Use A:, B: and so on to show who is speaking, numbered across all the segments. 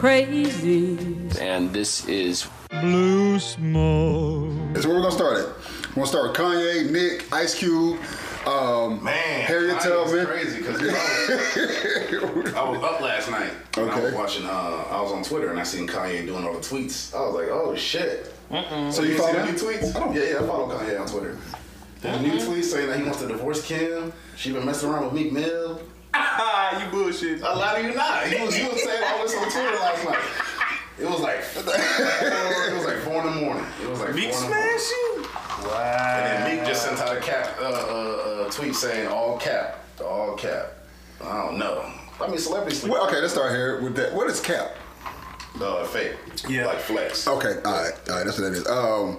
A: crazy.
B: And this is
C: Blue Smoke.
D: That's where we're gonna start at. We're gonna start with Kanye, Nick, Ice Cube, um,
E: Man,
D: Harriet
E: Kanye
D: Tubman.
E: was crazy because I was up last night. And I was
D: Okay.
E: watching. Uh, I was on Twitter and I seen Kanye doing all the tweets. I was like, oh shit.
D: So you
E: see
D: follow
E: the new tweets?
D: I don't.
E: Yeah, yeah, I follow Kanye on Twitter. There's new tweet saying that he wants to divorce Kim. She been messing around with Meek Mill.
F: You bullshit.
E: A lot of you not. He was, he was saying all this on Twitter last night. It was like it was like four in the morning. It was like
F: Meek
E: four in the morning.
F: smash you? Wow.
E: And then Meek just sent out a cap uh, uh, uh, tweet saying all cap, all cap. I don't know. I mean, celebrities sleep.
D: Well, okay, let's start here with that. What is cap?
E: Uh, fake.
F: Yeah.
E: Like flex.
D: Okay, all right, all right, that's what that is. Um,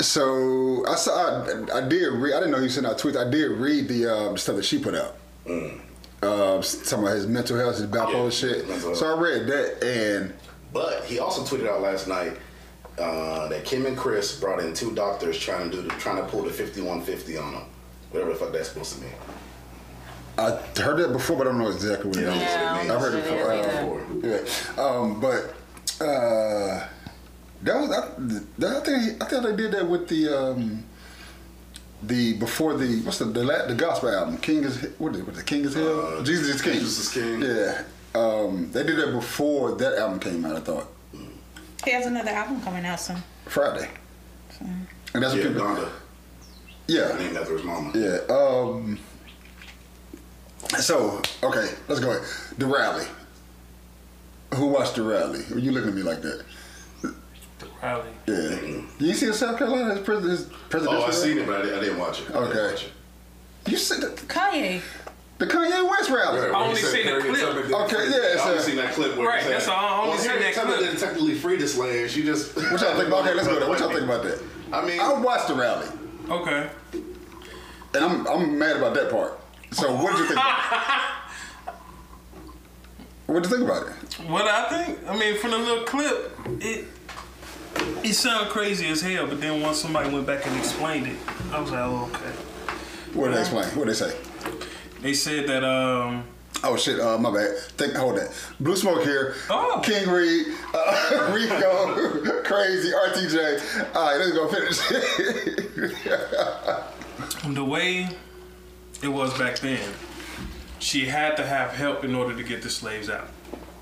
D: so I saw, I, I did read. I didn't know you sent out tweets. I did read the um, stuff that she put out. Uh, talking about his mental health, his bipolar
E: Yeah,
D: shit. So I read that, and
E: But he also tweeted out last night uh, that Kim and Kris brought in two doctors trying to do the, trying to pull the 5150 on him. Whatever the fuck that's supposed to mean.
D: I heard that before, but I don't know exactly what it
E: Yeah,
D: is.
E: that's what it means.
D: I've heard it before.
E: Yeah.
D: Uh, yeah, um, but uh, that was I, that, I think I think they did that with the um, the before the what's the the, the gospel album King is what is it, what the King is Hell
E: Uh,
D: Jesus is King
E: Jesus is King.
D: yeah um, they did that before that album came out I thought
G: He has another album coming out soon.
D: Friday and that's what
E: Yeah,
D: people
E: Donda.
D: yeah
E: Named after his mama.
D: Yeah. Um. So okay, let's go ahead. The rally. Who watched the rally? Are you looking at me like that?
F: Rally.
D: Yeah. You see in South Carolina his, pres- presidential?
E: Oh, I
D: rally?
E: seen it, but I didn't, I didn't watch it. I
D: Okay.
E: watch it.
D: You said the,
G: Kanye.
D: the Kanye West rally?
E: Right,
F: I only
E: he said
F: seen the clip.
D: Okay, yeah, it's
E: I only seen that clip where
F: Right,
E: he
F: that's all- I only
E: well,
F: seen
E: Harriet
F: that
E: Tubman
F: clip.
E: didn't technically free the slaves. She just.
D: What y'all think about? Okay, let's go there. What y'all think about that?
E: I mean,
D: I watched the rally,
F: Okay.
D: and I'm I'm mad about that part. So what did you think? what did you think about it?
F: What I think, I mean, from the little clip, it it sounded crazy as hell. But then once somebody went back and explained it, I was like, oh, okay.
D: What did they explain? What did they say?
F: They said that um,
D: Oh shit! Uh, my bad. Think, hold that. Blue Smoke here.
F: Oh.
D: King Reed, uh, Rico, Crazy, RTJ. All right, let's go finish.
F: the way it was back then, she had to have help in order to get the slaves out.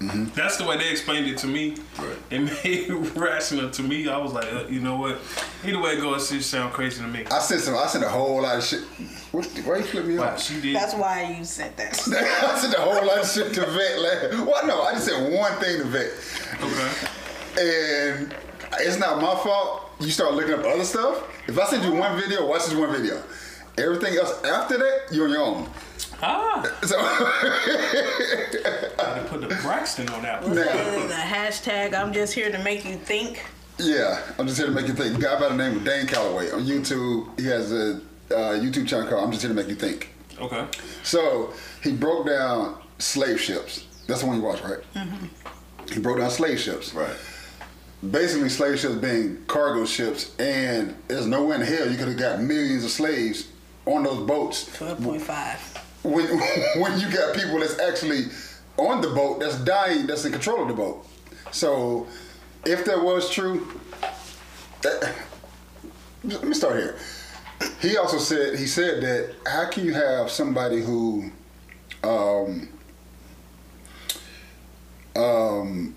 F: That's the way they explained it to me.
E: Right.
F: It made it rational to me. I was like, uh, you know what? Either way it goes, it just sound crazy to me.
D: I sent some. I sent a whole lot of shit. What, why you flip me
F: Wow,
D: off?
F: she did.
G: That's why you said that.
D: I sent a whole lot of shit to Vet. Last. Well, no, I just said one thing to Vet,
F: okay.
D: and it's not my fault. You start looking up other stuff. If I send you one video, watch this one video. Everything else after that, you're on your own.
F: Ah,
D: So
F: I had to put the Braxton on that one.
D: now.
G: the hashtag I'm just here to make you think.
D: Yeah, I'm just here to make you think. Guy by the name of Dane Calloway on YouTube. He has a uh, YouTube channel called "I'm Just Here to Make You Think."
F: Okay.
D: So he broke down slave ships. That's the one you watch, right? Mm-hmm. He broke down slave ships.
E: right.
D: Basically, slave ships being cargo ships, and there's nowhere in hell you could have got millions of slaves on those boats.
G: 12.5.
D: When when you got people that's actually on the boat that's dying, that's in control of the boat. So, if that was true, that, let me start here. He also said he said that how can you have somebody who um, um,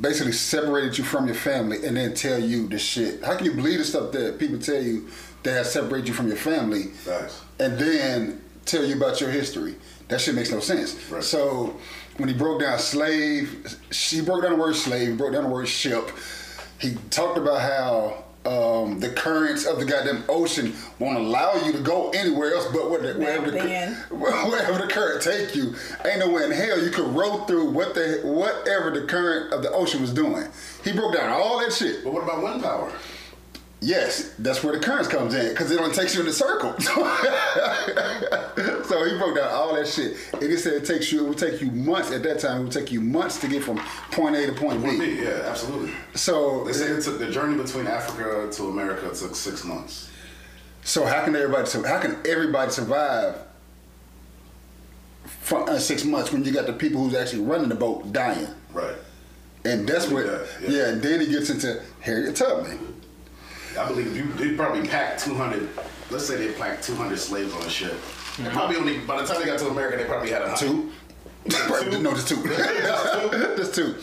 D: basically separated you from your family and then tell you the shit? How can you believe the stuff that people tell you that has separated you from your family
E: Facts.
D: and then tell you about your history? That shit makes no sense.
E: Right.
D: So when he broke down slave, she broke down the word slave, he broke down the word ship. He talked about how um, the currents of the goddamn ocean won't allow you to go anywhere else but where the, wherever, the, wherever the current take you. Ain't nowhere in hell you could row through what the whatever the current of the ocean was doing. He broke down all that shit.
E: But what about wind power?
D: Yes, that's where the currents comes in because it only takes you in a circle. so he broke down all that shit, and he said it takes you. It would take you months at that time. It would take you months to get from point A to point B.
E: yeah, absolutely.
D: So,
E: They say it took the journey between Africa to America took six months.
D: so how can everybody? How can everybody survive for uh, six months when you got the people who's actually running the boat dying.
E: Right.
D: And that's what,
E: Yeah,
D: yeah,
E: yeah.
D: and then he gets into Harriet Tubman.
E: I believe you they probably packed 200. Let's say they packed 200 slaves on a ship.
D: Mm-hmm.
E: They probably only by the time they got to America, they probably had a hundred.
D: Two. no, just two. just two.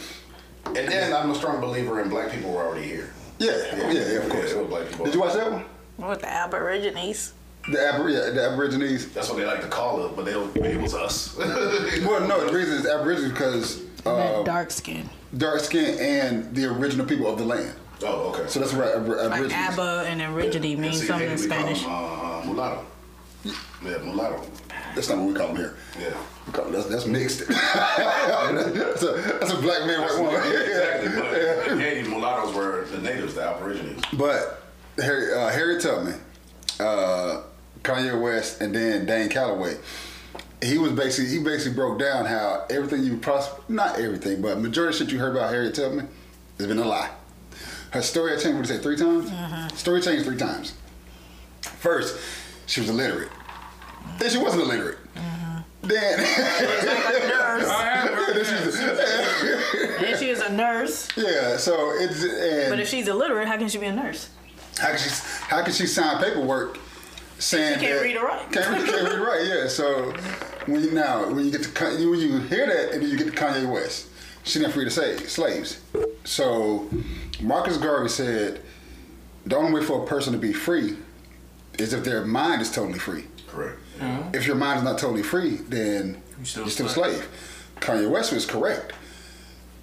E: And then I'm a strong believer in black people were already here.
D: Yeah, yeah, yeah, of course.
E: it was black people.
D: Did you watch that one?
G: With the Aborigines.
D: The, Abor- yeah, the Aborigines.
E: That's what they like to call it, but they don't. It was us.
D: Well, no, the reason is Aborigines because uh,
G: dark skin.
D: dark skin and the original people of the land.
E: Oh, okay.
D: So that's right. Abor-
G: Like
D: Aborigines.
G: Abba and Origine means
E: See,
G: something in
E: they- they call
G: Spanish.
E: them, Uh, mulatto. Yeah, mulatto.
D: That's not what we call them here.
E: Yeah.
D: We call that's, that's mixed. that's, a, that's a black man, white woman.
E: exactly. But in Haiti, mulattoes were the natives, the Aborigines.
D: But Harry, uh, Harry Tubman, uh, Kanye West, and then Dane Calloway. He was basically he basically broke down how everything you prosper not everything, but majority of shit you heard about Harriet Tubman has been a lie. Her story had changed. What did you say? Three times. Mm-hmm. Story changed three times. First, she was illiterate. Then she wasn't illiterate. Mm-hmm. Then,
G: Nurse.
F: I have heard
D: then she was-
G: is a nurse.
D: yeah. So it's and
G: But if she's illiterate, how can she be a nurse?
D: How can she how can she sign paperwork saying
G: She can't
D: that-
G: read or write.
D: Can't read, can't read or write. Yeah. So when you now when you get to Con- when you hear that and then you get to Kanye West, she didn't free to say slaves. So Marcus Garvey said the only way for a person to be free is if their mind is totally free.
E: Correct. Uh-huh.
D: If your mind is not totally free, then
F: You still
D: you're still a
F: a slave.
D: slave. Kanye West was correct.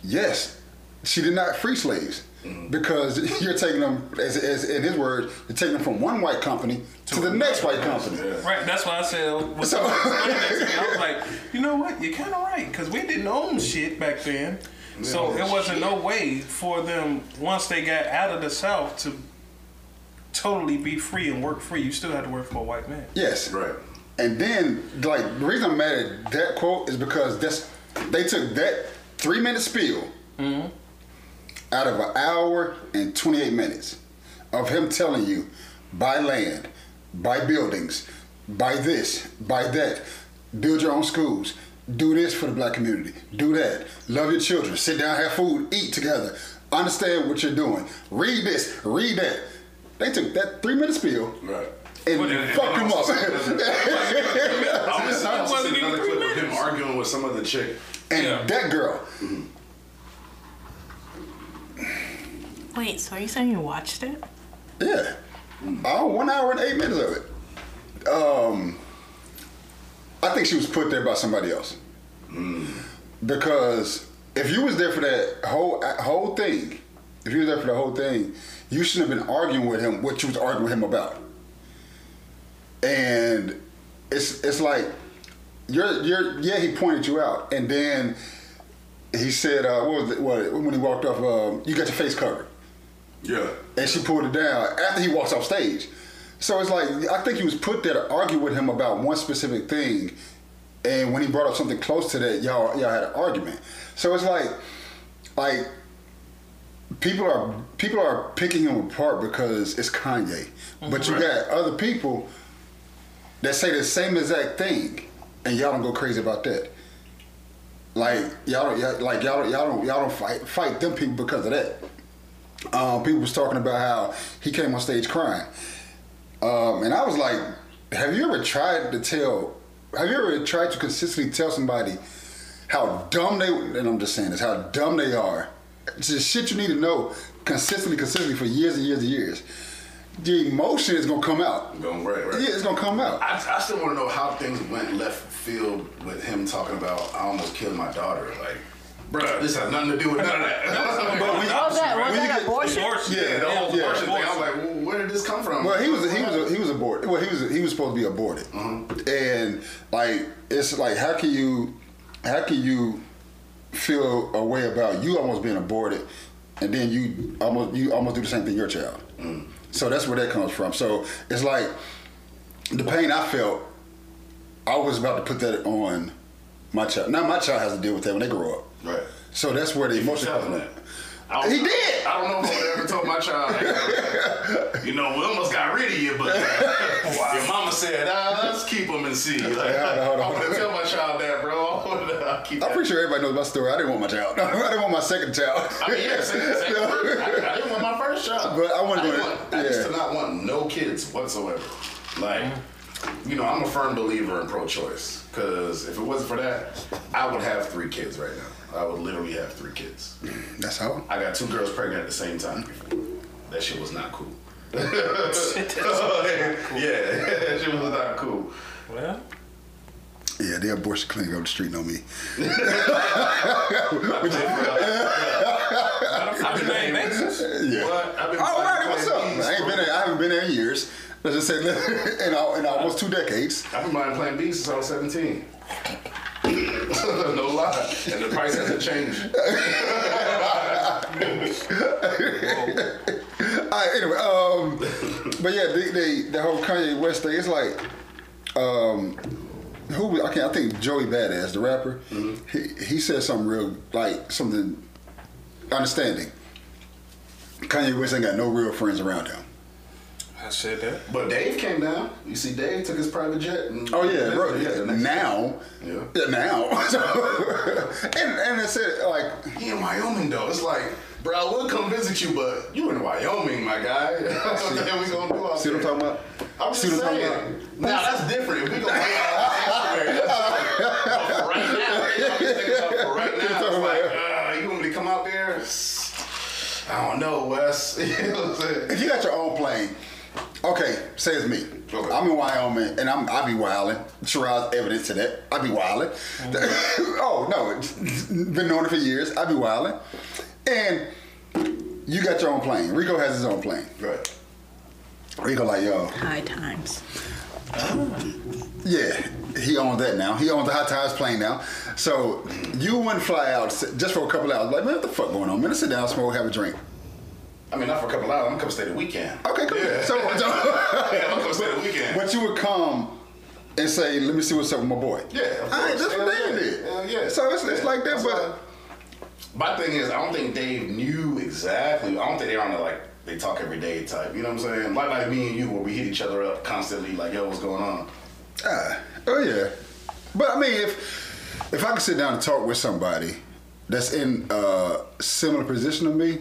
D: Yes, she did not free slaves because you're taking them, as, as in his words, you're taking them from one white company to, the next white company.
F: Right, that's why I said when
D: So-
F: someone explained that to me, I was like, you know what, you're kind of right because we didn't own shit back then, so it wasn't no way for them once they got out of the South to totally be free and work free. You still had to work for a white man.
D: Yes.
E: Right.
D: And then, like, the reason I'm mad at that quote is because that's they took that three minute spiel mm-hmm. Out of an hour and 28 minutes of him telling you buy land, buy buildings, buy this, buy that, build your own schools, do this for the black community, do that, love your children, sit down, have food, eat together, understand what you're doing, read this, read that. They took that three minute spiel
E: Right.
D: and
F: Well, and-
D: fucked
F: and
D: him up.
F: also-
E: I was, I also
F: wasn't
E: seen
F: even
E: another
F: three
E: clip of him
F: minutes.
E: arguing with some other chick.
D: and
F: Yeah.
D: that girl, mm-hmm.
G: Wait, so are you saying you watched it?
D: yeah, oh, one hour and eight minutes of it. Um, I think she was put there by somebody else. Because if you was there for that whole whole thing, if you was there for the whole thing, you shouldn't have been arguing with him what you was arguing with him about. And it's it's like you're you're yeah he pointed you out and then he said uh, what was it what when he walked off um, you got your face covered
E: Yeah.
D: and she pulled it down after he walks off stage. So it's like I think he was put there to argue with him about one specific thing, and when he brought up something close to that, y'all y'all had an argument. So it's like like people are people are picking him apart because it's Kanye, mm-hmm. but you got other people that say the same exact thing, and y'all don't go crazy about that. Like y'all don't y'all, like y'all don't y'all don't y'all don't fight fight them people because of that um, people was talking about how he came on stage crying, um, and I was like, "Have you ever tried to tell? Have you ever tried to consistently tell somebody how dumb they? And I'm just saying this, how dumb they are. It's just shit you need to know consistently, consistently for years and years and years. The emotion is gonna come out.
E: Going right, right.
D: Yeah, it's gonna come out.
E: I, I still want to know how things went left field with him talking about I almost killed my daughter. Like, bruh, this has nothing to do with none of that.
D: But when-
G: Oh, that was
D: when you
G: that
D: get-
G: abortion?
F: Abortion.
D: Yeah,
E: the whole
D: yeah.
E: abortion thing. I was like, well, where did this come from?
D: Well, he was he was uh-huh. he was aborted. Well, he was he was supposed to be aborted, uh-huh. and like it's like how can you how can you feel a way about you almost being aborted, and then you almost you almost do the same thing to your child. Mm. So that's where that comes from. So it's like the pain I felt. I was about to put that on my child. Now my child has to deal with that when they grow up.
E: Right.
D: So that's where the emotion comes
E: them
D: from.
E: I
D: He did.
E: I don't know if I ever told my child. you know, we almost got rid of you, but your mama said, ah, "Let's keep him and see." Like,
D: hold on, hold on.
E: I'm gonna tell my child that, bro. I'm
D: I'm
E: that.
D: pretty sure everybody knows my story. I didn't want my child. I didn't want my second child.
E: I mean, yeah, same, same I, I didn't want my first child,
D: But I wasn't
E: didn't
D: gonna-
E: want- I used to not want no kids whatsoever. Like, you know, I'm a firm believer in pro-choice because if it wasn't for that, I would have three kids right now. I would literally have three kids.
D: That's how.
E: I got two girls pregnant at the same time before. That shit was not cool. yeah, that shit was not cool.
F: Well,
D: Yeah, the abortion clinic up the street know me.
F: on a name basis.
D: Yeah.
E: What? I've been
D: Oh,
E: playing
D: right, what's up? I ain't been there. I haven't been there in years. Let's just say in, al- in almost two decades.
E: I've been buying Plan B since I was 17. no lie. And the price hasn't changed.
D: All right, anyway, um, but yeah, the, the the whole Kanye West thing. It's like, um, who I can't. I think Joey Badass, the rapper. He he said something real like something understanding. Kanye West ain't got no real friends around him.
F: I said that.
E: But Dave came down. You see, Dave took his private jet. And
D: Oh yeah, bro.
E: Yeah,
D: now,
E: Yeah.
D: yeah, now. And and it said like,
E: He in Wyoming though. It's like, bro, I would come visit you, but you in Wyoming, my guy. what the hell we gonna do out
D: see what I'm talking about?
E: I'm just
D: See what I'm talking
E: saying. Now that's different. If we gonna hang out on Instagram, that's different. But right now, you know, I'm just thinking about for right now, it's like, uh, you want me to come out there? I don't know, Wes. you know what I'm saying?
D: If you got your own plane, okay, say it's me.
E: Okay.
D: I'm in Wyoming and I'm I be wilding. Shiraz evidence to that. I be wilding. Mm-hmm. oh no, it's been knowing it for years. I be wilding, and you got your own plane. Rico has his own plane.
E: Right.
D: Rico like yo,
G: High times.
D: yeah, he owns that now. He owns the High Times plane now. So you wouldn't fly out just for a couple hours. Like man, what the fuck going on? Man, let's sit down, smoke, have a drink.
E: I mean, not for a couple hours. I'm gonna come stay the weekend.
D: Okay, cool.
E: Yeah.
D: So, so
E: Yeah, I'm gonna come stay the weekend.
D: But you would come and say, "Let me see what's up with my boy."
E: Yeah, of course.
D: that's what Dave
E: yeah.
D: did.
E: Hell yeah.
D: So it's, it's like that,
E: that's
D: but
E: My thing is, I don't think Dave knew exactly. I don't think they're on the like they talk every day type. You know what I'm saying? Like like me and you, where we hit each other up constantly. Like, yo, what's going on?
D: ah, oh yeah. But I mean, if if I could sit down and talk with somebody that's in a similar position to me,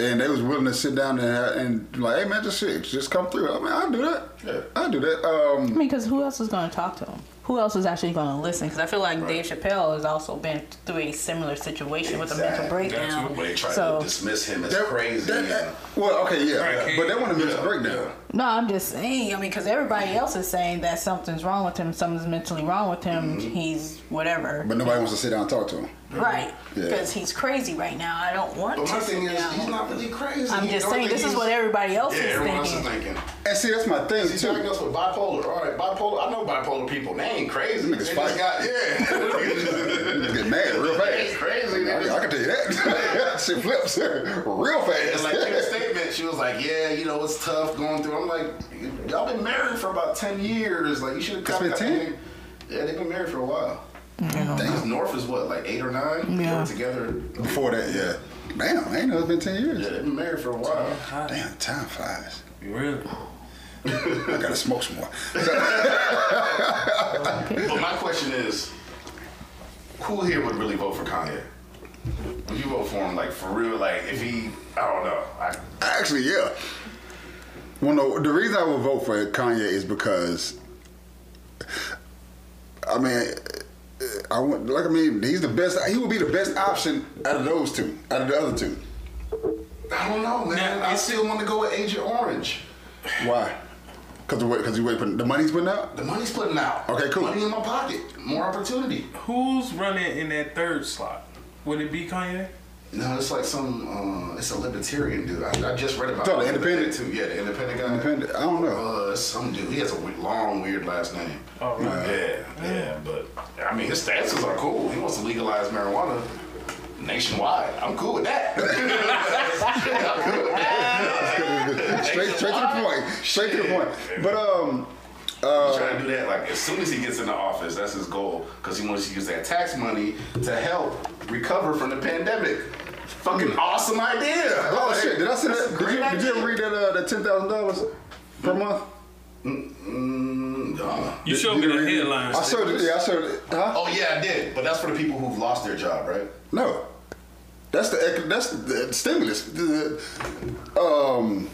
D: and they was willing to sit down and have, and like, hey man, just shit, just come through. I mean, I'll do that.
E: Yeah.
D: I'll do that.
G: I
D: Um,
G: mean, because who else is going to talk to him? Who else is actually going to listen? Because I feel like Dave Chappelle has also been through a similar situation with a mental
E: Exactly.
G: breakdown.
E: When they tried
G: So
E: to dismiss him as
D: that-
E: crazy.
D: that-
E: and-
D: well, okay, yeah,
F: Right,
D: but they want to miss
E: Yeah,
D: a breakdown.
G: no, I'm just saying. I mean, because everybody else is saying that something's wrong with him, something's mentally wrong with him.
E: Mm-hmm.
G: He's whatever.
D: But nobody wants to sit down and talk to him.
G: Right?
D: Yeah.
G: Because he's crazy right now. I don't want
E: But
G: to
E: my
G: sit
E: thing is,
G: down.
E: he's not really crazy.
G: I'm
E: You
G: just saying.
E: I
G: This
E: think
G: is what everybody else
E: Yeah,
G: is
E: everyone else
G: thinking.
E: is thinking.
D: And see, that's my thing
E: He's
D: too.
E: diagnosed with bipolar. All right, bipolar. I know bipolar people. They ain't crazy.
D: Niggas
E: They just
D: fight.
E: got yeah.
D: Get mad real
E: They
D: fast.
E: ain't crazy. They
D: I,
E: just-
D: I can tell you that. Shit flips real fast.
E: And like Kim's statement, she was like, "Yeah, you know, it's tough going through." I'm like, "Y'all been married for about ten years. Like, you should have
D: It's been 10?
E: Yeah, they've been married for a while. Because North is what, like eight or nine? They were together.
D: Before that, yeah. Damn, I ain't know it's been 10 years.
E: Yeah, they've been married for a while.
D: Damn, time flies.
F: You really?
D: I gotta smoke some more.
E: But my question is, who here would really vote for Kanye? Would you vote for him, like for real? Like if he, I don't know. I,
D: Actually, yeah. Well, no, the reason I would vote for Kanye is because, I mean, I want, like, I mean, he's the best, he would be the best option out of those two, out of the other two.
E: I don't know, man.
F: Now,
E: I still want to go with Agent Orange.
D: Why? Because the, cause he wait, putting- the money's putting out?
E: The money's putting out.
D: Okay, cool.
E: Money in my pocket. More opportunity.
F: Who's running in that third slot? Would it be Kanye?
E: No, it's like some. Uh, it's a libertarian dude. I, I just read about.
D: So, the independent?
E: too. Yeah, the independent guy.
D: Independent? I don't know.
E: Uh, some dude. He has a long, weird last name.
F: Oh, right.
E: Yeah, yeah, but I mean, his stances are cool. He wants to legalize marijuana nationwide. I'm cool with that. Cool with that.
D: straight, straight to the point. Straight to the point. But, um,
E: He's trying to do that like as soon as he gets into office. That's his goal because he wants to use that tax money to help recover from the pandemic. Fucking awesome idea.
D: Oh
E: Like,
D: shit! Did I see that? Did you, did you ever read that? Uh, that ten thousand dollars per month.
E: Mm, no.
F: You showed
D: Did
F: me the
D: read it?
F: headlines.
D: I showed it. Yeah, I showed it. Huh?
E: Oh yeah, I did. But that's for the people who've lost their job, right?
D: No, that's the that's the stimulus. Um,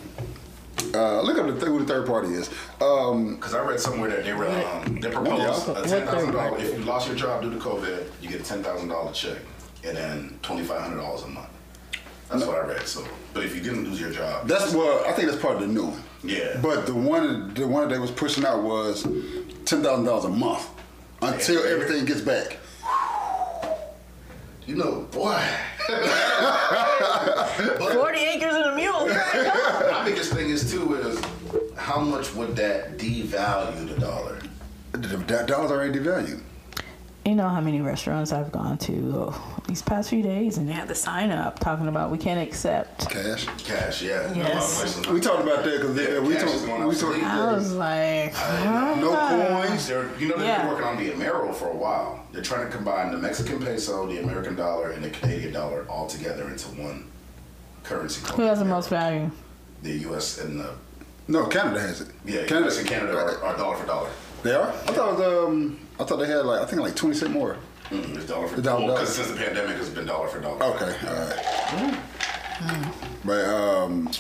D: uh, look up the th- who the third party is. Um,
E: Because I read somewhere that they were um, they proposed
D: Yeah.
E: a ten thousand dollars. If you lost your job due to COVID, you get a ten thousand dollar check and then twenty five hundred dollars a month. That's what I read. So, but if you didn't lose your job,
D: that's well, I think that's part of the new one.
E: Yeah.
D: But the one, the one that they was pushing out was ten thousand dollars a month until
E: Yeah.
D: everything gets back.
E: you know, boy.
G: Forty acres and a mule.
E: My biggest thing is too is how much would that devalue the dollar?
D: The, the dollar's already devalued.
G: You know how many restaurants I've gone to oh, these past few days, and they had the sign up talking about we can't accept.
D: Cash.
E: Cash, yeah.
G: Yes.
E: A lot of places-
D: We talked about that because
E: Yeah,
D: we talked.
E: going
D: We
E: obsolete.
G: I was
D: talked.
G: like,
D: No coins.
E: They're, you know, they've
G: Yeah.
E: been working on the Amero for a while. They're trying to combine the Mexican peso, the American dollar, and the Canadian dollar all together into one currency.
G: who has the
E: Amero.
G: most value?
E: The U.S. and the
D: No, Canada has it.
E: yeah,
D: Canada
E: U.S. and Canada are, are dollar for dollar.
D: They are. I thought it was, um, I thought they had like I think like twenty cent more.
E: Mm, it's dollar for
D: The
E: dollar.
D: dollar-
E: Because since the pandemic, it's been dollar for dollar.
D: Okay, all right. But um,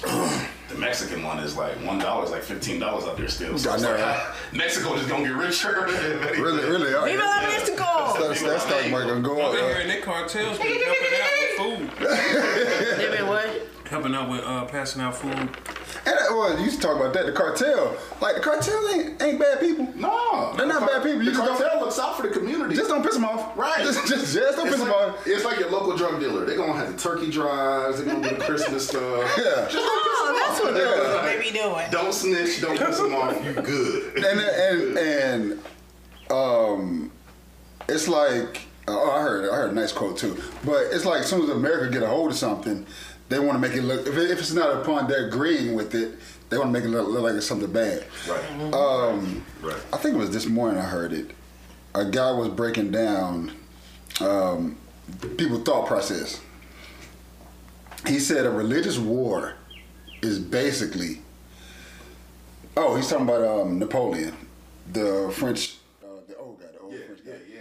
E: The Mexican one is like one dollar is like fifteen dollars out there still. So
D: I know,
E: like,
D: right?
E: Mexico just gonna get richer.
D: really, really, all right.
G: Viva la
D: That,
G: Mexico!
D: that stock market gonna go
F: I've been
D: up.
F: hearing that cartels been helping out with food,
G: They've been what?
F: helping out with uh, passing out food.
D: And that, well, you used to talk about that. The cartel, like the cartel, ain't ain't bad people.
E: No,
D: They're not
E: the
D: bad people. You
E: the
D: just don't-
E: cartel looks out for the community.
D: Just don't piss them off.
E: Right.
D: Just, just, just don't
E: it's
D: piss them
E: like,
D: off.
E: it's like your local drug dealer. They're gonna have the turkey drives. They're gonna do the Christmas stuff.
D: Yeah.
E: Just don't piss
G: Oh,
E: them
G: that's
E: off.
G: what
D: Yeah.
G: they be doing.
E: Don't snitch. Don't piss them off. You good.
D: and and and um, it's like oh, I heard I heard a nice quote too. But it's like as soon as America get a hold of something, they want to make it look. If, it, if it's not upon their agreeing with it, they want to make it look, look like it's something bad.
E: Right.
D: Um,
E: Right.
D: I think it was this morning I heard it. A guy was breaking down um, people thought process. He said a religious war is basically. Oh, he's talking about um, Napoleon, the French, uh, the old guy, the old
E: Yeah,
D: French guy.
E: yeah,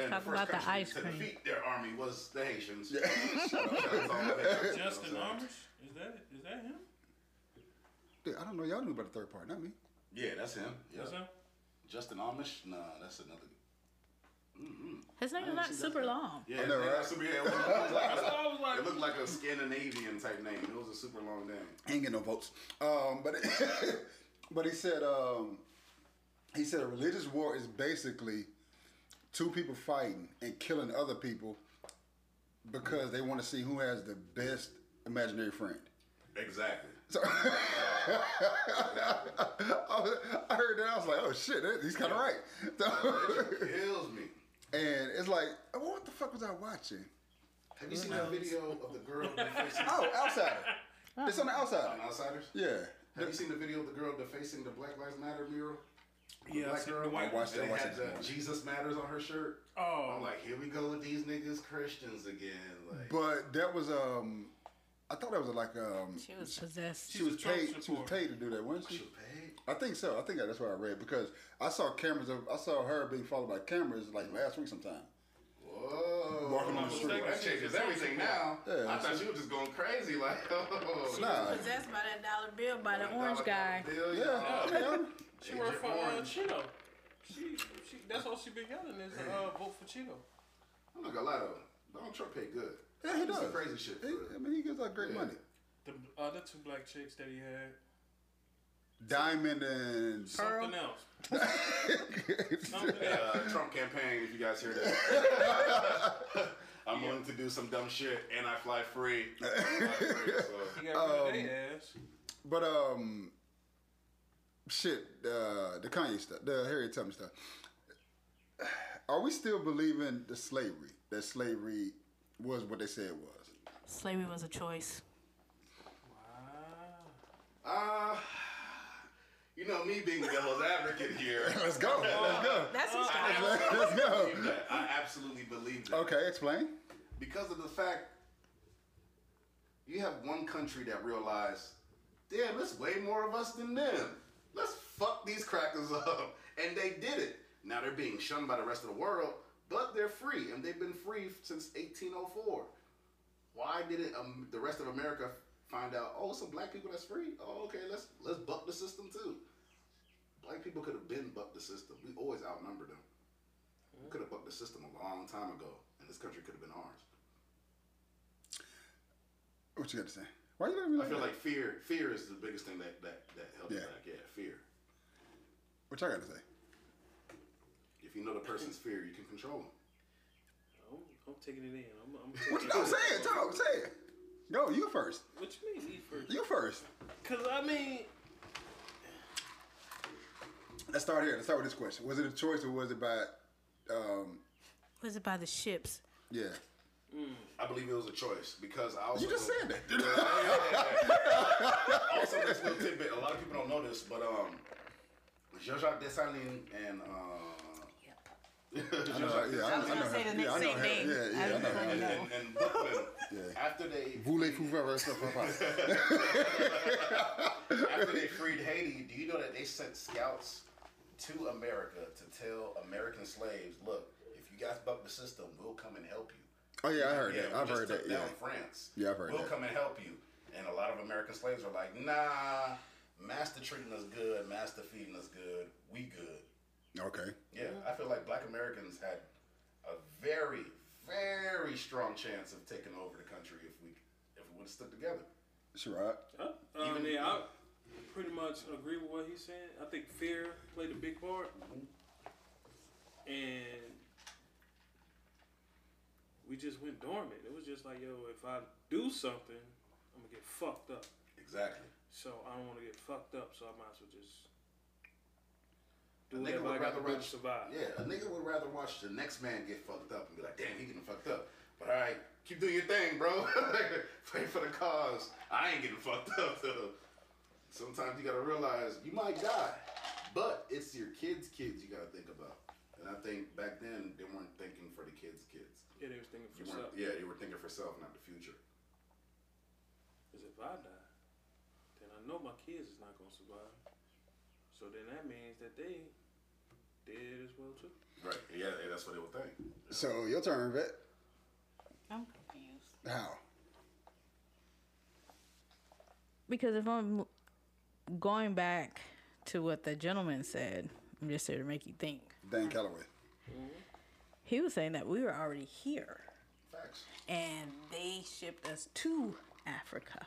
E: yeah, yeah.
G: thought he was
E: And
G: talking
E: the first
G: about the ice
E: to
G: cream.
E: defeat their army was the Haitians. Shout out, shout out to all the Haitians.
F: Justin Amash, is that is that him?
D: Dude, I don't know. Y'all knew about the third part, not me.
E: Yeah, that's him. Yeah.
F: That's him.
E: Justin Amash? Nah, that's another.
G: His name is not super long.
E: Yeah,
D: know,
E: his name
D: right?
E: was super, yeah, it, looked, it, like
F: That's what I was
E: a,
F: like.
E: it looked like a Scandinavian type name. It was a super long name.
D: Ain't get no votes. Um, but but he said um, he said a religious war is basically two people fighting and killing other people because they want to see who has the best imaginary friend.
E: Exactly.
D: So I, I heard that I was like, oh shit, he's kind of right. So,
E: Kills me.
D: and it's like, well, what the fuck was I watching?
E: Have you seen that video of the girl defacing
D: Oh, outsider. It's on the oh.
E: on
D: outside.
E: Outsiders?
D: Yeah.
E: Have you seen the video of the girl defacing the Black Lives Matter mural? The
F: Yeah, I
E: black girl.
F: white
D: I watched that. watched
E: had the. Jesus Matters on her shirt.
F: Oh.
E: I'm like, here we go with these niggas Christians again. Like,
D: But that was um, I thought that was like um,
G: She was possessed.
D: she was
F: She's a Trump
D: paid. She was paid to do that, wasn't
E: she
D: she?
E: was paid.
D: I think so. I think that's what I read because I saw cameras of. I saw her being followed by cameras like last week sometime.
E: Whoa.
D: Walking on the street.
E: That changes everything now.
D: Yeah,
E: I thought she was just going crazy. Like, oh.
D: Nah.
G: Possessed by that dollar bill by the orange guy.
E: Bill,
D: Yeah,
E: yeah.
D: I mean, I'm-
F: She worked for uh,
E: Orange.
F: Cheeto. She, she, that's all she been yelling is uh, vote for Chino.
E: I'm not gonna lie though. Donald Trump paid good.
D: yeah, he
E: did
D: does
E: crazy shit.
D: He, I mean, he gives out great
E: Yeah.
D: money.
F: The other two black chicks that he had,
D: Diamond and
F: something else. Something else.
E: uh, Trump campaign, if you guys hear that. I'm willing to do some dumb shit and I fly free. I fly free, so.
F: He got rid of their ass.
D: But um, shit, uh, the Kanye stuff, the Harriet Tubman stuff. Are we still believing the slavery? That slavery was what they said it was.
G: Slavery was a choice.
E: Uh, you know me being the devil's advocate here.
D: Let's go. Let's go.
G: That's
E: I
G: what
E: absolutely
D: Let's go.
E: I absolutely believe that.
D: Okay, explain.
E: Because of the fact You have one country that realized, damn, there's way more of us than them. Let's fuck these crackers up. And they did it. Now they're being shunned by the rest of the world, but they're free, and they've been free since 1804. Why didn't um, the rest of America find out? Oh, some black people that's free. Oh, okay, let's let's buck the system too. Black people could have been bucked the system. We always outnumbered them. We could have bucked the system a long time ago, and this country could have been ours.
D: What you got to say? Why you looking at me
E: I feel
D: that?
E: like fear. Fear is the biggest thing that that that helps
D: Yeah.
E: back. Yeah, fear.
D: What y'all got to say?
E: If you know the person's fear, you can control them.
F: I'm, I'm taking it in. I'm, I'm
D: What you, no, say it. Talk. Say it. Go. You first.
F: What you mean, eat first?
D: You first.
F: Cause I mean,
D: Let's start here. Let's start with this question. Was it a choice or was it by, um,
G: Was it by the ships?
D: yeah?
E: I believe it was a choice because I also
D: You just said that.
E: also this little tidbit. A lot of people don't know this, but um, Jean-Jacques Dessalines and uh,
D: I know, yeah, I,
G: I was gonna say the
D: him. Yeah,
G: same name.
D: him. Yeah,
G: I
D: yeah, I know
G: know.
E: and, and Brooklyn,
D: Yeah.
E: after they
D: Voulez-vous faire ça,
E: after they freed Haiti, do you know that they sent scouts to America to tell American slaves, look, if you guys buck the system, we'll come and help you.
D: Oh yeah, I heard
E: Yeah,
D: that.
E: we
D: I've
E: just
D: heard
E: took
D: that.
E: down
D: Yeah.
E: France.
D: Yeah, I've heard
E: we'll
D: that.
E: come and help you. And a lot of American slaves are like, nah, master treating us good, master feeding us good, we good.
D: Okay.
E: Yeah, I feel like black Americans had a very, very strong chance of taking over the country if we if we would have stuck together.
D: Sherrod.
F: Oh, I, I
E: Even-
F: mean, I pretty much agree with what he's saying. I think fear played a big part, mm-hmm. and we just went dormant. It was just like, yo, if I do something, I'm gonna get fucked up.
E: Exactly.
F: So I don't want to get fucked up. So I might as well just
E: A
F: do
E: nigga would rather
F: to do to
E: watch
F: survive.
E: Yeah, a nigga would rather watch the next man get fucked up and be like, damn, he getting fucked up. But all right, keep doing your thing, bro. Fight for the cause. I ain't getting fucked up though. Sometimes you gotta realize you might die, but it's your kids' kids you gotta think about. And I think back then they weren't thinking for the kids' kids.
F: Yeah, they was thinking for
E: You weren't,
F: self.
E: yeah, they were thinking for self, not the future.
F: Because if I die, then I know my kids is not gonna survive. So then that means that they did as well too.
E: Right? Yeah, yeah that's what they would think.
D: So your turn, vet.
G: I'm confused.
D: How?
G: Because if I'm going back to what the gentleman said, I'm just here to make you think.
D: Dan Calloway.
G: He was saying that we were already here
E: Facts.
G: and they shipped us to Africa.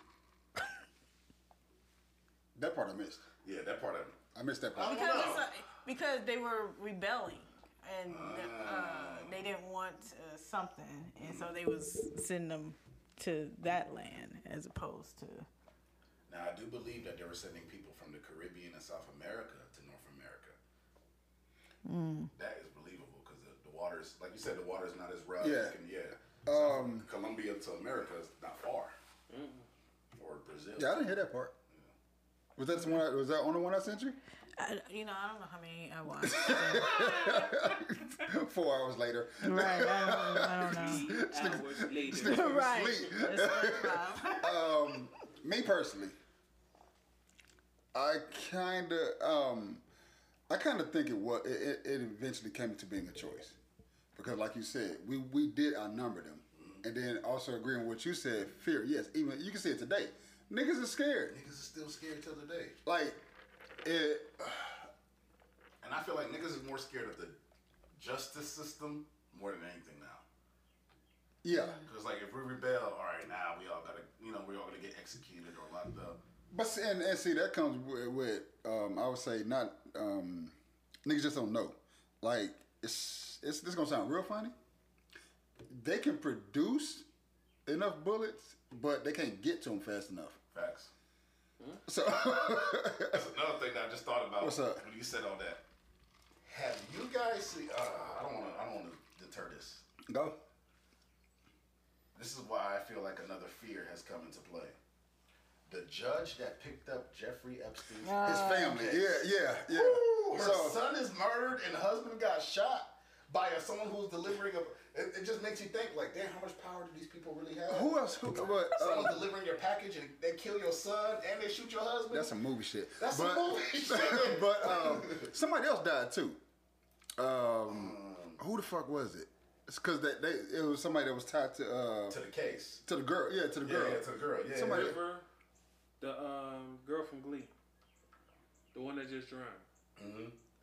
D: That part I missed.
E: Yeah, that part of it.
D: I missed that part.
E: don't
G: Because,
E: know.
G: it's, because they were rebelling and uh, they didn't want uh, something, and so they was sending them to that land as opposed to.
E: Now, I do believe that they were sending people from the Caribbean and South America to North America. That is believable because the, the is like you said, the water is not as rough.
D: Yeah.
E: Can- yeah.
D: Um,
E: Colombia to America is not far. Or Brazil.
D: Yeah, I didn't hear that part. Was that the one? I- Was that on the one I sent you?
G: I, you know, I don't know how many I watched.
D: Four hours later.
G: right, I don't, I don't know.
F: Hours later.
G: right.
D: Sleep.
G: It's SpongeBob.
D: Me personally, I kind of, um, I kind of think it was. It, it, eventually came into being a choice, because like you said, we we did outnumber them, and then also agreeing with what you said, fear. Yes, even you can see it today. Niggas are scared.
E: Niggas are still scared till today.
D: Like, it.
E: And I feel like niggas is more scared of the justice system more than anything now.
D: Yeah,
E: Because, like, if we rebel, all right, now we all gotta, you know, we all gonna get executed or locked up.
D: But see, and, and see that comes with, with um, I would say not um, niggas just don't know. Like it's it's this gonna sound real funny. They can produce enough bullets, but they can't get to them fast enough.
E: Facts.
D: So
E: That's another thing that I just thought about
D: What's up?
E: when you said all that. Have you guys seen? Uh, I don't want to. I don't want to deter this.
D: go.
E: This is why I feel like another fear has come into play. The judge that picked up Jeffrey Epstein's
D: His family, yeah, yeah, yeah.
E: Ooh, her
D: so
E: son is murdered and husband got shot by a, someone who's delivering a. It, it just makes you think, like, damn, how much power do these people really have?
D: Who else? Who? But,
E: Someone
D: uh,
E: delivering your package and they kill your son and they shoot your husband.
D: that's some movie shit.
E: That's some
D: but,
E: movie shit.
D: but um, somebody else died too. Um, who the fuck was it? It's because they, they it was somebody that was tied to uh,
E: to the case.
D: to the girl. Yeah, to the
E: Yeah,
D: girl.
E: yeah, to the girl. Yeah,
D: Somebody-
F: River, the um, girl from Glee, the one that just drowned.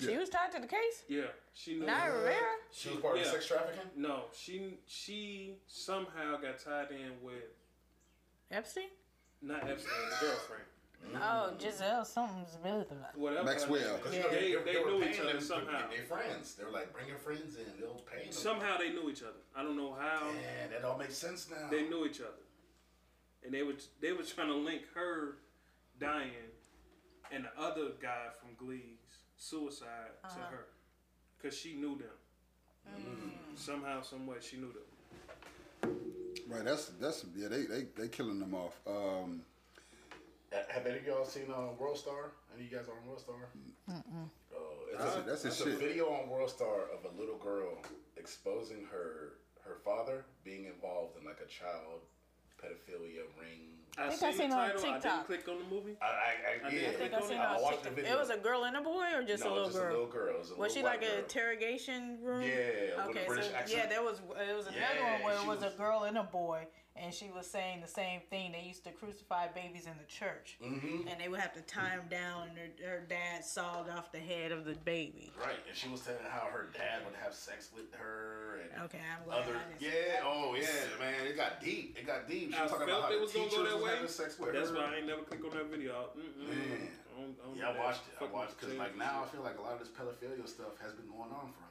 G: She was tied to the case.
F: Yeah, she knew.
G: Not
F: her.
G: Rivera.
E: She was part of
F: Yeah.
E: the sex trafficking.
F: No, she she somehow got tied in with
G: Epstein.
F: not Epstein, the girlfriend.
G: Oh, Giselle, something's really
F: Whatever.
D: Maxwell.
E: Because
F: They,
E: you know,
F: they,
E: were
F: knew each other
E: them to
F: somehow.
E: get Their friends. They were like, bring your friends in. They'll pay them.
F: Somehow they knew each other. I don't know how.
E: Man, that all makes sense now.
F: They knew each other, and they were they were trying to link her dying and the other guy from Glee's suicide to her, cause she knew them. Somehow, some way, she knew them.
D: Right. That's that's yeah. They they they killing them off. Um,
E: Have any of y'all seen uh, World Star? Any of you guys are on World Star? Oh, it's
D: That's
E: a,
D: it- that's his
E: a video on World Star of a little girl exposing her her father being involved in like a child pedophilia ring.
F: I,
G: think I
F: seen
G: seen
F: the
G: it on
F: title. I didn't
G: TikTok.
F: click on the movie.
E: I, I, I,
F: I
E: yeah,
F: did.
G: I think I seen it
E: I
G: on
E: watched the video.
G: It was a girl and a boy, or just
E: no,
G: a little
E: just
G: girl?
E: a little girl. Was, a
G: Was she like
E: black
G: an interrogation room?
E: Yeah, with a
G: Okay,
E: British
G: so
E: accent.
G: yeah, there was it was another
E: Yeah,
G: one where it was,
E: was-
G: a girl and a boy, and she was saying the same thing. They used to crucify babies in the church,
E: Mm-hmm.
G: and they would have to tie them down, and her, her dad sawed off the head of the baby.
E: Right, and she was telling how her dad would have sex with her and
G: Okay, I'm glad
E: other.
G: I didn't see
E: Yeah, oh yeah, man, it got deep. It got deep. She
F: I
E: was talking
F: felt
E: about how
F: they
E: the
F: was gonna
E: teachers
F: go that
E: was
F: way.
E: having sex with
F: That's
E: her.
F: why I ain't never click on that video. Mm-mm.
E: Man.
F: I don't, I don't
E: Yeah, I watched it. I watched because like now I feel like a lot of this pedophilia stuff has been going on for a long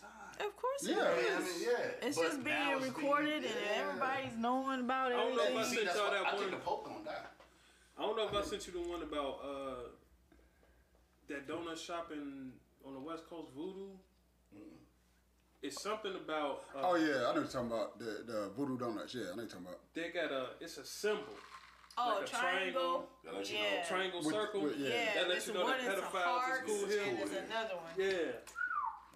E: time.
G: Of course,
D: Yeah.
G: it
E: I mean, yeah.
G: It's
E: but
G: just being
E: it's
G: recorded,
E: being-
G: and
E: yeah.
G: everybody's knowing about it.
F: I don't know if. I sent y'all
E: why
F: that
E: I think the Pope gonna die.
F: I don't know if I sent you the one about uh, that donut shop in on the West Coast, Voodoo. It's something about. Uh,
D: oh yeah, I know you're talking about the the voodoo donuts. Yeah, I know you're talking about.
F: They got a. It's a symbol,
G: Oh,
F: like a
G: triangle.
E: That let you know.
G: Yeah.
F: triangle
D: With-
F: circle.
D: with- yeah.
G: Yeah,
F: That lets
G: this
F: you know
G: one
F: that
G: is a
F: pedophiles
G: heart,
F: is cool
G: and
F: here.
G: there's another one.
F: Yeah,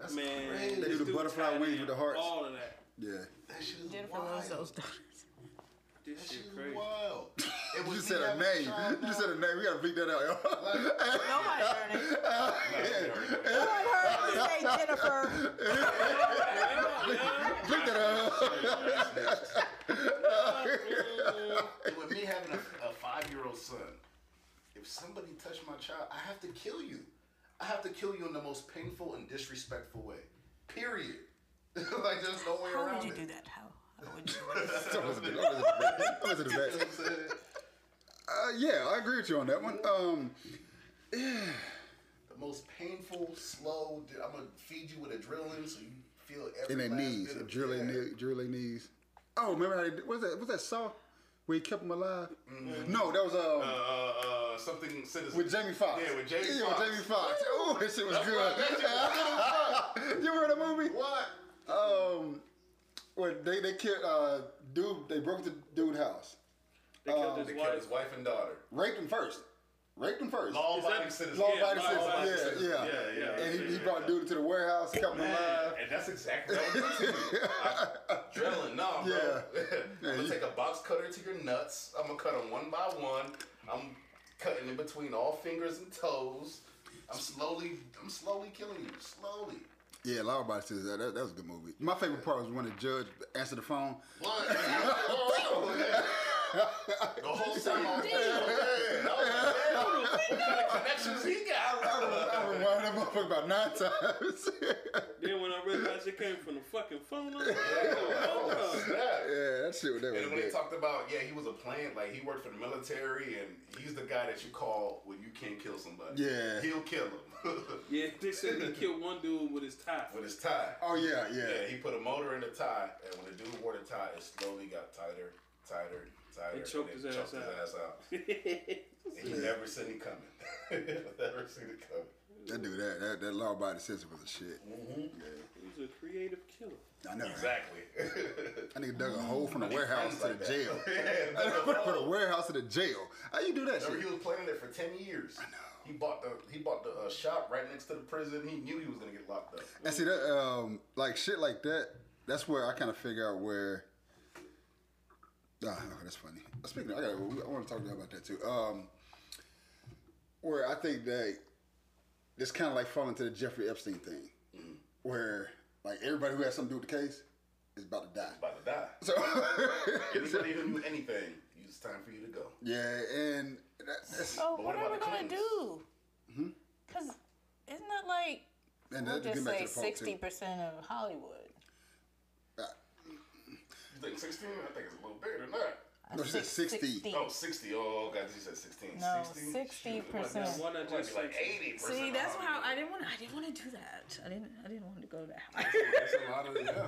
E: That's
F: man.
E: crazy.
D: They do the
F: This
D: butterfly
F: dude
D: wings with the hearts.
F: All of that.
D: Yeah.
E: That shit is
G: Jennifer
E: wild.
G: loves those donuts.
F: This
E: That
F: shit
E: shit
F: crazy.
E: wild. It
D: You
E: was
D: just said a name. You just said a name. We gotta bleep that out, yo.
G: Nobody heard it. Nobody heard it say Jennifer.
D: bleep that out.
E: With me having a, a five-year-old son, if somebody touched my child, I have to kill you. I have to kill you in the most painful and disrespectful way. Period. like there's no way
G: How
E: around
G: would you
E: it.
G: do that? How? How would you do that?
D: That was a bit- that was a bit- that was a
E: You know
D: bit-
E: what I'm saying?
D: Uh, yeah, I agree with you on that one. Um,
E: The most painful, slow. I'm gonna feed you with adrenaline so you feel every
D: in their knees, drilling,
E: yeah.
D: knee, drilling knees. Oh, remember how they did, what's that? What's that saw where he kept him alive? No, that was um,
E: Uh, uh, uh, something citizen.
D: with Jamie Foxx.
E: Yeah, with Jamie
D: Yeah,
E: Foxx.
D: with Jamie Foxx. Oh, that shit was
E: That's
D: good.
E: right, that shit was
D: you remember that movie?
E: What?
D: Um, where they they killed uh dude. They broke the dude house,
F: They killed
E: They
F: his
E: killed his
F: wife.
E: wife and daughter.
D: raped him first, raped him first.
E: Law-abiding citizen.
D: Law abiding
F: law-abiding
D: citizen.
E: citizen.
D: Yeah,
E: Yeah, yeah,
D: And he, he brought dude to the warehouse, kept him alive.
E: And that's exactly what I was doing to you. I- Adrenaline, no, bro.
D: Yeah.
E: I'm gonna take a box cutter to your nuts. I'm gonna cut them one by one. I'm cutting in between all fingers and toes. I'm slowly, I'm slowly killing you, slowly.
D: Yeah, Law Abiding Citizen. That, that, that was a good movie. My favorite part was when the judge answered the phone.
E: What? Oh, yeah. The whole time I'm yeah, I was like, damn, what kind of connections he got?
D: I rewound that motherfucker about nine times.
F: Then when I realized it came from the fucking phone, I was like,
E: Oh, snap.
D: yeah, that shit was that
E: And
D: was
E: then when they talked about, yeah, he was a plant, like he worked for the military, and he's the guy that you call when you can't kill somebody.
D: Yeah.
E: he'll kill him
F: yeah, they said he killed one dude with his tie.
E: with his tie.
D: Oh yeah,
E: Yeah,
D: yeah.
E: he put a motor in the tie, and when the dude wore the tie, it slowly got tighter, tighter, tighter.
F: It choked
E: and
F: his ass
E: choked
F: out.
E: his ass out. And he never seen it coming. never seen it coming.
D: That dude, that that, that Law Abiding Citizen was a shit.
F: He's a creative killer.
D: I know. Right?
E: Exactly.
D: That nigga dug a hole from the warehouse to
E: Like
D: the
E: that.
D: jail.
E: yeah,
D: From the warehouse to the jail. How you do that
E: Remember,
D: shit?
E: he was planning it for ten years. I
D: know.
E: He bought the he bought the uh, shop right next to the prison. He knew he was gonna get locked up.
D: And see that, um, like shit like that. that's where I kind of figure out where. Ah, okay, that's funny. Speaking, of, I got. I want to talk to you about that too. Um, where I think that it's kind of like falling to the Jeffrey Epstein thing, where like everybody who has something to do with the case is about to die.
E: About to die.
D: So
E: Anybody who knew anything, it's time for you to go.
D: yeah, and that, that's
G: So what
E: what
G: are we gonna do? Because isn't that like
D: and
G: we'll just say
D: the
G: sixty percent of Hollywood?
E: You think 16? I think it's a little bigger than that.
D: No, she said 60.
E: Oh, 60. Oh, God, you said 16.
G: No,
E: 60?
G: sixty
F: That
G: percent.
F: one that
E: It might
F: just
E: like
F: like
E: 80
G: See, that's how I didn't want. I didn't want to do that. I didn't. I didn't want to go that high.
E: It's a lot of yeah.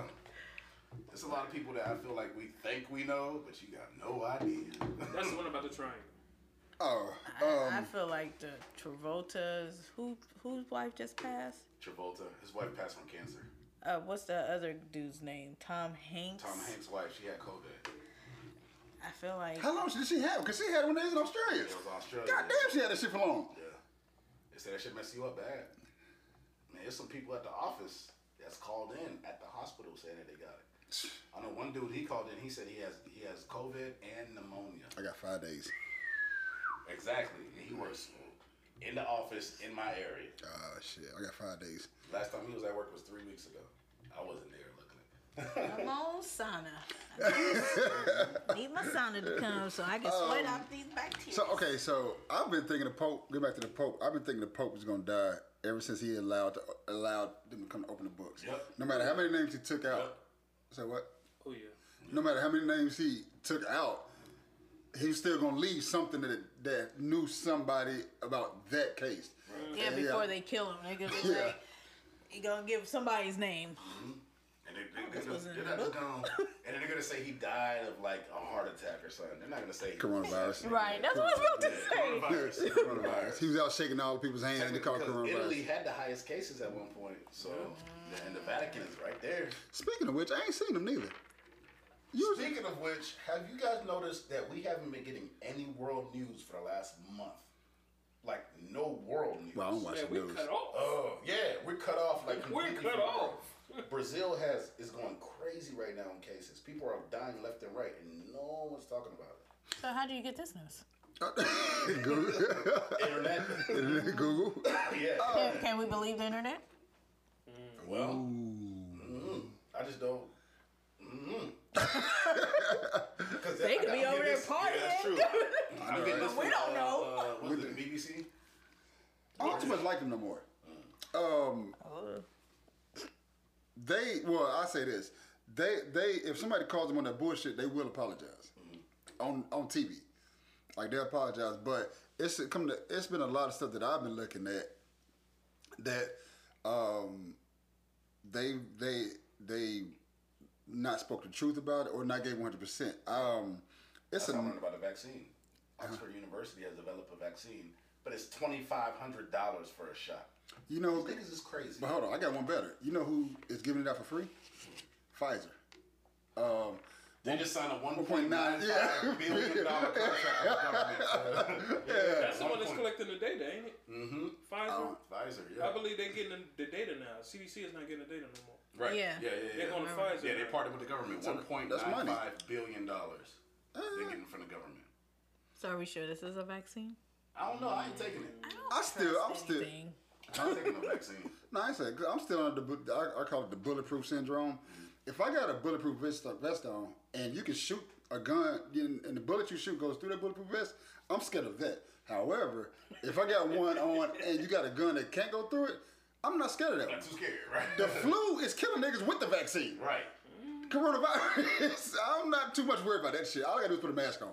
E: It's a lot of people that I feel like we think we know, but you got no idea.
F: that's the one about the triangle.
D: Oh,
G: I, I
D: um,
G: feel like the Travolta's who whose wife just passed.
E: Travolta, his wife passed from cancer.
G: Uh, what's the other dude's name? Tom Hanks.
E: Tom Hanks' wife, she had COVID.
G: I feel like
D: how long did she have? Because she had it when they was in Australia.
E: It was Australia.
D: God damn, she had that shit for long.
E: Yeah. They said that shit mess you up bad. Man, there's some people at the office that's called in at the hospital saying that they got it. I know one dude he called in. He said he has he has COVID and pneumonia.
D: I got five days.
E: Exactly. And he works in the office in my area.
D: Oh shit, I got five days.
E: Last time he was at work was three weeks ago. I wasn't there looking at.
G: I'm on sauna. I need my sauna to come so I can sweat out um, these bacteria.
D: So okay, so I've been thinking the Pope. Get back to the Pope. I've been thinking the Pope is gonna die ever since he allowed to, allowed them to come to open the books.
E: Yep.
D: No matter how many names he took out.
E: Yep.
D: So what?
F: Oh yeah.
D: No matter how many names he took out, he was still gonna leave something that that knew somebody about that case.
G: yeah,
D: And,
G: before they kill him, they're gonna be
D: Yeah.
G: like, he gonna give somebody's name. Mm-hmm.
E: And they, they,
G: this
E: they're, they're not gonna, and they're gonna say he died of like a heart attack or something. They're not gonna say
D: Coronavirus.
G: Right, that's what I was about to
E: Yeah,
G: say.
E: Coronavirus. Coronavirus.
D: He was out shaking all the people's hands and they called
E: Because Italy had the highest cases at one point, so and the Vatican is right there.
D: Speaking of which, I ain't seen him neither. You
E: Speaking of which, have you guys noticed that we haven't been getting any world news for the last month? Like no world news.
D: well, I don't watch
F: Man,
D: the
F: we
D: news.
F: cut off.
E: Oh yeah, we're cut off like
F: We're cut off.
E: world. Brazil has is going crazy right now in cases. People are dying left and right, and no one's talking about it.
G: So how do you get this news?
D: Google.
E: Internet,
D: Google.
E: yeah.
G: Can, can we believe the internet?
E: Well, mhm. I just don't. Because
G: They could be over there partying.
E: Yeah, that's true. I'm getting this
G: We don't
E: uh,
G: know.
E: Uh, was it BBC?
D: I don't too much like them no more. Um, they well, I say this: they they if somebody calls them on that bullshit, they will apologize on on TV, like they apologize. But it's come to it's been a lot of stuff that I've been looking at that um, they they they not spoke the truth about it or not gave one hundred percent. Um, it's
E: That's how I
D: a
E: learned about the vaccine. Oxford University has developed a vaccine, but it's twenty five hundred dollars for a shot.
D: you know
E: These niggas is crazy.
D: But hold on, I got one better. You know who is giving it out for free? Pfizer. Um,
E: They just signed a one
D: 1.9,
E: point nine
D: yeah.
E: five billion dollar contract with the government.
F: That's the one that's collecting the data, ain't it? Mm-hmm. Pfizer.
E: Pfizer,
F: I believe they're getting the, the data now. CDC is not getting the data no more.
E: Right.
G: Yeah.
E: Yeah, yeah, yeah.
F: They're going to
E: fight.
F: yeah,
E: they
F: now.
E: partnered with the government. One point
D: that's
E: nine
D: money.
E: five billion dollars. Uh. They're getting from the government.
G: So are we sure this is a vaccine?
E: I don't know. I ain't taking it.
D: I still, I'm still,
G: Anything.
E: I'm not taking no vaccine.
D: no, I ain't saying, I'm still on the, bu- I, I call it the bulletproof syndrome. Mm-hmm. If I got a bulletproof vest, vest on and you can shoot a gun and and the bullet you shoot goes through that bulletproof vest, I'm scared of that. However, if I got one on and you got a gun that can't go through it, I'm not scared of that.
E: Not too scared, right?
D: The flu is killing niggas with the vaccine.
E: right.
D: Coronavirus, I'm not too much worried about that shit. All I gotta do is put a mask on,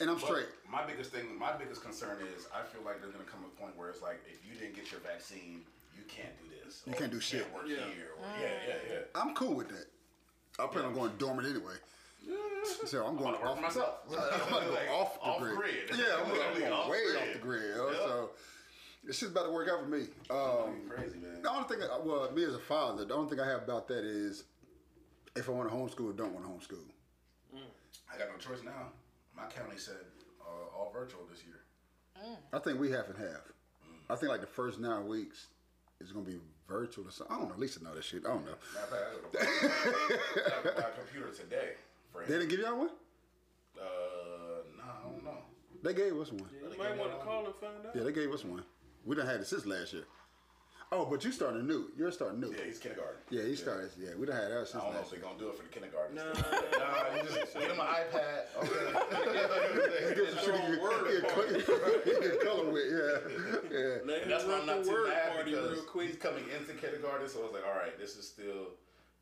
D: and I'm
E: But
D: straight.
E: My biggest thing, my biggest concern is, I feel like there's gonna come to a point where it's like, if you didn't get your vaccine, you can't do this.
D: You can't do shit.
E: work
F: Yeah.
E: here. Or, yeah, yeah, yeah. Mm.
D: I'm cool with that. I plan on going dormant anyway. So I'm
E: I'm
D: going off
E: myself.
D: I'm gonna
E: Like,
D: off the
E: off
D: grid.
E: grid.
D: Yeah, I'm, I'm going
E: Off
D: way
E: grid.
D: off the grid. yo.
E: Yeah.
D: So this shit's about to work out for me. Um,
E: Crazy man.
D: the only thing, I- well, me as a father, the only thing I have about that is if I want to homeschool or don't want to homeschool.
E: I got no choice now. My county said uh, all virtual this year.
D: I think we half and half. I think like the first nine weeks, is gonna be virtual or something. I don't know. Lisa know that shit. I don't know.
E: Matter of fact, I gotta buy a computer today. For
D: They didn't give y'all one.
E: Uh, no, I don't know.
D: They gave us one.
F: You might want to call and find out.
D: Yeah, they gave us one. We done had it since last year. Oh, but you starting new. You're starting new.
E: Yeah, he's kindergarten.
D: Yeah, he started. Yeah, we done had that
E: I don't know
D: last
E: if
D: year.
E: they're gonna do it for the kindergarten.
F: Nah.
E: nah, you just get him an iPad. Okay.
D: Get some shit
F: Throw
D: you
F: word
D: can-
F: party.
D: you color with. Yeah, yeah.
F: Let him
E: That's why I'm not too
F: word
E: mad because
F: real quick.
E: he's coming into kindergarten, so I was like, all right, this is still,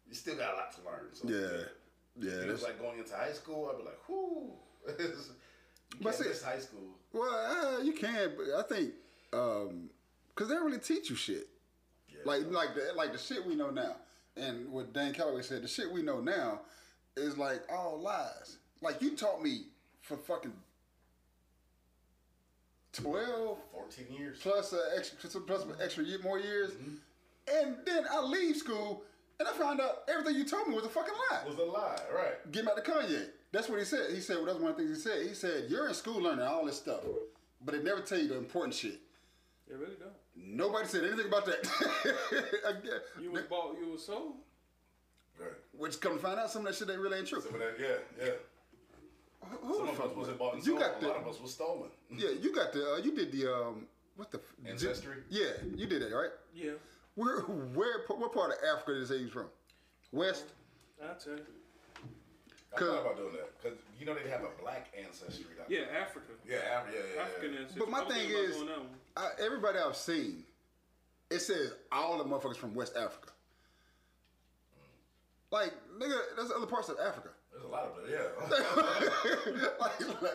E: you still got a lot to learn. So
D: Yeah, yeah.
E: it was like going into high school, I'd be like, whoo.
D: But
E: can't
D: see-
E: high school.
D: well, uh, you can, but I think Um, because they don't really teach you shit.
E: Yeah.
D: Like like the like the shit we know now, and what Dan Calloway said, the shit we know now is like all lies. Like you taught me for fucking twelve
E: 14 years.
D: plus a mm-hmm. extra plus an extra year, more years, mm-hmm. and then I leave school and I found out everything you told me was a fucking lie.
E: was a lie, right?
D: Get back to Kanye. That's what he said. He said well, that's one of the things he said. He said you're in school learning all this stuff, but they never tell you the important shit.
F: It really don't.
D: Nobody said anything about that.
F: You was bought, you was sold.
E: Right.
D: Which come to find out, some of that shit ain't really ain't true.
E: Some of that, yeah, yeah.
D: Who
E: Some of us wasn't bought and
D: You
E: sold.
D: got
E: a lot of us was stolen.
D: yeah. You got the uh, you did the um what the f-
E: Ancestry?
D: Yeah, you did that right.
F: Yeah,
D: Where where what part of Africa did they say from? West.
F: I'll tell you.
E: I thought about doing that because you know they have a black ancestry. down
F: Yeah. Africa.
E: yeah, Af- yeah, yeah, yeah.
F: African ancestry.
D: But my thing is,
F: doing that one.
D: I, everybody I've seen, it says all the motherfuckers from West Africa. Like nigga, there's other parts of Africa.
E: There's a lot of it, yeah.
D: like, like,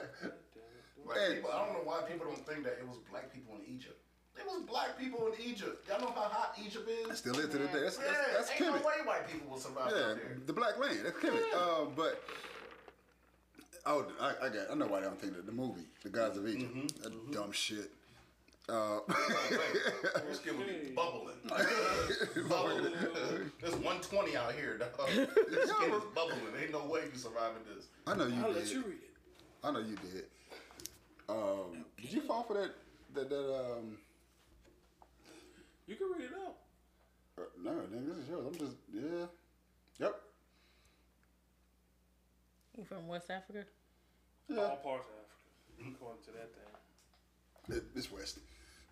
E: like
D: And-
E: people, I don't know why people don't think that it was black people in Egypt. It was black people in Egypt. Y'all know how hot Egypt is?
D: still is to this day. That's
E: yeah,
D: that's, that's
E: ain't
D: Kemet.
E: no way white people will survive out
D: Yeah,
E: there.
D: the Black Land. That's Kemet. Um, but oh, I, I got. I know why they don't think that the movie, The Gods of Egypt,
E: Mm-hmm.
D: that dumb shit. Uh,
E: Your skin would be bubbling. bubbling. There's 120 out here, dog. Your skin is bubbling. Ain't no way you surviving this.
D: I know you
F: I'll
D: did.
F: let you read it.
D: I know you did. Um, did you fall for that? That that um.
F: You can read it out.
D: uh, No, nigga, this is yours. I'm just yeah. Yep.
G: You from West Africa?
F: All parts of Africa, according to that thing.
D: It, it's West.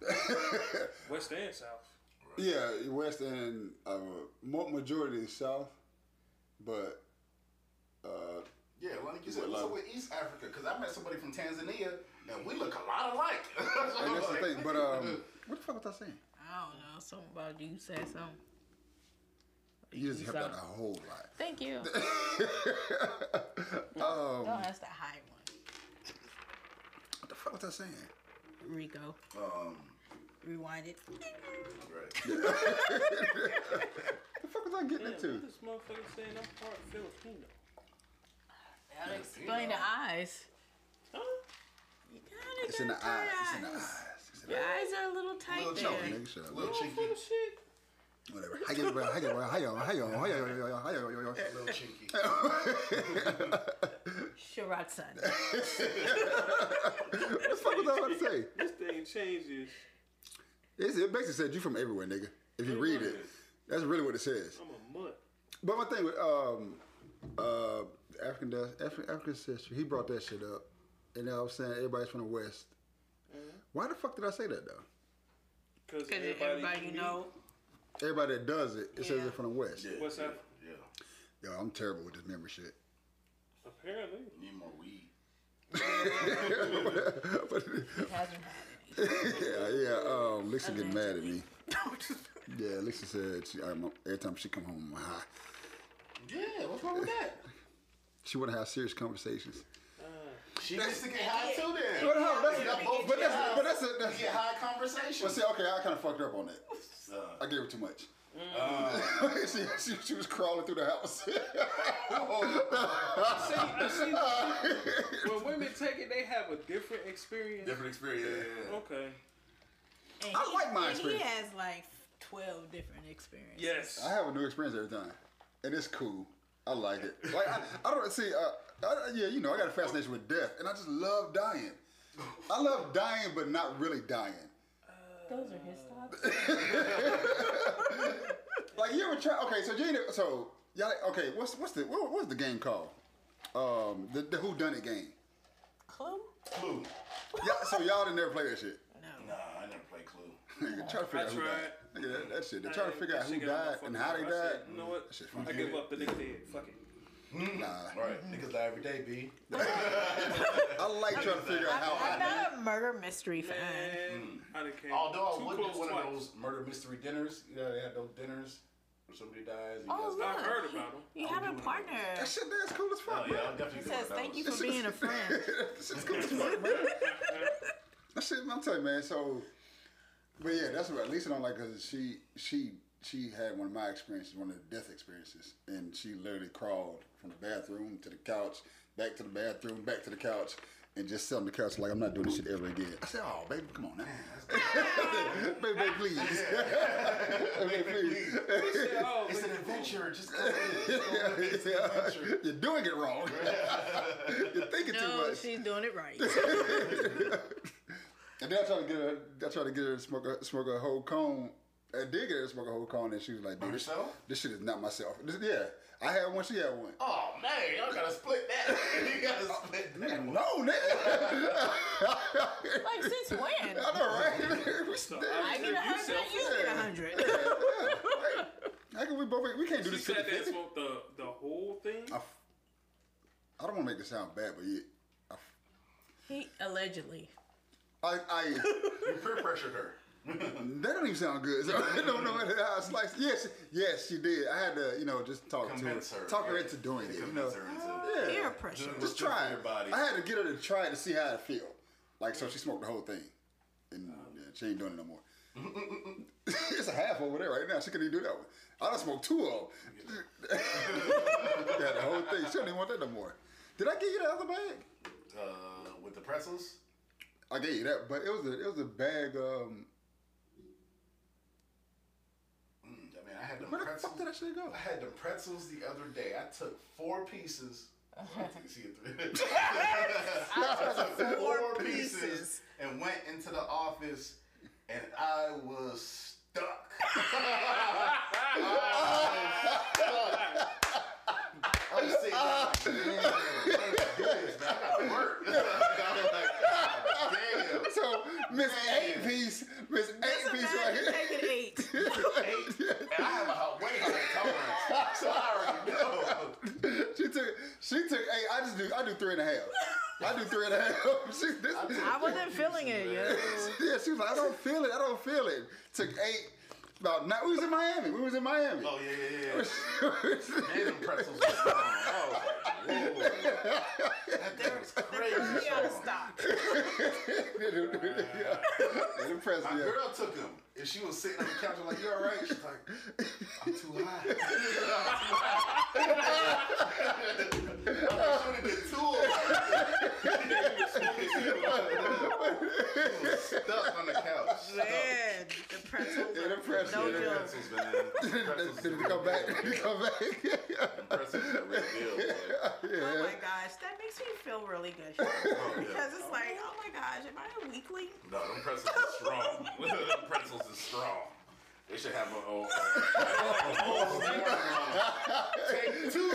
F: West and South.
D: Yeah, West and uh, majority is South, but uh,
E: Yeah, like you said,
D: Well,
E: what's up
D: uh,
E: with East Africa? Because I met somebody from Tanzania, and we look a lot alike.
D: and that's the thing. But um, what the fuck was I saying?
G: I don't know. Something about you said something.
D: You just
G: You
D: helped out a whole lot.
G: Thank you.
D: Um,
G: Don't ask the high one.
D: What the fuck was I saying?
G: Rico.
E: um,
G: Rewind it.
E: right.
D: The fuck was I getting
F: Yeah,
D: into?
F: this motherfucker saying I'm part Filipino.
G: Gotta explain the eyes.
F: Huh?
G: You kinda
D: It's in the
G: got tight
D: eyes. It's in the eyes. It's in the
G: Your
D: eyes.
G: eyes are a little tight
E: Little chunky.
D: Nigga, shut up.
E: Little
F: Full
E: chinky.
F: of shit.
D: Whatever. How you, how you, how you, how you, how you, how you, how you, how you,
E: Little chinky.
G: Shiratsan.
D: What the fuck was I about to say?
F: This thing changes.
D: It's, it basically said you from everywhere, nigga. If you read it, that's really what it says.
F: I'm a mutt.
D: But my thing with um, uh, African Dust, African, African sister, he brought that shit up, and I was saying everybody's from the West. Why the fuck did I say that though?
F: Because
G: Because
F: everybody,
G: everybody you know.
D: Everybody that does it, it says
G: Yeah.
D: they're from the West.
E: Yeah,
F: What's
E: yeah,
F: that?
E: Yeah.
D: Yo, I'm terrible with this memory shit.
F: Apparently.
E: Need more weed.
G: He hasn't had any.
D: Yeah, yeah. Um, Lisa getting mad at me. Yeah, Lisa said she, I'm, every time she come home, I'm high.
E: Yeah, what's wrong with that?
D: She want to have serious conversations.
E: She needs to get high too then.
D: But, no, that's,
E: Y'all both
D: but that's,
E: high.
D: but that's, a, that's
E: Get high conversation.
D: But see, okay, I kind of fucked up on that.
E: Uh,
D: I gave her too much.
E: uh,
D: she, she, she was crawling through the house.
F: See, I see, when women take it, they have a different experience.
E: different experience. Yeah, yeah.
F: Okay.
G: And
D: I
G: he-
D: like my
G: and He has like 12 different experiences.
F: Yes.
D: I have a new experience every time, and it's cool. I like it. Like I, I don't see. Uh, I, yeah, you know, I got a fascination with death, and I just love dying. I love dying, but not really dying.
G: Those are his thoughts.
D: Like you ever try? Okay, so you so y'all okay? What's what's the what, what's the game called? Um, the, the Who Done It game.
G: Clue?
E: Clue.
D: Yeah, so y'all didn't never play that shit.
G: No.
E: Nah, I never played Clue.
D: Nigga, try to figure
F: I
D: out who died.
F: tried.
D: Nigga, that, that shit. They're trying to figure out who died and how they
F: heart. Said,
D: died.
F: You know what? I give up. The nigga dead. Fuck it.
D: Mm, nah,
E: Right. Niggas die every day, B.
D: I like trying to figure out how
G: I'm
D: I died.
G: not a murder mystery fan.
F: And mm. I done came
E: Although I
F: too
E: would
F: close
E: do one
F: twice.
E: of those murder mystery dinners. You know, they had those dinners where somebody dies. And
G: Oh,
E: you guys
F: I heard about him.
G: You
E: I'll
G: have a
E: one of
G: partner.
D: That shit that's cool as
E: Oh,
D: fuck,
E: yeah. I'll definitely
G: He says, thank you for being a friend.
D: that shit's cool as fuck, bro. That shit, I'm telling you, man. So, but yeah, that's what Lisa don't like because she she she had one of my experiences, one of the death experiences, and she literally crawled from the bathroom to the couch, back to the bathroom, back to the couch. And just sat on the couch like I'm not doing this shit ever again. I said, "Oh, baby, come on now, baby, baby, please, baby, please."
F: Oh,
E: It's an adventure. Just go with it. Just go with it. It's an adventure.
D: You're doing it wrong. You're thinking too
G: No,
D: much.
G: she's doing it right.
D: And then I tried to get her. I tried to get her to smoke a smoke a whole cone. I did get her to smoke a whole cone, and she was like,
E: By
D: "Dude, this,
E: herself?
D: this shit is not myself." This, yeah, I had one. She had one.
E: Oh man, y'all gotta split that. you gotta split that.
D: Mm, no, nigga.
G: like, since when?
D: I know, right? We still-
G: I get a hundred, you get a hundred.
D: How can we both? We can't do
F: She
D: this.
F: sat there and
D: 50-50.
F: smoked the, the whole thing?
D: I, f- I don't want to make this sound bad, but yeah, I, f-
G: He allegedly.
D: I, I
E: You peer pressured her.
D: That don't even sound good. So I don't know how I sliced. Yes, yes, she did. I had to, you know, just talk
E: Convince
D: to
E: her.
D: her, talk her into doing it. You know,
E: Convince her into
D: yeah.
G: Peer pressure.
E: Doing
D: Just try it.
E: your body.
D: I had to get her to try it to see how it feel. Like, so she smoked the whole thing. And yeah, she ain't doing it no more. it's a half over there right now. She couldn't even do that one. I done smoked two of them. yeah, the whole thing. She don't even want that no more. Did I give you the other bag?
E: Uh, with the pretzels.
D: I gave you that, but it was a it was a bag. Um,
E: Mm, I mean, I had them
D: where the
E: pretzels.
D: fuck did that shit go?
E: I had them pretzels the other day. I took four pieces. Uh-huh. I took- see it through. four pieces and went into the office, and I was stuck. I was sitting there like, man, I gotta do man. I gotta work. I was like, damn.
D: So Miss Eight Piece, Miss Eight Piece right here.
G: Taking eight.
E: Eight, and I have a hot- way higher tolerance, so I already know.
D: She took she took eight. I just do I do three and a half. I do three and a half. She, this,
G: I wasn't feeling it yet.
D: yeah, she was like, I don't feel it. I don't feel it. Took eight. About now, we was in Miami. We was in Miami.
E: Oh yeah, yeah, yeah. Man, them pretzels was I was crazy
G: of
E: strong.
G: stock.
D: yeah, impressed
E: My
D: me.
E: girl took them, and she was sitting on the couch. I'm like, "You all right?" She's like, "I'm too high." I'm like, "Should have did two of them." Stuck on the couch. Stuck.
G: Man, the pretzels.
D: Yeah, the pretzels.
G: No
D: Yeah, the
G: joke.
E: Pretzels, man. Pretzels
D: Did it come back? Did it come back?
E: Pretzels are a real deal. boy.
G: Oh my gosh, that makes me feel really good.
E: Oh, yeah.
G: Because it's oh. like, oh my gosh, am I a weakling?
E: No, them pretzels is strong. them pretzels is strong. They should have a whole. Take two.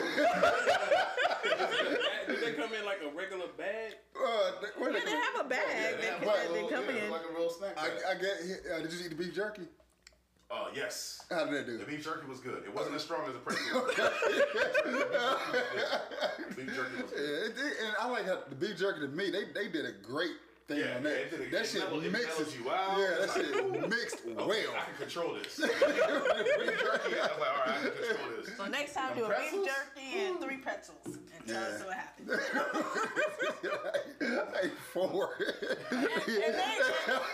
F: Did they come in like a regular bag?
D: Uh, th- where
G: Yeah, they have a bag
E: They have
G: that,
E: like
G: that
E: a
G: they come
E: yeah,
G: in.
E: like a real snack.
D: I,
E: bag.
D: I get. Uh, did you eat the beef jerky?
E: Oh yes.
D: How did that do?
E: The beef jerky was good. It wasn't as strong as the pretzel. beef jerky was good.
D: Yeah, it did, and I like how the beef jerky to me. They they did a great thing
E: Yeah,
D: on
E: yeah,
D: that.
E: it
D: that
E: it
D: shit
E: mellowed- it
D: mixes
E: mellowed you out.
D: Yeah, that shit mixed
E: I
D: well.
E: can control this. beef jerky. I was like, all right, I can control this.
G: So next time,
E: Them
G: do a beef
E: pretzels?
G: jerky and three pretzels and tell us
D: Yeah.
G: what happened.
D: like four.
G: And then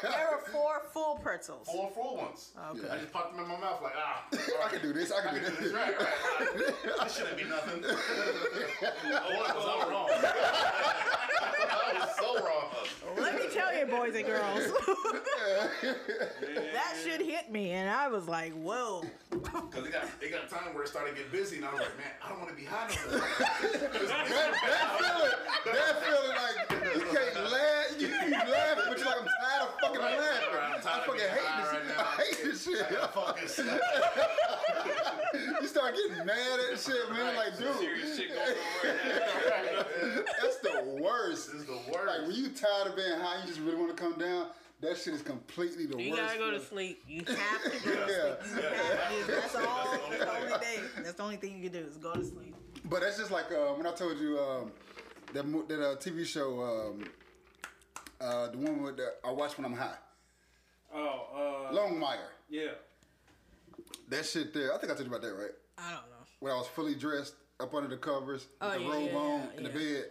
G: there were four full pretzels.
E: Four full ones.
G: Okay.
E: I just popped them in my mouth like, ah, all
D: I can do this. I
E: I
D: can
E: can
D: do
E: do
D: this.
E: this. Right, right, right. This shouldn't be nothing. oh, I was all wrong. I was so wrong.
G: Let me tell you, boys and girls, that shit hit me, and I was like, whoa.
E: Because it got, it got a time where it started getting busy, and I was like, man, I don't want to be high no more.
D: That, that feeling, that feeling like you can't laugh. You, you laughing, but you're like, I'm tired of fucking
E: Right,
D: laughing.
E: right, I'm tired
D: I
E: of
D: fucking
E: being
D: hate
E: high. fucking.
D: You start getting mad at shit, man. Like, dude,
B: serious shit going on right now.
D: that's the worst.
E: This is the worst.
D: Like
E: worst.
D: when you tired of being high, you just really want to come down. That shit is completely the
G: You
D: worst.
G: You gotta go to sleep. You have to go to sleep. You have to. That's all. That's the only thing. That's the only thing you can do is go to sleep.
D: But that's just like uh, when I told you um, that mo- that uh, TV show, um, uh, the one with the, I watch when I'm high,
F: Oh, uh,
D: Longmire.
F: yeah.
D: That shit there. I think I told you about that, right?
G: I don't know.
D: When I was fully dressed up under the covers,
G: Oh,
D: with the
G: yeah,
D: robe
G: yeah,
D: on
G: yeah,
D: in the bed.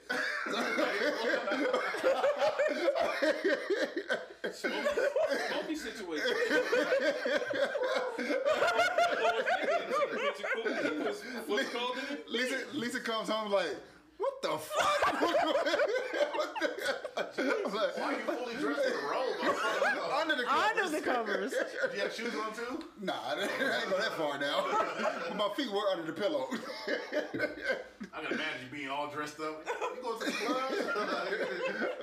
F: Smoky situation. What's cold in it?
D: Lisa, Lisa comes home like, what the fuck? what the? I'm like,
E: Why are you fully dressed in a robe?
D: under the covers.
G: Under the covers.
E: Do you have shoes on too?
D: Nah, I ain't go that far now. but my feet were under the pillow.
E: I can imagine you being all dressed up. You go to the club?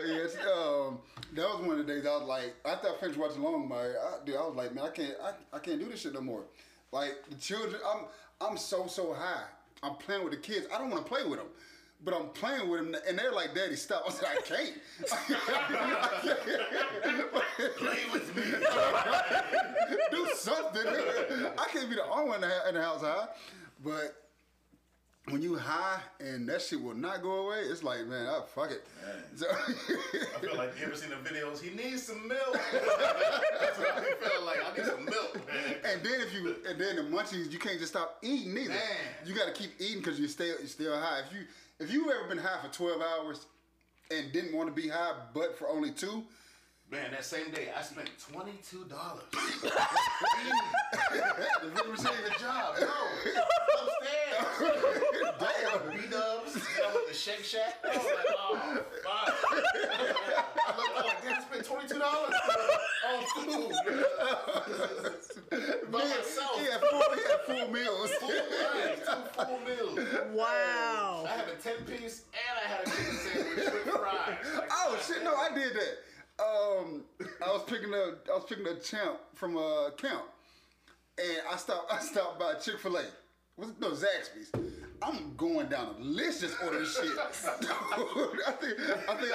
D: yes, um, that was one of the days I was like, after I finished watching Longmire, I, dude, I was like, man, I can't, I, I can't do this shit no more. Like the children, I'm, I'm so so high. I'm playing with the kids. I don't want to play with them. But I'm playing with him, and they're like, "Daddy, stop!" I said, "I can't."
E: Play with me.
D: do something. I can't be the only one in the, in the house high. But when you high and that shit will not go away, it's like, man, oh, fuck it. So,
E: I feel like you ever seen the videos? He needs some milk. That's what I feeling like. I need some milk, man.
D: and then if you and then the munchies, you can't just stop eating either.
E: Man.
D: You got to keep eating because you stay you're still high. If you if you've ever been high for twelve hours and didn't want to be high, but for only two.
E: Man, that same day I spent twenty two dollars.
D: The vending machine-
E: Good job, no. Upstairs. Damn. B Dubs. with the Shake Shack. I was like, oh, fuck. I looked like, damn, I spent twenty two dollars on food. By myself.
D: He had full, he full meals.
E: Full right, two full meals.
G: Wow.
E: I had a ten piece and I had a chicken sandwich with fries. Like,
D: Oh shit! No, I did that. Um, I was picking up, I was picking up champ from a uh, camp, and I stopped, I stopped by Chick Fil A. Was it no Zaxby's? I'm going down the list just ordering shit. I think, I think, I, think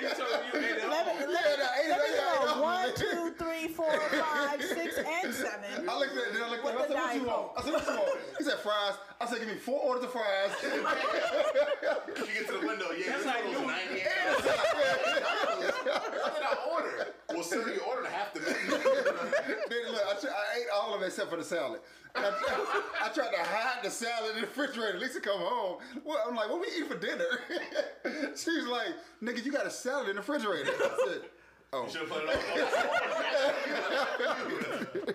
F: You told me you ate it
G: Let
F: all.
G: me,
D: Yeah,
G: let,
D: no, eight,
G: let me
D: eight, eight,
G: know.
D: eight,
G: One,
D: eight.
G: two, three, four, five, six, and seven.
D: I looked at it, I looked at it, I said, "What you want?" I said, "What you want?" He said, "Fries." I said, "Give me four orders of fries."
E: You get to the window, yeah,
F: That's
E: this
F: how
E: one
F: you-
E: was 98 What did I order? Well, sir, you ordered half the menu.
D: Then look, I, I ate all of it except for the salad. I, tried, I tried to hide the salad in the refrigerator. Lisa come home. Well, I'm like, what we eat for dinner? She's like, nigga, you got a salad in the refrigerator. I said, oh.
E: Should have put it on.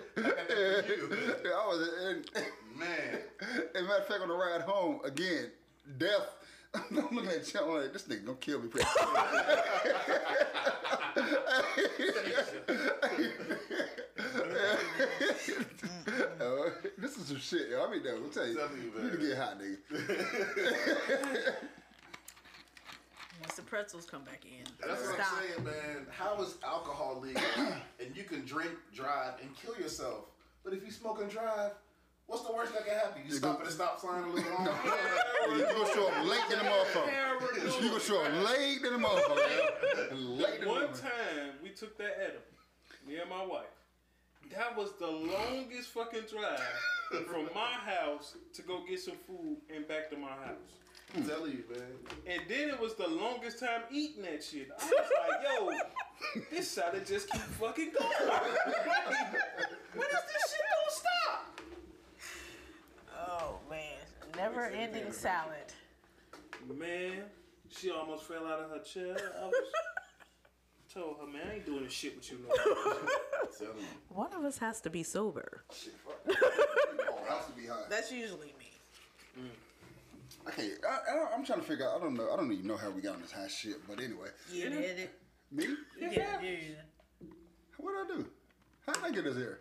D: I was, and,
E: Man,
D: a matter of fact, on the ride home, again, death. I'm looking at Chuck, I'm like, this nigga gonna kill me. pretty Uh, this is some shit, yo. I mean, though, I'll tell you,
E: Tell me,
D: you need to get hot, nigga.
G: Once the pretzels come back in.
E: that's what I'm saying, man. How is alcohol legal and you can drink, drive, and kill yourself? But if you smoke and drive, what's the worst that can happen? You stop at a stop sign and look wrong.
D: You gonna show up late in the motherfucker. You gonna show up late in the motherfucker. Late in the
F: One time we took that edible, me and my wife. That was the longest fucking drive from my house to go get some food and back to my house.
E: I'm telling you, man.
F: And then it was the longest time eating that shit. I was like, yo, this salad just keep fucking going. when is this shit gonna stop?
G: Oh man, never ending salad.
F: Man, she almost fell out of her chair. I was told her, man, I ain't doing this shit with you no more.
E: I'm telling you.
G: One of us has to be sober.
D: Shit, fuck. Oh, I to be high.
G: That's usually me. Mm.
D: I can't. I, I, I'm trying to figure out. I don't know. I don't even know how we got on this high shit. But anyway,
G: You did it.
D: me?
G: Yeah, yeah.
D: What would I do? How did I get us here?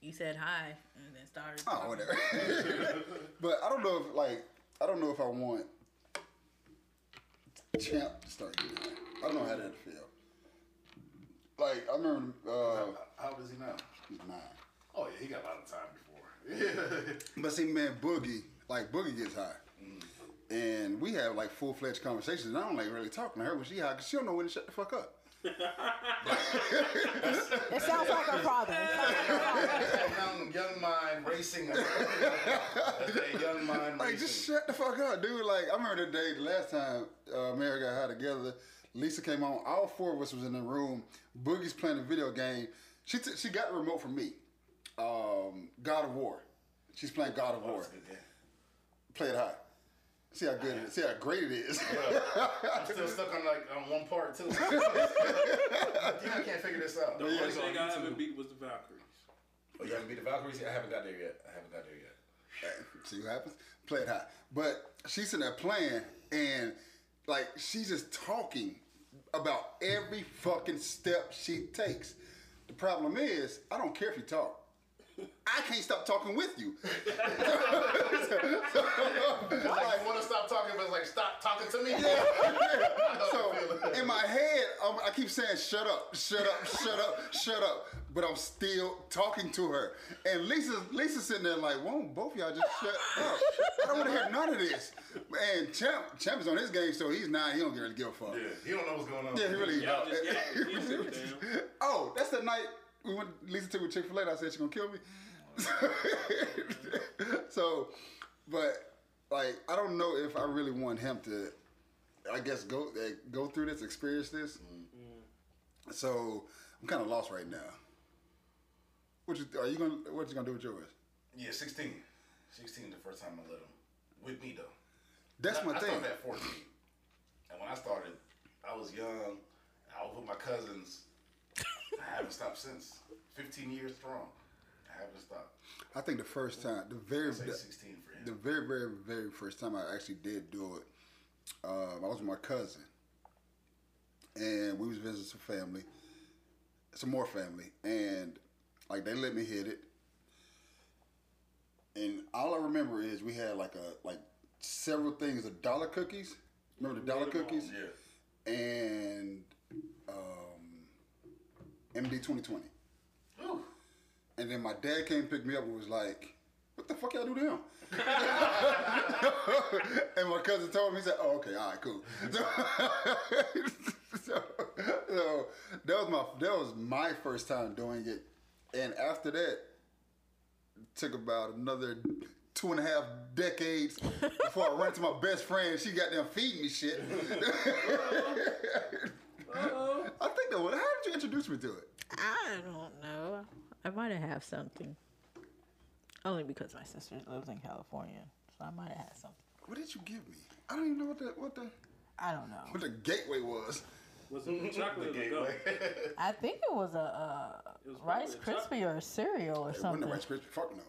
G: You said hi mm. And then.
D: Oh, whatever. but I don't know if like I don't know if I want Champ to start getting high. I don't know how that feel. Like I remember uh,
E: How old is he now?
D: he's nine.
E: Oh yeah, he got a lot of time before. Yeah.
D: But see, man, Boogie, like Boogie gets high. And we have like full fledged conversations. And I don't like really talking to her when she high because she don't know when to shut the fuck up.
G: It sounds like her father. It sounds like her father.
E: young, young mind racing. That's young mind
D: Like,
E: racing.
D: just shut the fuck up, dude. Like, I remember the day, the last time uh, Mary got high together, Lisa came on. All four of us was in the room. Boogie's playing a video game. She t- she got the remote from me. Um, God of War. She's playing God of
E: Oh,
D: War.
E: good game.
D: Play it high. See how good it is. See how great it is.
E: I'm still stuck on like on one part too. yeah, I can't figure this out.
B: The
E: Oh,
B: first
E: it's on
B: thing I haven't
E: YouTube.
B: beat was the Valkyries.
E: Oh, you haven't beat the Valkyries? I haven't got there yet. I haven't got there yet.
D: See what happens? Play it high. But she's sitting there playing and like she's just talking about every fucking step she takes. The problem is, I don't care if you talk. I can't stop talking with you.
E: Like, I want to stop talking, but it's like, stop talking to me.
D: So in my head, I'm, I keep saying, "Shut up, shut up, shut up, shut up," but I'm still talking to her. And Lisa, Lisa's sitting there like, "Won't both y'all just shut up? I don't want to hear none of this." And Champ, Champ is on his game, so he's not. He don't really give a fuck.
E: Yeah, he don't know what's going on.
D: Yeah, he really
B: Y'all just got it. You sit down.
D: oh, that's the night we went. Lisa took me Chick Fil A. I said she gonna kill me. so, but like, I don't know if I really want him to. I guess go eh, go through this, experience this. So I'm kind of lost right now. What you are you gonna what you gonna do with yours?
E: Yeah, 16. 16 the first time I let him. With me, though.
D: That's
E: I,
D: my
E: I
D: thing.
E: started at 14. And when I started, I was young. I was with my cousins. I haven't stopped since. 15 years strong. I haven't stopped.
D: I think the first time, the very
E: I'll say 16 for him.
D: the very very very first time I actually did do it, um, I was with my cousin, and we was visiting some family, some more family, and like they let me hit it, and all I remember is we had like a like several things of dollar cookies. Remember the dollar cookies?
E: Yeah.
D: And um, MD twenty twenty.
E: Ooh.
D: And then my dad came picked me up and was like, "What the fuck y'all do to him?" and my cousin told me, he said, "Oh, okay, all right, cool." So, so, that was my that was my first time doing it, and after that, it took about another two and a half decades before I ran to my best friend. She got them feeding me shit. I think that. was- How did you introduce me to it?
G: I don't know. I might have had something. Only because my sister lives in California, so I might have had something.
D: What did you give me? I don't even know what the what the
G: I don't know.
D: what the gateway was.
B: Was it chocolate or gum?
G: I think it was a uh,
B: It was
G: Rice
B: probably a
G: Krispie or a cereal or
D: It wasn't
G: something.
D: a Rice Krispie. Fuck no.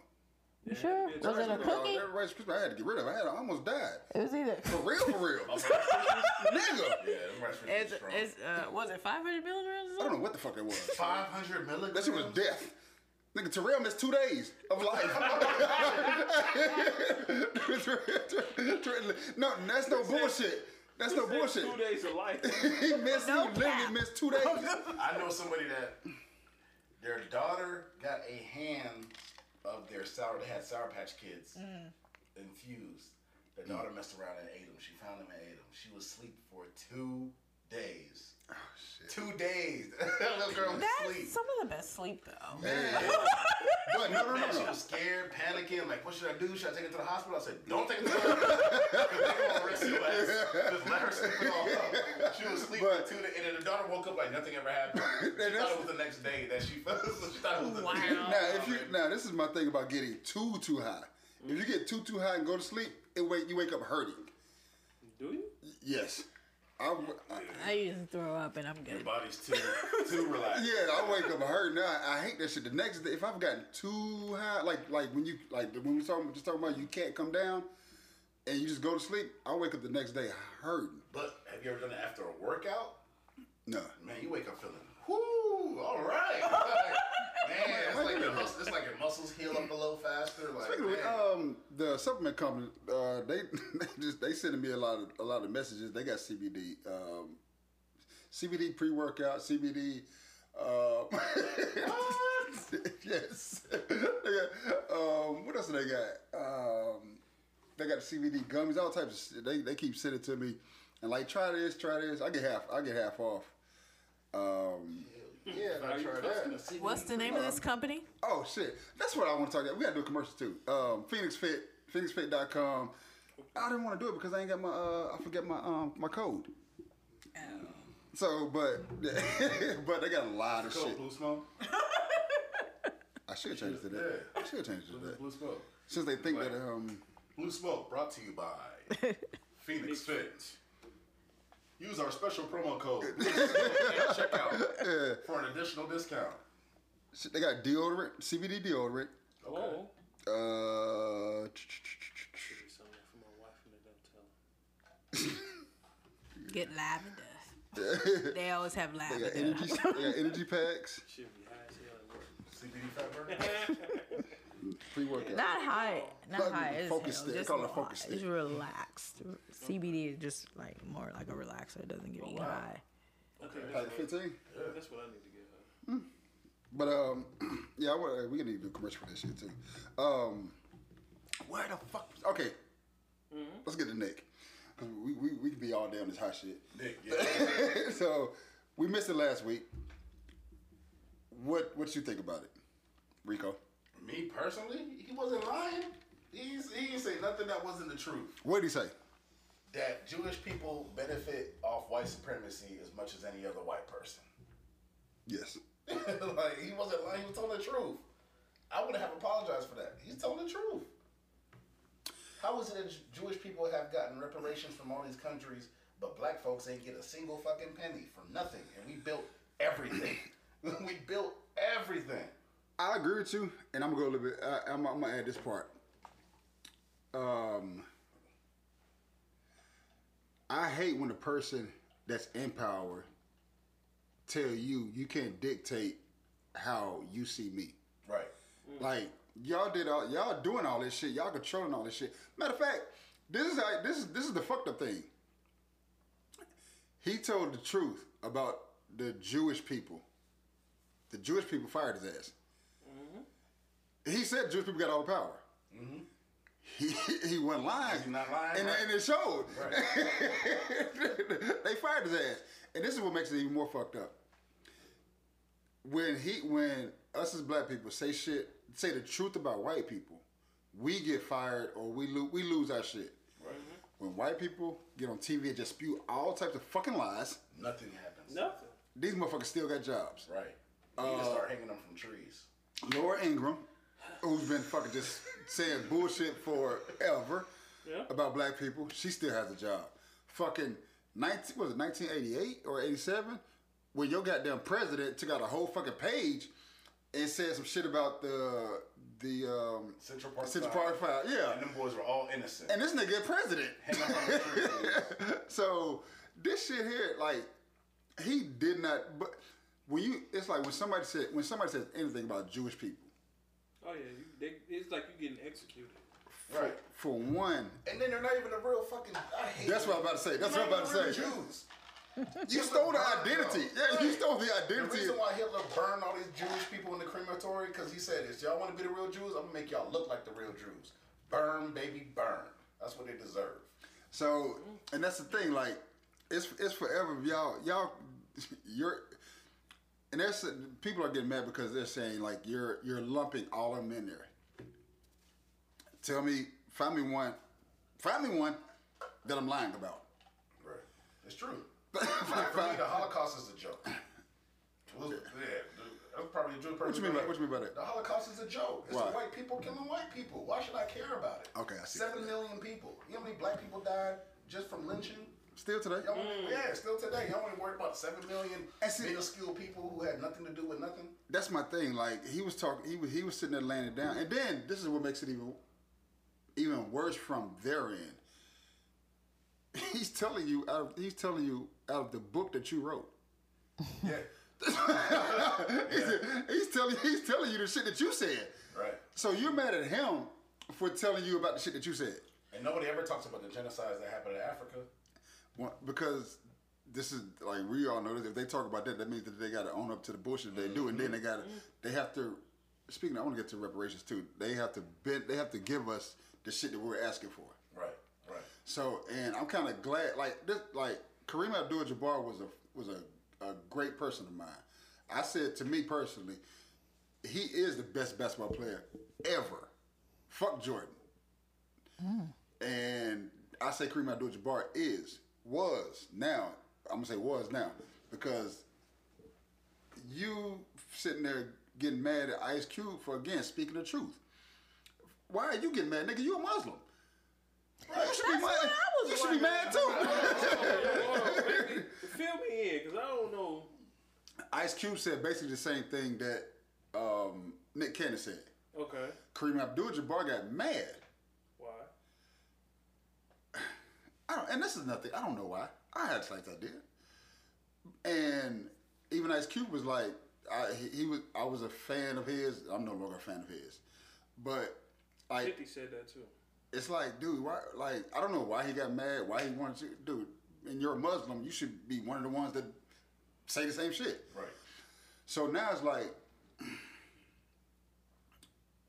G: You sure?
B: Yeah,
G: Was it a
B: Rice
G: cookie?
D: Uh, that Rice Krispie, I had to get rid of. it. I had I almost died.
G: It was either.
D: For real, for real, nigga.
E: Yeah, them Rice Krispies
G: It's,
E: strong.
G: it's, uh, was it 500 milligrams?
D: I don't know what the fuck it was.
E: 500 milligrams?
D: That shit was death. Nigga, Terrell missed two days of life. no, that's no bullshit. That's no bullshit.
B: Two days of life.
D: He missed.
G: No
D: he literally
G: cap.
D: missed two days.
E: I know somebody that their daughter got a hand of their sour. They had Sour Patch Kids mm. infused. Their daughter messed around and ate them. She found them and ate them. She was asleep for two days.
D: Oh.
E: Two days. that little girl was asleep.
G: Some of the best sleep, though. Man.
D: But no, no, no,
E: Man, she was scared, panicking, like, what should I do? Should I take her to the hospital? I said, don't take her to the hospital. They your ass. Just let her sleep it all up. She was sleeping
D: But-
E: for two days, and then the daughter woke up like nothing ever happened. She thought it was the next day that she felt. she thought it was the
G: Wow.
D: Now, if you now, this is my thing about getting too too high. If you get too too high and go to sleep, it wake you wake up hurting.
B: Do you?
D: Yes. I, I-
G: I usually throw up and I'm good.
E: Your body's too too relaxed.
D: yeah, I wake up hurting. Now I hate that shit. The next day, if I've gotten too high, like like when you like when we talking just talking about you can't come down, and you just go to sleep, I wake up the next day hurting.
E: But have you ever done it after a workout?
D: No.
E: Man, you wake up feeling, whoo, all right. Like, man, it's like, your muscles, it's like your muscles heal up a little faster. Like,
D: Speaking of,
E: man.
D: um, the supplement company, uh, they they just they sending me a lot of a lot of messages. They got CBD, um, CBD pre workout, CBD. Uh, yes. Got, um, what else do they got? Um, they got CBD gummies, all types of shit. They they keep sending to me, and like try this, try this. I get half. I get half off. Um, yeah,
B: Are
D: I
B: you
D: try
B: custom?
D: that.
G: What's the name of this company?
D: Oh shit, that's what I want to talk about. We gotta do a commercial too. Um, Phoenix Fit, PhoenixFit.com. I didn't want to do it because I ain't got my. Uh, I forget my um my code.
G: Oh.
D: So, but but they got a lot of
E: Cool,
D: shit.
E: Blue Smoke.
D: I should change it to that. I should change it to that.
E: Blue Smoke.
D: Since they think that um
E: Blue Smoke brought to you by Phoenix Fit. Use our special promo code at checkout for an additional discount.
D: shit, they got deodorant, CBD deodorant.
B: Oh.
D: Uh,
B: Should be something for my wife and they don't tell her.
G: Get lavender. they always have lavender.
D: they got energy. They got energy packs.
B: Should be high as hell at work.
E: CBD fat burner.
D: Pre workout.
G: Not high, not
D: Like
G: high
D: a
G: as
D: focus stick.
G: Just
D: Call it a
G: more-
D: focus
G: It's relaxed. CBD is just like more like a relaxer. It doesn't get you high.
B: Okay,
D: Like
B: that's what,
D: fifteen.
B: that's what I need to get her.
D: But um, yeah, I wanna, we need to do a commercial for this shit too. Um, where the fuck? Okay, let's get to Nick. 'Cause we we we can be all day on this hot shit.
E: Nick, yeah.
D: so we missed it last week. What what you think about it, Rico?
E: Me personally, he wasn't lying. He's, he didn't say nothing that wasn't the truth.
D: What did he say?
E: That Jewish people benefit off white supremacy as much as any other white person.
D: Yes.
E: like he wasn't lying. He was telling the truth. I wouldn't have apologized for that. He's telling the truth. How is it that Jewish people have gotten reparations from all these countries, but black folks ain't get a single fucking penny for nothing? And we built everything. we built everything.
D: I agree with you, and I'm gonna go a little bit. I, I'm, I'm gonna add this part. Um, I hate when a person that's in power tell you you can't dictate how you see me.
E: Right.
D: Like y'all did all y'all doing all this shit. Y'all controlling all this shit. Matter of fact, this is how, this is this is the fucked up thing. He told the truth about the Jewish people. The Jewish people fired his ass. He said Jewish people got all the power. He he wasn't lying.
E: He's not lying,
D: and,
E: right.
D: and it showed.
E: Right.
D: they fired his ass, and this is what makes it even more fucked up. When he, when us as black people say shit, say the truth about white people, we get fired or we lose, we lose our shit.
E: Right.
D: When white people get on TV and just spew all types of fucking lies,
E: Nothing happens.
B: Nothing.
D: these motherfuckers still got jobs.
E: Right. You need to start hanging them from trees.
D: Laura Ingraham, who's been fucking just saying bullshit forever
B: Yeah.
D: about black people, she still has a job. Fucking 19, was it 1988 or 87? When your goddamn president took out a whole fucking page and said some shit about the the um,
E: Central Park
D: Central
E: Five.
D: Park Five, yeah.
E: And them boys were all innocent.
D: And this nigga president.
E: Hang on the tree.
D: so this shit here, like, he did not. But when you, it's like when somebody said when somebody says anything about Jewish people,
B: Oh yeah, you, they, it's like you getting executed.
E: Right.
D: for one,
E: And then they're not even a real fucking. I hate
D: That's what I'm about to say. That's what I'm about to say.
E: Jews.
D: you stole the identity. Yeah, you stole the identity.
E: The
D: identity.
E: reason why Hitler burned all these Jewish people in the crematory because he said, "If y'all want to be the real Jews, I'm gonna make y'all look like the real Jews. Burn, baby, burn. That's what they deserve."
D: So, and that's the thing. Like, it's it's forever. Y'all, y'all, you're, and there's people are getting mad because they're saying like you're you're lumping all of them in there. Tell me, find me one, find me one that I'm lying about.
E: Right. It's true. Like, for me, the Holocaust is a joke. Well, yeah, that's probably a joke.
D: What you mean by- what you mean by that?
E: The Holocaust is a joke. It's the white people killing white people. Why should I care about it?
D: Okay, I see.
E: Seven million people. You know how many black people died just from lynching?
D: Still today.
E: Y'all only, yeah, still today. Y'all only worried about seven million
D: see-
E: minuscule people who had nothing to do with nothing.
D: That's my thing. Like he was talking, he was he was sitting there laying it down, and then this is what makes it even even worse from their end. He's telling you out of he's telling you out of the book that you wrote.
E: Yeah.
D: He's telling he's telling you the shit that you said.
E: Right.
D: So you're mad at him for telling you about the shit that you said.
E: And nobody ever talks about the genocides that happened in Africa.
D: Well, Because this is like we all know this. If they talk about that, that means that they got to own up to the bullshit they do, and then they mm-hmm. got to mm-hmm. they have to. Speaking, I want to get to reparations too. They have to bend, They have to give us the shit that we're asking for.
E: Right, right.
D: So, and I'm kind of glad, like this, like Kareem Abdul-Jabbar was a was a, a great person of mine. I said to me personally, he is the best basketball player ever. Fuck Jordan. Mm. And I say Kareem Abdul-Jabbar is was now. I'm gonna say was now because you sitting there getting mad at Ice Cube for again speaking the truth. Why are you getting mad, nigga? You a Muslim. You should be mad.
G: what I was
D: You should be mad too.
F: Hold. Fill me in, cause I don't know.
D: Ice Cube said basically the same thing that um, Nick Cannon said.
F: Okay,
D: Kareem Abdul-Jabbar got mad.
F: why?
D: I don't, and this is nothing. I don't know why. I had a slight idea. And even Ice Cube was like, I, he, he was. I was a fan of his. I'm no longer a fan of his. But like,
F: Fifty said that too.
D: it's like, dude, why? Like, I don't know why he got mad. Why he wanted to, dude. And you're a Muslim. You should be one of the ones that say the same shit.
E: Right.
D: So now it's like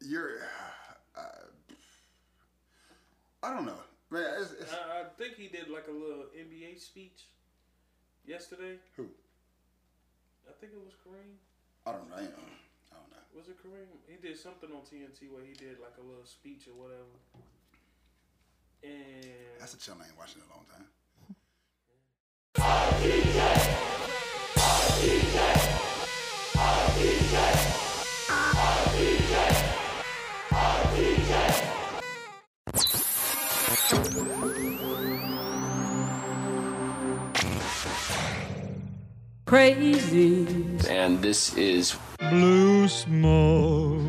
D: you're. Uh, I don't know, man. It's, it's,
F: I, I think he did like a little NBA speech yesterday.
D: who?
F: I think it was Kareem.
D: I don't know. I, I don't know.
F: Was it Kareem? He did something on TNT where he did like a little speech or whatever. And
D: That's a channel I ain't watching in a long time.
A: crazy.
H: and this is
C: Blue smoke.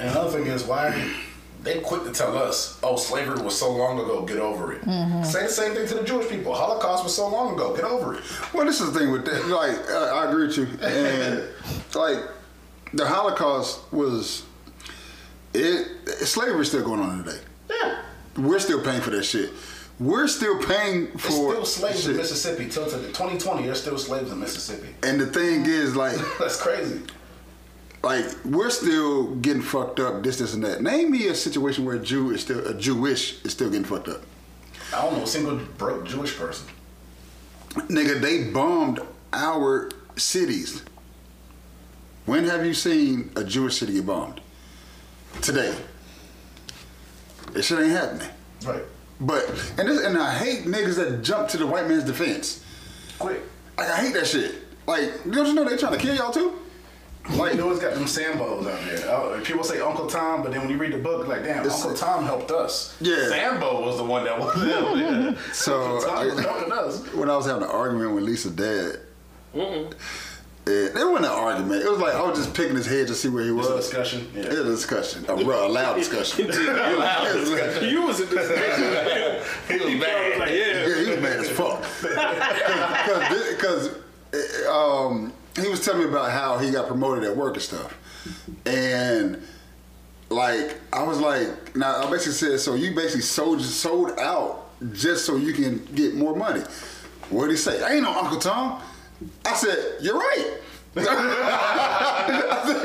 E: And another thing is why they quick to tell us, oh, slavery was so long ago, get over it. Mm-hmm. Say the same thing to the Jewish people. Holocaust was so long ago, get over it.
D: Well, this is the thing with that. Like, I, I agree with you. And like, the Holocaust was it. Slavery's still going on today.
E: Yeah.
D: We're still paying for that shit. We're still paying for
E: still slaves in. Mississippi till to 2020. There's still slaves in Mississippi.
D: And the thing is, like,
E: That's crazy.
D: like we're still getting fucked up. This, this, and that. Name me a situation where a Jew is still a Jewish is still getting fucked up.
E: I don't know a single broke Jewish person.
D: Nigga, they bombed our cities. When have you seen a Jewish city get bombed? Today. This shit ain't happening.
E: Right.
D: But and this, and I hate niggas that jump to the white man's defense.
E: Quick.
D: Like I hate that shit. Like don't you know they trying to kill y'all too?
E: Like, you got them Sambos out there. Oh, people say Uncle Tom, but then when you read the book, like, damn,
D: It's-
E: Uncle Tom helped us.
D: Yeah.
E: Sambo was the one that was them. Yeah.
D: So
E: Uncle Tom was helping us.
D: when I was having an argument with Lisa's dad, it, it wasn't an argument. It was like I was just picking his head to see where he was.
E: It's a discussion. Yeah.
D: It was a discussion, a, real- a loud discussion.
F: you was a discussion.
E: He was mad.
F: like, yeah.
D: Yeah, he was mad as fuck. Because um, he was telling me about how he got promoted at work and stuff. And like I was like, now I basically said, so you basically sold sold out just so you can get more money. What did he say? I ain't no Uncle Tom. I said, you're right. I, said,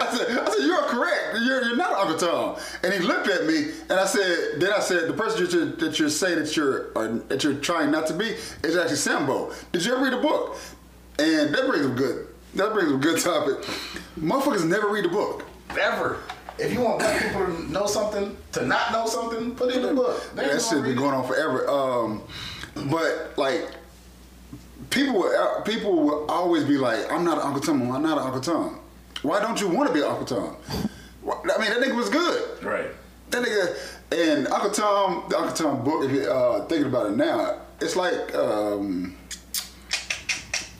D: I, said, I said, you're correct. You're, you're not Uncle Tom. And he looked at me, and I said, then I said, the person that you're, that you're saying that you're or that you're trying not to be is actually Sambo. Did you ever read a book? And that brings up good. That brings up a good topic. Motherfuckers never read a book.
E: Ever. If you want black people to know something, to not know something, put it in the book. They
D: That
E: gonna
D: shit been
E: read it.
D: going on forever. Um, but like, people will people will always be like, "I'm not an Uncle Tom. I'm not an Uncle Tom." Why don't you want to be an Uncle Tom? I mean, that nigga was good.
E: Right.
D: That nigga and Uncle Tom, the Uncle Tom book. If you uh, thinking about it now, it's like um,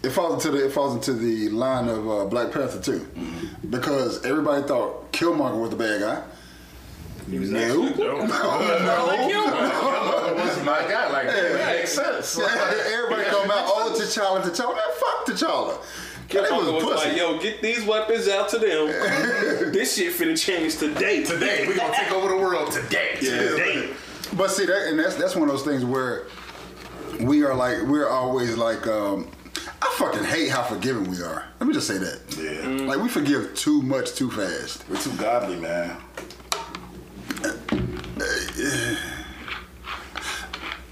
D: it falls into the it falls into the line of uh, Black Panther too, because everybody thought Killmonger was the bad guy.
F: He was
D: No.
F: actually dope.
E: That was my guy. Like, that makes sense.
D: Everybody come out, oh, T'Challa, T'Challa. Man, fuck T'Challa. That
F: Killmonger
D: nigga
F: was
D: was pussy.
F: like, yo, get these weapons out to them. this shit finna change today.
E: Today, we're going to take over the world today.
F: Today.
D: But see that, and that's that's one of those things where we are like we're always like um I fucking hate how forgiving we are. Let me just say that.
E: Yeah.
D: Like we forgive too much too fast.
E: We're too godly, man.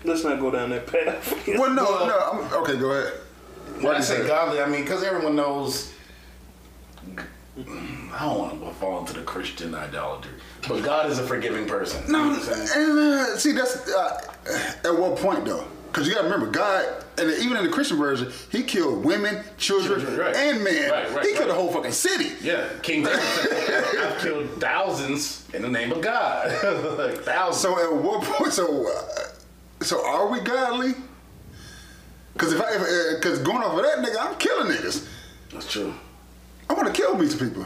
F: Let's not go down that path.
D: Well, no, no. I'm, okay, go ahead.
E: When
D: Why
E: I
D: do you
E: say
D: say
E: godly, I mean because everyone knows. I don't want to fall into the Christian idolatry, but God is a forgiving person. You know
D: No,
E: what I'm saying?
D: and, uh, see that's uh, at what point though? Because you got to remember, God, and even in the Christian version, He killed women, children,
E: Children, right.
D: and men.
E: Right, right,
D: he killed
E: right.
D: the whole fucking city.
E: Yeah, King David said, "I've killed thousands in the name of God, like thousands."
D: So at what point? So, uh, so are we godly? Because if I, because going off of that nigga, I'm killing niggas.
E: That's true.
D: I want to kill me some people.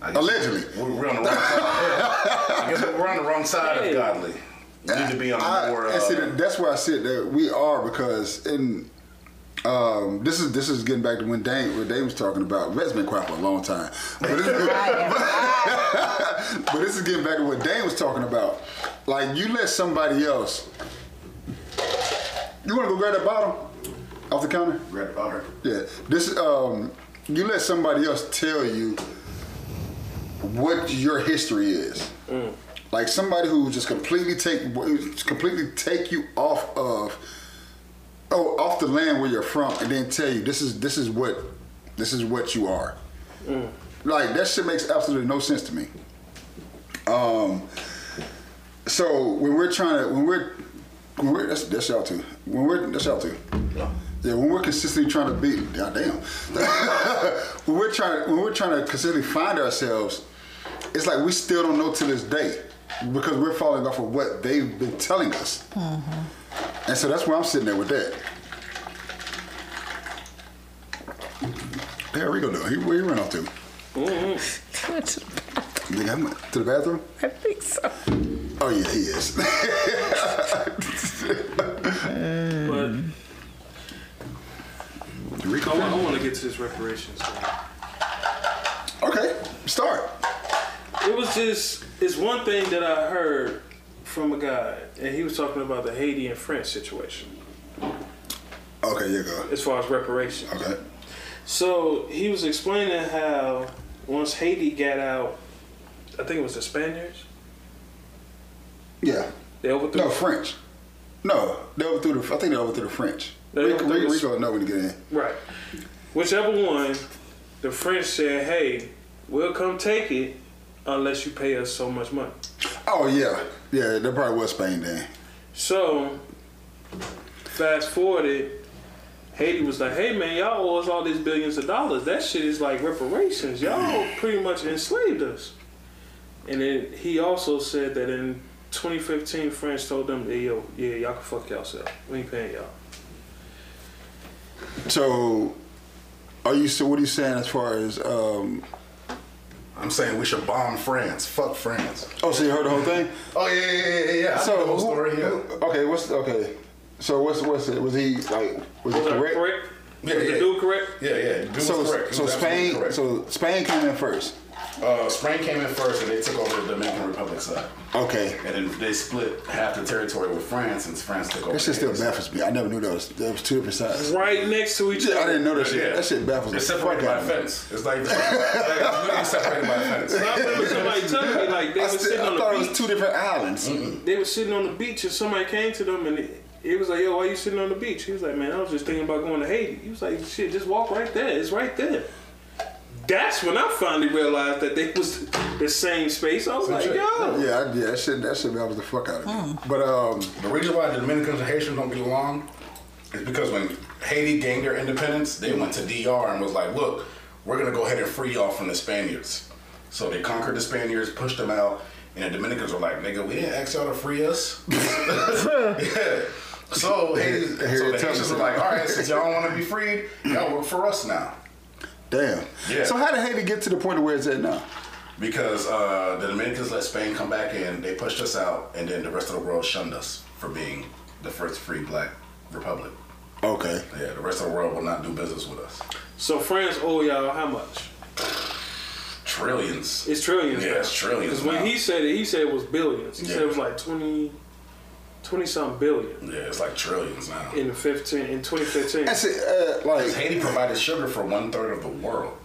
E: I guess
D: Allegedly.
E: we're, we're on the wrong side. I guess we're on the wrong side of godly. We need to be on
D: I,
E: more.
D: and see,
E: Uh,
D: that's where I said that we are because in um, this is this is getting back to when Dane what Dane was talking about. That's been quiet for a long time, but this, but this is getting back to what Dane was talking about. Like you let somebody else. You want to go grab that bottle off the counter?
E: Grab the bottle.
D: Yeah. This um, you let somebody else tell you what your history is. Like somebody who just completely take completely take you off of oh off the land where you're from and then tell you this is this is what this is what you are. Like that shit makes absolutely no sense to me. Um so when we're trying to when we're when we're that's, that's y'all too. When we're that's y'all too. Yeah, when we're consistently trying to be goddamn. when we're trying when we're trying to consistently find ourselves, it's like we still don't know to this day because we're falling off of what they've been telling us. Mm-hmm. And so that's where I'm sitting there with that. There we go. Though. He, where he run off to? Mm-hmm. Nigga, I'm to the bathroom.
G: I think so.
D: Oh yeah, he is.
F: But
D: Rico.
F: I, want, I want to get to this reparations thing.
D: Okay, start.
F: It was just it's one thing that I heard from a guy, and he was talking about the Haiti and French situation
D: Okay, you go.
F: as far as reparations.
D: Okay.
F: So he was explaining how once Haiti got out, I think it was the Spaniards.
D: Yeah.
F: They overthrew.
D: No French. No, they overthrew the. I think they overthrew the French.
F: They
D: Rico, Rico, Rico know when to get in.
F: Right. Whichever one, the French said, "Hey, we'll come take it unless you pay us so much money."
D: Oh yeah, yeah. That probably was Spain then.
F: So, fast forwarded, Haiti was like, "Hey man, y'all owe us all these billions of dollars. That shit is like reparations. Y'all pretty much enslaved us." And then he also said that in 2015, France told them, "Hey yo, yeah, y'all can fuck yourself. We ain't paying y'all."
D: So, are you? So, what are you saying as far as? um
E: I'm saying we should bomb France. Fuck France.
D: Oh, so you heard the whole thing?
E: Oh yeah, yeah, yeah, yeah. yeah.
D: So,
E: the whole
D: who-
E: story. Yeah.
D: who- okay, what's okay? So what's what's it? Was he like? Was he
F: Was that
D: correct?
F: correct?
E: Yeah,
F: was
E: yeah.
F: the dude correct?
E: Yeah, yeah. Dude was
D: So
E: correct.
D: So
E: was
D: Spain
E: correct.
D: so Spain came in first.
E: Uh, Spain came in first, and they took over the Dominican Republic side,
D: Okay.
E: and then they split half the territory with France, and France took over.
D: That shit still
E: Haiti side.
D: baffles me. I never knew that was that was two different sides.
F: Right next to each
D: other. I didn't know that shit.
E: Yeah.
D: That shit baffles me.
E: It's
D: Fuck
E: separated by a
D: out of me.
E: fence. It's like, it's literally separated by a fence.
F: I remember somebody telling me like they
D: I,
F: were
D: still,
F: sitting
D: I
F: on
D: thought
F: the
D: it was
F: beach.
D: two different islands.
F: They were sitting on the beach and somebody came to them and it, it was like, "Yo, why you sitting on the beach?" He was like, "Man, I was just thinking about going to Haiti." He was like, "Shit, just walk right there. It's right there." That's when I finally realized that they was the same space. I was like, "Yo."
D: Yeah, I, yeah, that shit that shit baffles the fuck out of me. But um,
E: The reason why the Dominicans and Haitians don't get along is because when Haiti gained their independence, they went to DR and was like, look, we're going to go ahead and free y'all from the Spaniards. So they conquered the Spaniards, pushed them out, and the Dominicans were like, nigga, we didn't ask y'all to free us. yeah. So, Haiti, so
D: Here
E: the Haitians were like, all right, since y'all want to be freed, y'all work for us now.
D: Damn.
E: Yeah.
D: So how did Haiti get to the point of where it's at now?
E: Because uh, the Dominicans let Spain come back in, they pushed us out, and then the rest of the world shunned us for being the first free black republic.
D: Okay.
E: Yeah, the rest of the world will not do business with us.
F: So France owe y'all how much?
E: Trillions.
F: It's trillions.
E: Yeah,
F: now.
E: it's trillions
F: Because when he said it, he said it was billions. He said it was like 20, twenty something billion
E: Yeah, it's like trillions now.
F: in fifteen in twenty fifteen.
D: That's it. Uh, like
E: Haiti provided sugar for one third of the world.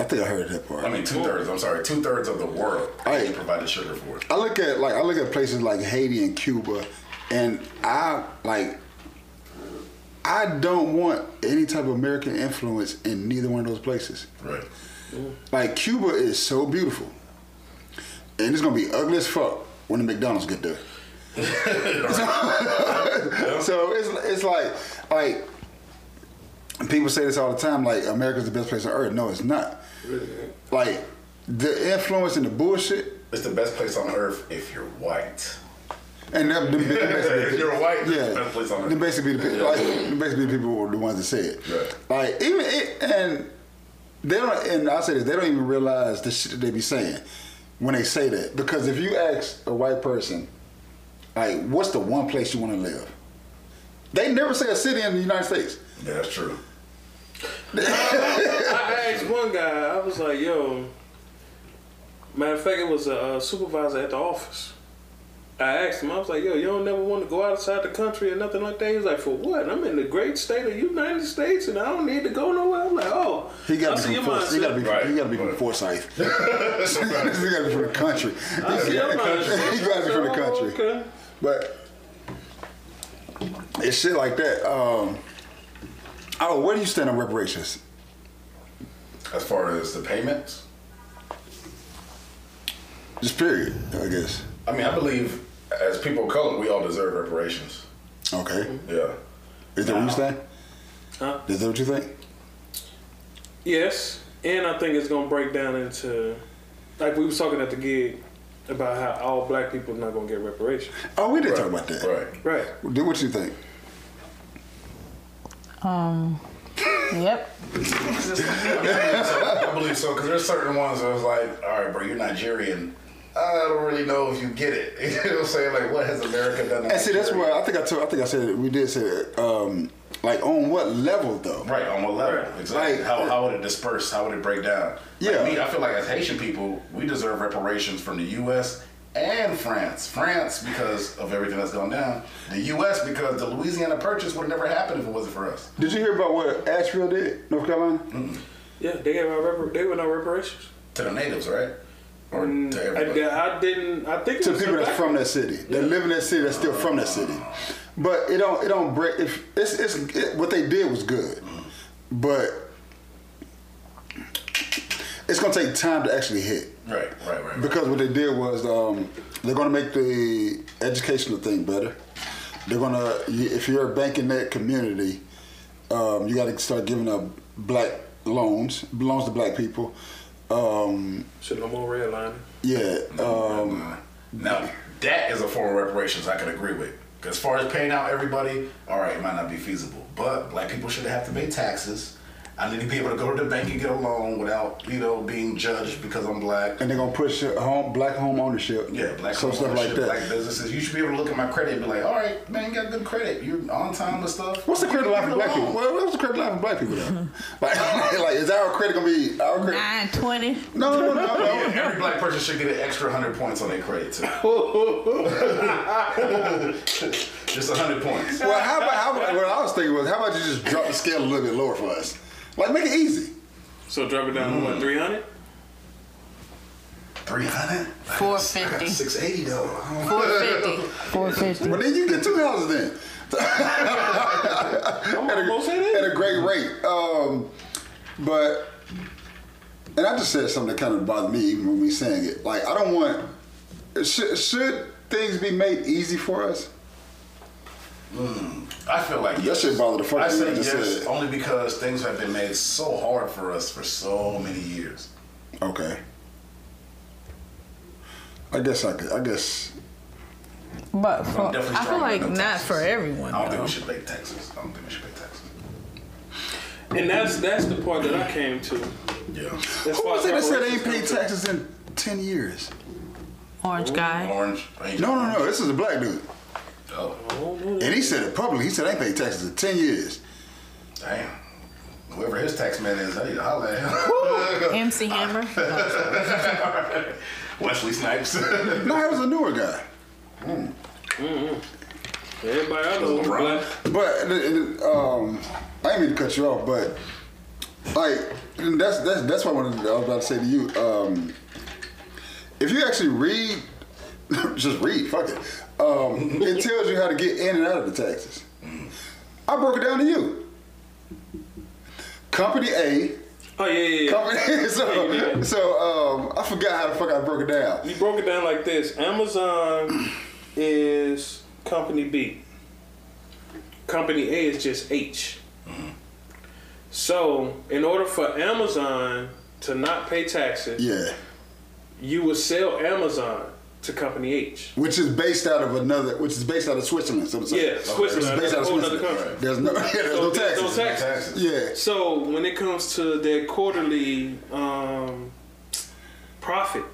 D: I think I heard that part.
E: I mean, two thirds. I'm sorry, two thirds of the world.
D: Right.
E: Haiti provided sugar for it.
D: I look at like I look at places like Haiti and Cuba, and I like I don't want any type of American influence in neither one of those places.
E: Right.
D: Like Cuba is so beautiful, and it's gonna be ugly as fuck when the McDonald's get there. so it's it's like like people say this all the time. Like America's the best place on earth. No, it's not. Like the influence and the bullshit.
E: It's the best place on earth if you're white.
D: And them basically,
E: if you're white,
D: yeah,
E: the best place on earth.
D: basically the people, like, basically the people were the ones that said it.
E: Right.
D: Like even it, and they don't, and I say this, they don't even realize the shit that they be saying when they say that. Because if you ask a white person, like, what's the one place you want to live? They never say a city in the United States.
E: Yeah, that's true.
F: I asked one guy, I was like, yo, matter of fact, it was a uh, supervisor at the office. I asked him, I was like, yo, you don't never want to go outside the country or nothing like that? He was like, for what? I'm in the great state of United States and I don't need to go nowhere. I'm like, oh.
D: He got to be
F: your
D: from Forsyth. He got to be.
E: Right.
D: He got to be from Forsyth. he got to be from the country.
F: I see your mindset.
D: He got to be from the
F: Oh,
D: country.
F: okay.
D: But it's shit like that. Um, oh, where do you stand on reparations?
E: As far as the payments,
D: Just period, I guess.
E: I mean, I believe as people of color, we all deserve reparations.
D: Okay.
E: Yeah.
D: Is that what you stand?
F: Huh?
D: Is that what you think?
F: Yes, and I think it's gonna break down into like we was talking at the gig about how all black people are not gonna get reparations.
D: Oh, we did
E: Right.
D: talk about that.
E: Right.
F: Right.
D: What what you think?
G: Um. Yep.
E: I believe so because there's certain ones that was like, all right, bro, you're Nigerian. I don't really know if you get it. You know what I'm saying? Like, what has America done? to
D: And see, that's
E: Nigeria?
D: where I think I told. I think I said. We did say it. Um, like on what level though?
E: Right, on what level?
F: Right.
E: Exactly.
D: Like-
E: how, how would it disperse? How would it break down?
D: Yeah.
E: Like me, I feel like as Haitian people, we deserve reparations from the U.S. and France. France because of everything that's gone down. The U.S. because the Louisiana Purchase would have never happened if it wasn't for us.
D: Did you hear about what Asheville did, North Carolina?
F: Yeah, they gave out repar- they were no reparations.
E: To the natives, right? Or
F: Mm,
E: to everybody.
F: I, I didn't. I think it
D: to
F: was
D: people that's from that city. They live in that city. That's still from that city. But it don't. It don't break. If it's it's it, what they did was good, but it's gonna take time to actually hit.
E: Right, right, right. right.
D: Because what they did was um, they're gonna make the educational thing better. They're gonna if you're a bank in that community, um, you got to start giving up black loans, loans to black people. Um,
F: Should no more redlining.
D: yeah. Um,
E: Now, that is a form of reparations I can agree with. As far as paying out everybody, all right, it might not be feasible. But black people should have to pay taxes. I need to be able to go to the bank and get a loan without, you know, being judged because I'm black.
D: and they're gonna push home black home ownership.
E: Yeah, black
D: so
E: home
D: stuff like
E: ownership,
D: that.
E: black businesses. You should be able to look at my credit and be like, all right, man, you got good credit. You're on time with stuff.
D: What's the credit line for
E: Give it a
D: black people? Well, what's the credit line for black people though? like, like, is our credit gonna be our credit?
G: Nine twenty.
D: No, no, no, no, no.
E: Every black person should get an extra 100 points on their credit, too. Just 100 points.
D: Well, how about how, about- what I was thinking was, how about you just drop the scale a little bit lower for us? Like, make it easy.
F: So drop it down to what three hundred?
E: 300?
G: 450.
E: 680 though.
G: Four fifty. Four fifty.
D: But then you get two houses then. at,
F: almost at
D: a,
F: it.
D: at a great rate. Um, but, and I just said something that kind of bothered me even when we saying it. Like, I don't want, should, should things be made easy for us? Hmm.
E: I feel like
D: That
E: yes.
D: shit bothered the fuck
E: I
D: out
E: say
D: I just
E: yes,
D: said.
E: only because things have been made so hard for us for so many years.
D: Okay. I guess I could, I guess,
G: But for,
E: I'm definitely
G: I feel like not
E: taxes.
G: for everyone.
E: I don't think we should pay taxes. I don't think we should pay taxes.
F: And that's that's the part that I came to.
E: Yeah.
F: As
D: who was it that said they ain't paid
F: come to-
D: taxes in 10 years?
G: Orange guy.
E: Orange.
D: No, no, no, this is a black dude.
E: Oh,
D: And he said it publicly. He said, I ain't paid taxes in 10 years.
E: damn. Whoever his tax man is, I need to holler at him.
G: MC Hammer.
E: Wesley Snipes.
D: No, he was a newer guy.
F: Everybody I know,
E: LeBron.
F: but
D: But uh, um, I didn't mean to cut you off, but like that's that's that's what I wanted. To, I was about to say to you. Um, if you actually read, just read, fuck it. Um, it tells you how to get in and out of the taxes. I broke it down to you. Company A.
F: oh yeah, yeah, yeah.
D: Company, so
F: Yeah,
D: so um, I forgot how the fuck I broke it down.
F: You broke it down like this: Amazon is company B. Company A is just H. So, in order for Amazon to not pay taxes,
D: Yeah,
F: you would sell Amazon to Company H.
D: which is based out of another, which is based out of Switzerland. So to say.
F: Yeah, Switzerland.
D: It's based out of Switzerland.
F: country.
D: There's no, yeah, there's
F: So
D: no
F: there's
D: taxes.
F: no taxes.
D: Yeah.
F: So when it comes to their quarterly um, profit,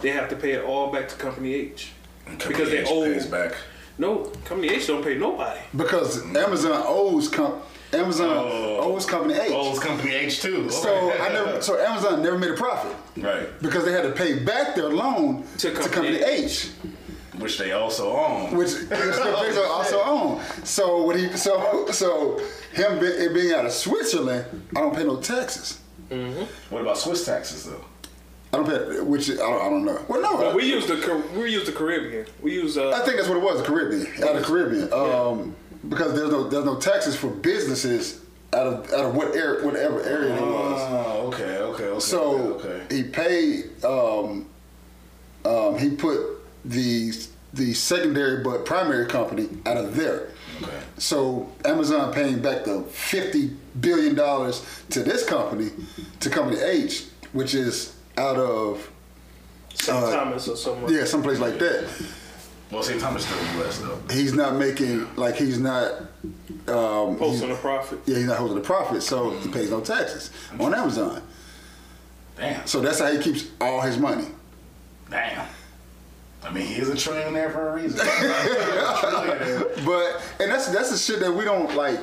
F: they have to pay it all back to Company H
E: And
F: because they owe.
E: pays back.
F: No, Company H don't pay nobody.
D: Because Amazon owes com- Amazon
E: Oh.
D: owes company H.
E: It's company H too.
D: So I never so Amazon never made a profit
E: right,
D: because they had to pay back their loan
F: To
D: to
F: company
D: company,
F: H.
D: H,
E: which they also own.
D: which which they also own. So when he so so him be, it being out of Switzerland, I don't pay no taxes.
E: What about Swiss taxes though?
D: I don't pay which I don't, I don't know. Well, no,
F: But we use the we use the Caribbean. We use uh,
D: I think that's what it was, the Caribbean, out of the Caribbean. Um, because there's no there's no taxes for businesses out of out of what area, whatever area it was.
E: Oh, okay, okay, okay.
D: So
E: okay.
D: he paid. Um, um, he put the the secondary but primary company out of there.
E: Okay.
D: So Amazon paying back the fifty billion dollars to this company, to Company H, which is out of
F: St.
D: uh,
F: Thomas or somewhere.
D: yeah, someplace like that.
E: Well, St. Thomas still U.S. though.
D: He's not making like he's not. Um, he's-
F: Posting a profit.
D: yeah, he's not holding a profit, so he pays no taxes on Amazon.
E: Damn.
D: So that's how he keeps all his money.
E: Damn. I mean, he is a trillionaire for a reason. trillionaire.
D: But and that's that's the shit that we don't like,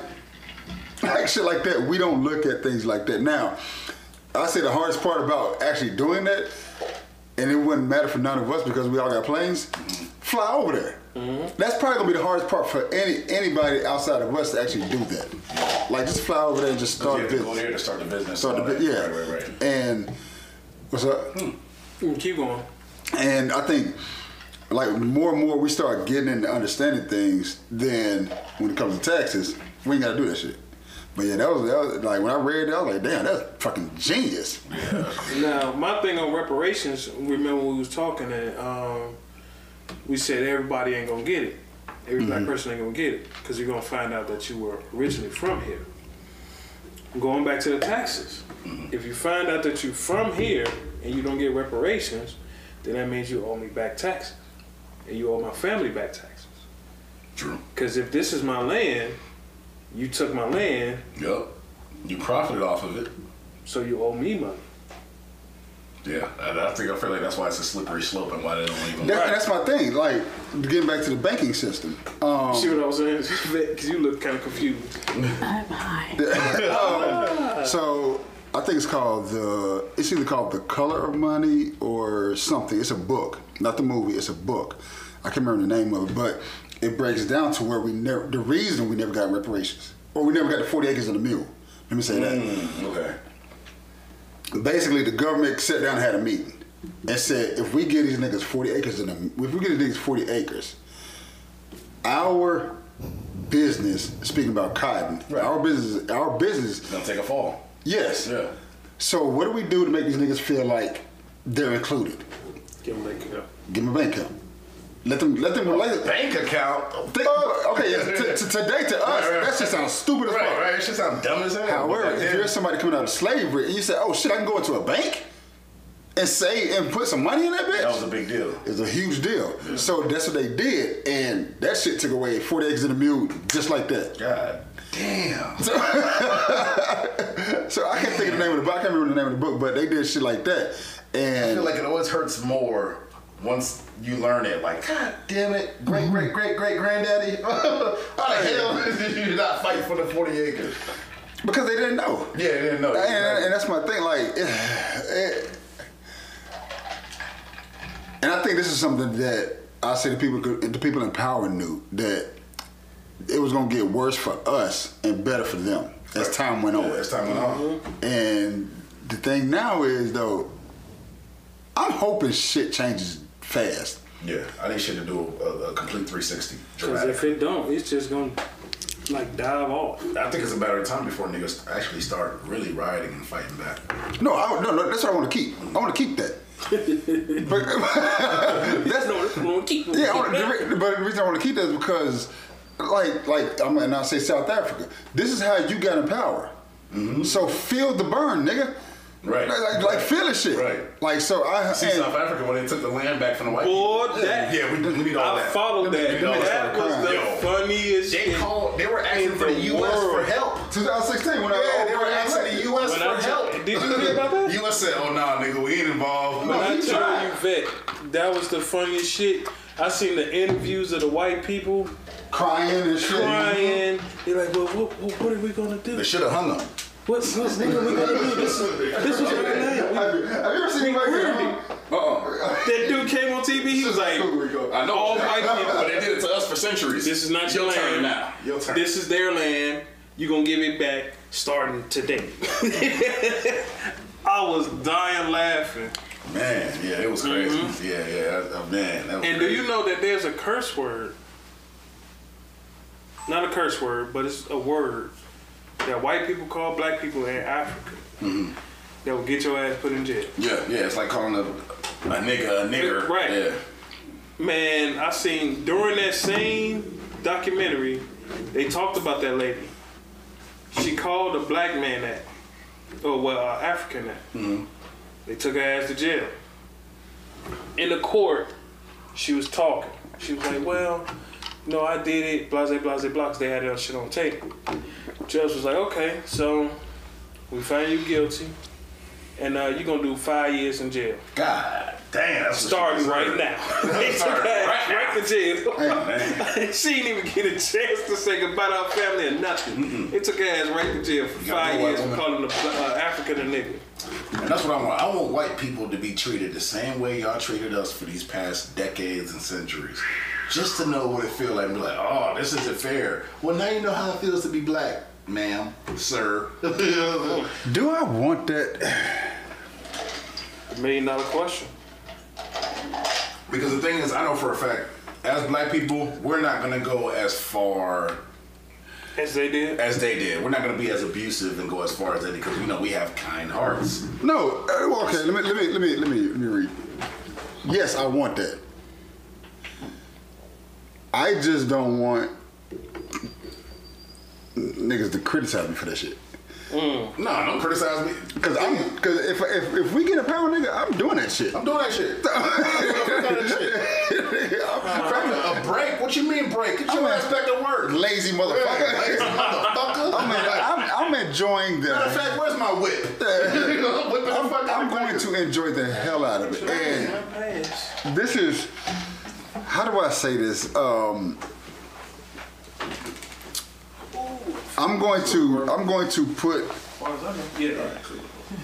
D: like shit like that. We don't look at things like that. Now, I say the hardest part about actually doing that, and it wouldn't matter for none of us because we all got planes. Fly over there. That's probably gonna be the hardest part for any anybody outside of us to actually do that. Like just fly over there and just
E: You
D: start a
E: have to go there to start the business.
D: Start the
E: all
D: bu- yeah.
E: Right, right, right.
D: And what's up?
F: Mm, Keep going.
D: And I think like more and more we start getting into understanding things, then when it comes to taxes, we ain't gotta do that shit. But yeah, that was, that was like when I read that, I was like, damn, that's fucking genius.
F: Now, my thing on reparations, remember we was talking and um, we said everybody ain't gonna get it. Every black mm-hmm. person ain't gonna get it because you're gonna find out that you were originally from here. Going back to the taxes, mm-hmm. if you find out that you're from here and you don't get reparations, then that means you owe me back taxes and you owe my family back taxes.
E: True.
F: Because if this is my land, you took my land,
E: Yep. You profited off of it.
F: so you owe me money.
E: Yeah. And I think I feel like that's why it's a slippery slope and why they don't even.
D: That, That's my thing. Like getting back to the banking system. Um,
F: See what I was saying? Because you look kind of confused. I'm high.
D: So I think it's called the. It's either called the Color of Money or something. It's a book, not the movie. It's a book. I can't remember the name of it, but it breaks down to where we never. The reason we never got reparations, or we never got the forty acres and a mule. Let me say that.
E: Mm, okay.
D: Basically, the government sat down and had a meeting and said, if we give these niggas forty acres and a, if we give these niggas forty acres, our business. Speaking about cotton,
E: Right.
D: our business, our business.
E: It's gonna take a fall.
D: Yes.
E: Yeah.
D: So what do we do to make these niggas feel like they're included?
F: Give them a bank account.
D: Give them a bank account. Let them let them relate.
E: Bank account.
D: Think, uh, okay, to, to, today to us,
E: Right, right.
D: that shit sounds stupid as
E: Right,
D: fuck.
E: right. It should sound dumb as hell.
D: However, if you're somebody coming out of slavery and you say, "Oh shit, I can go into a bank and say and put some money in that bitch,"
E: that was a big deal.
D: it's a huge deal. So that's what they did, and that shit took away 40 eggs in a mule just like that.
E: God damn.
D: So I can't think of the name of the book. I can't remember the name of the book, but they did shit like that. And I
E: feel like it always hurts more once you learn it. Like, God damn it, great, mm-hmm. great, great, great granddaddy. How the hell did you not fight for the 40 acres?
D: because they didn't know.
E: Yeah, they didn't know.
D: And, and that's my thing. Like, it, and I think this is something that I say the people, the people in power knew that it was gonna get worse for us and better for them as time went on.
E: Yeah, as time went on. Mm-hmm.
D: And the thing now is though, I'm hoping shit changes fast.
E: Yeah, I need shit to do a, a complete 360.
F: Because if
E: Dramatic.
F: it don't, it's just gonna like dive off.
E: I think it's a matter of time before niggas actually start really rioting and fighting back.
D: No, I, no, no, that's what I want to keep. I want to keep that. but that's
F: No, it's gonna keep.
D: Yeah, I wanna, the re- but the reason I want to keep that is because, like, like I'm and I say South Africa. This is how you got in power. Mm-hmm. So feel the burn, nigga.
E: Right.
D: Like, like, like feel the shit.
E: Right.
D: Like so, I
E: See South Africa when they took the land back from the white
F: Boy,
E: people.
F: that
E: Yeah, we, we need all
F: I
E: that.
F: followed that.
E: We need
F: That was the
E: Yo,
F: funniest
E: They
F: shit.
E: called. They were asking for the,
F: the
E: U.S. for help.
D: 2016 when
E: Yeah,
D: I
E: they were asking the U.S.
F: When
E: for
F: I
E: help.
F: did you hear about that?
E: U.S. said, "Oh nah, nigga, we ain't involved."
F: When I
D: he
F: tell you, vet, that was the funniest shit. I seen the interviews of the white people
D: crying and shit.
F: crying. They're like, well, what, what, what are we gonna do?
E: They should have hung him.
F: What, what, what are we gonna do? This, this was our land.
D: Have you, have you ever seen
F: We
D: anybody
F: earned.
E: Uh-uh.
F: That dude came on TV. He was like,
D: Here we go.
E: I know.
F: All white people.
E: but they did it to us for centuries.
F: "This is not your,
E: Your turn
F: land.
E: now. Your turn.
F: This is their land. You gonna give it back starting today." I was dying laughing.
E: Man, yeah, it was crazy. Yeah, yeah, uh, man. That was
F: And do you know that there's a curse word? Not a curse word, but it's a word that white people call black people in Africa that will get your ass put in jail.
E: Yeah, yeah. It's like calling a, a nigga a nigger.
F: Right.
E: Yeah.
F: Man, I seen during that same documentary, they talked about that lady. She called a black man that, or well, uh, African that. They took her ass to jail. In the court, she was talking. She was like, "Well, no, I did it." Blase, blase, blase. They had that shit on tape. Judge was like, "Okay, so we find you guilty, and uh, you're gonna do five years in jail,
E: God damn. That's
F: starting right now."
E: Starting right
F: ass
E: now.
F: right to jail.
E: Man.
F: she didn't even get a chance to say goodbye to her family or nothing. They took her ass right to jail for five years for calling the uh, African a nigga.
E: And that's what I want. I want white people to be treated the same way y'all treated us for these past decades and centuries. Just to know what it feels like and be like, oh, this isn't fair. Well, now you know how it feels to be black, ma'am, sir.
D: Do I want that?
F: Million dollar question.
E: because the thing is, I know for a fact, as black people, we're not going to go as far
F: As they did.
E: as they did. We're not going to be as abusive and go as far as they did because, you know, we have kind hearts.
D: No. uh, well, okay. Let me let me let me let me let me read. Yes, I want that. I just don't want niggas to criticize me for that shit.
E: No, don't criticize me.
D: Cause I'm, cause if, if if we get a power nigga, I'm doing that shit.
E: I'm doing that shit. a break? What you mean break? Get your
D: I'm
E: ass back to work.
D: Lazy motherfucker.
E: Lazy motherfucker.
D: I'm, I'm, I'm enjoying
E: Matter of
D: the.
E: fact, where's my whip? I'm the
D: I'm,
E: fuck
D: I'm going to enjoy the hell out of it. And this is how do I say this? Um, I'm going to I'm going to put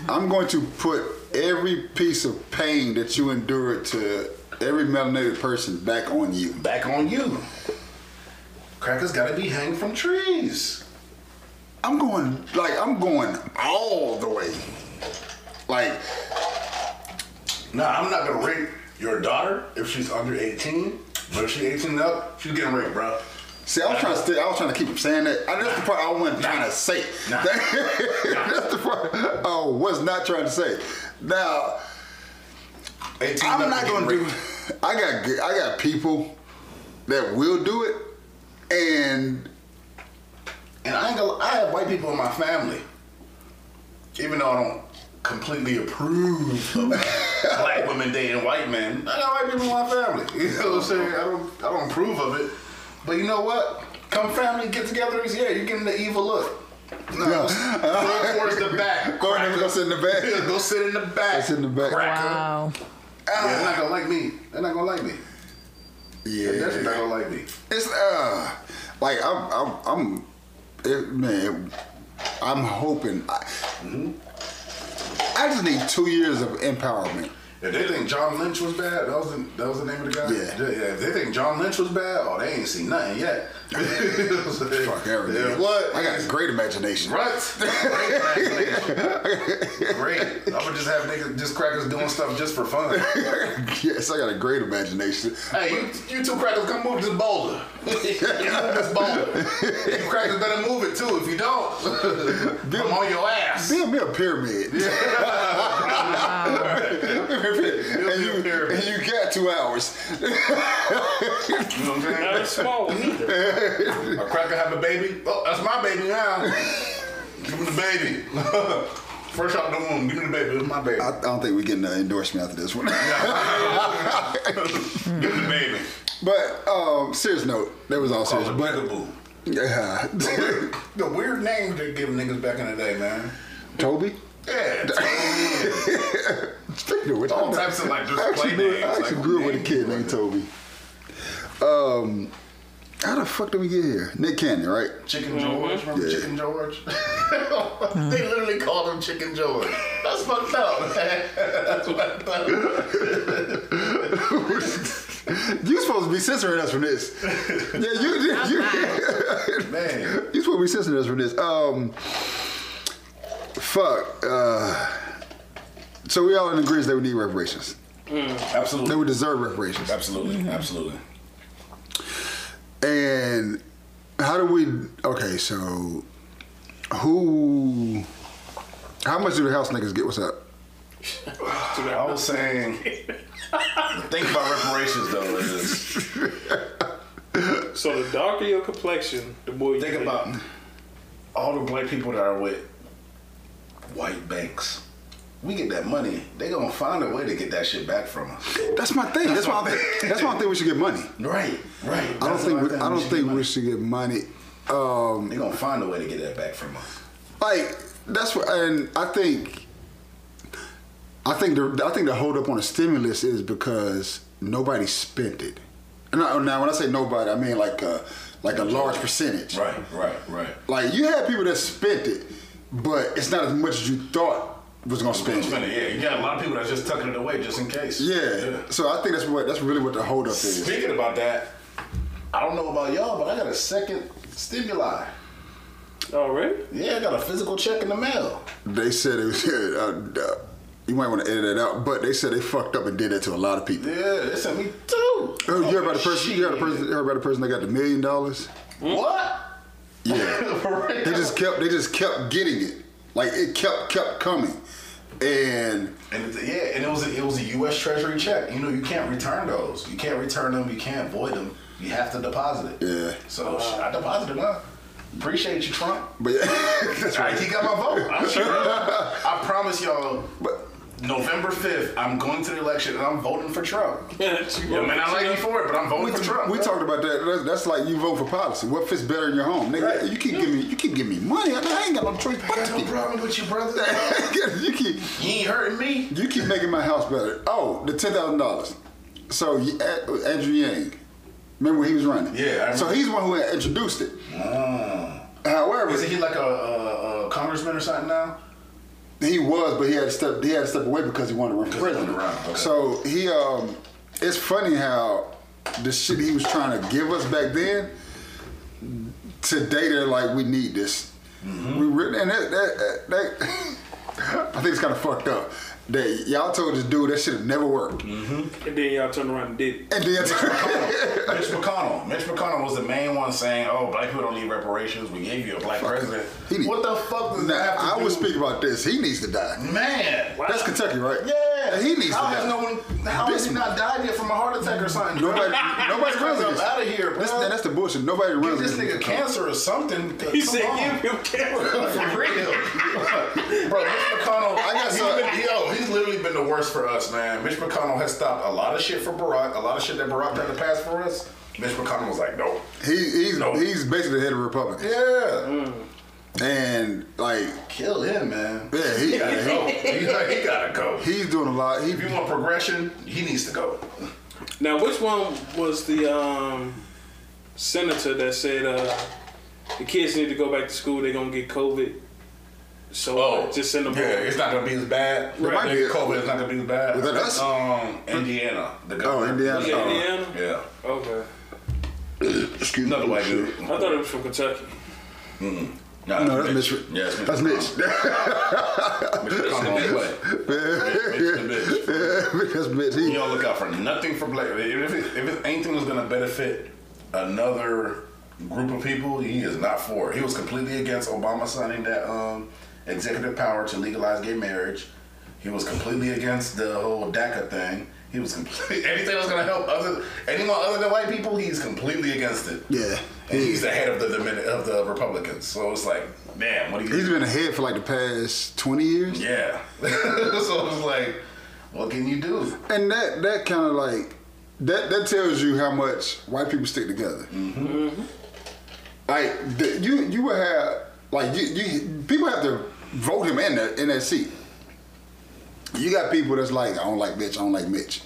D: I'm going to put every piece of pain that you endured to every melanated person back on you.
E: Back on you. Crackers gotta be hanged from trees.
D: I'm going like I'm going all the way. Like
E: Nah, I'm not gonna rape your daughter if she's under 18. But if she's 18 and up, she's getting raped, bro.
D: See, I was trying to stay, I was trying to keep saying that. I, that's the part I wasn't trying to say.
E: Nah.
D: that's the part I was not trying to say. Now, I'm not gonna do. I got I got people that will do it, and
E: And I ain't gonna, I have white people in my family. Even though I don't completely approve of black women dating white men, I got white people in my family. You know what I'm saying? I don't, I don't approve of it. But you know what? Come family get together, yeah, you're getting the evil look. No, go, go towards the back.
D: Go ahead and go sit in the back.
E: Yeah, go sit in the back.
D: Go sit in the back.
E: Cracker.
G: Wow.
E: Yeah, they're not gonna like me. They're not gonna like me.
D: yeah,
E: They're definitely not gonna like me.
D: It's uh, like I'm, I'm, I'm it, man. I'm hoping. I, I just need two years of empowerment.
E: If they think John Lynch was bad, that was the, that was the name of the guy.
D: Yeah.
E: yeah. If they think John Lynch was bad, oh, they ain't seen nothing yet.
D: Fuck everything.
E: Yeah, what?
D: I got a great imagination.
E: Right? Great imagination. Great. I would just have niggas, just crackers doing stuff just for fun.
D: yes, I got a great imagination.
E: Hey, you, you two crackers, come move this boulder. you move this boulder. You crackers better move it too. If you don't, I'm on your ass.
D: Build me a pyramid. And, you,
E: a pyramid.
D: and you got two hours.
E: You know what I'm saying?
F: Not a small one either.
E: A cracker have a baby? Oh, that's my baby now. Give me the baby. Fresh out the womb. Give me the baby. It's my baby.
D: I, I don't think we're getting an endorsement after this one.
E: Give me the baby.
D: but um, serious note, that was all
E: Call
D: serious.
E: it
D: But
E: Bugaboo.
D: yeah,
E: The weird names they give niggas back in the day, man.
D: Toby.
E: Yeah.
D: Speaking of which,
E: All
D: I,
E: types of like just
D: I actually,
E: play
D: grew,
E: names.
D: I actually
E: like,
D: grew up with a kid
E: you
D: named Toby. Um, how the fuck did we get here? Nick Cannon, right?
E: Chicken George, remember
D: Yeah.
E: Chicken George? they literally called him Chicken George. That's fucked up, man. That's fucked up.
D: You supposed to be censoring us from this. Yeah, you, you, you,
E: Man.
D: you supposed to be censoring us from this. Um, fuck. Uh, so we all in agreement that we need reparations. That
E: Absolutely.
D: we deserve reparations.
E: Absolutely. Absolutely.
D: And how do we? Okay, so who? How much do the house niggas get? What's up?
E: I was saying, think about reparations though is,
F: So the darker your complexion, the more you
E: think
F: pay.
E: about all the black people that are with white banks. We get that money, they gonna find a way to get that shit back from us.
D: That's my thing. That's, why.
E: my
D: I think, that's why I think we should get money.
E: Right, right.
D: I don't think. We, I don't think we should get money. Um,
E: They gonna find a way to get that back from us.
D: like that's what, and I think. I think the I think the hold up on the stimulus is because nobody spent it. Now, now when I say nobody, I mean like a, like a large percentage.
E: Right, right, right.
D: Like you had people that spent it, but it's not as much as you thought was gonna spend it.
E: Yeah, you got a lot of people that's just tucking it away just in case.
D: Yeah. So I think that's what that's really what the holdup is.
E: Speaking about that, I don't know about y'all, but I got a second stimuli.
F: Already?
E: Yeah, I got a physical check in the mail.
D: They said it was. Uh, uh, you might want to edit that out, but they said they fucked up and did that to a lot of people.
E: Yeah, they sent me two.
D: Oh, you heard about the person? You heard the person? You heard about the person that got the million dollars?
E: What?
D: Yeah. They just kept. They just kept getting it. Like it kept kept coming, and
E: And yeah, and it was a, it was a U.S. Treasury check. You know, you can't return those. You can't return them. You can't void them. You have to deposit it.
D: Yeah.
E: So shit, I deposited, huh? Appreciate you, Trump.
D: but yeah, that's
E: right, he got my vote. I'm sure. I promise y'all,
D: But
E: November 5th, I'm going to the election and I'm voting for Trump.
F: Yeah,
E: Yeah, man, I like you for it, but I'm voting
D: we,
E: for Trump.
D: we talked about that. That's, that's like you vote for policy. What fits better in your home, nigga?
E: Right.
D: You keep giving me. You keep giving me money. I, I ain't got no choice
E: I
D: but
E: got
D: to
E: no
D: keep.
E: problem with you, brother.
D: you keep.
E: You ain't hurting me.
D: You keep making my house better. Oh, the ten thousand dollars. So you- Andrew Yang, remember when he was running?
E: Yeah, I
D: So he's the one who introduced it. Oh. However,
E: Isn't he like a, a, a congressman or something now?
D: He was, but he had to step. He had to step away because he wanted to run for president.
E: wanted to run, okay.
D: So he, um, it's funny how the shit he was trying to give us back then. Today they're like, we need this.
E: Mm-hmm.
D: We re- and that, that, that I think it's kind of fucked up. That y'all told this dude that should have never worked.
E: Mm.
F: And then y'all turned around and did it.
D: And then
E: Mitch McConnell. Mitch McConnell was the main one saying, "Oh, black people don't need reparations. We gave you a black president."
D: He need-
E: what the fuck does that have to
D: I
E: do?
D: would speak about this. He needs to die.
E: Man,
D: That's Kentucky, right?
E: yeah,
D: He needs
E: how
D: to
E: has
D: die.
E: no one? How has he not died yet from a heart attack or something?
D: Nobody, nobody runs against.
E: out of here, bro.
D: That's, that's the bullshit. Nobody
E: really.
D: Give
E: this
D: against
E: nigga cancer or something.
F: He
E: Come
F: said,
E: on.
F: give him camera.
E: For real. Bro, Mitch McConnell,
D: I got
E: he's
D: some-
E: yo, he's literally been the worst for us, man. Mitch McConnell has stopped a lot of shit for Barack, a lot of shit that Barack tried to pass for us. Mitch McConnell was like, no.
D: He, he's
E: No.
D: he's basically the head of Republicans,
E: Yeah.
D: and like
E: Kill him, man.
D: yeah, he,
E: He gotta go. He, like, he gotta go.
D: he's doing a lot. He
E: If you want progression, he needs to go.
F: Now, which one was the um, senator that said uh, the kids need to go back to school? They're gonna get COVID. So uh, just send them.
E: Oh, Yeah,
F: home.
E: it's not gonna be as bad.
D: It might
E: Right.
D: be.
E: COVID is not gonna be as bad.
D: Was that us?
E: Um, Indiana. The
D: Oh. Indiana.
F: Was it
D: Oh.
F: Indiana?
E: Yeah.
F: Okay.
D: Excuse
E: Another
D: me.
E: white dude.
F: I thought it was from Kentucky.
E: No,
D: No, that's Mitch.
E: Yeah, it's Mitch.
D: That's Mitch.
E: Mitch come on play. Mitch
D: that's Mitch.
E: He
D: He,
E: don't look out for nothing for black. If it, if it, anything that's gonna benefit another group of people, he is not for. it. He was completely against Obama signing that um, executive power to legalize gay marriage. He was completely against the whole DACA thing. He was completely anything that's gonna help other anyone other than white people. He's completely against it.
D: yeah.
E: And he's the head of the of the Republicans. So it's like, man, what do you?
D: he's been ahead for like the past 20 years.
E: yeah. so it's like, what can you do?
D: And that that kind of like that that tells you how much white people stick together. Mm-hmm. Like the, you you would have like you, you people have to vote him in that in that seat. You got people that's like I don't like Mitch, I don't like Mitch.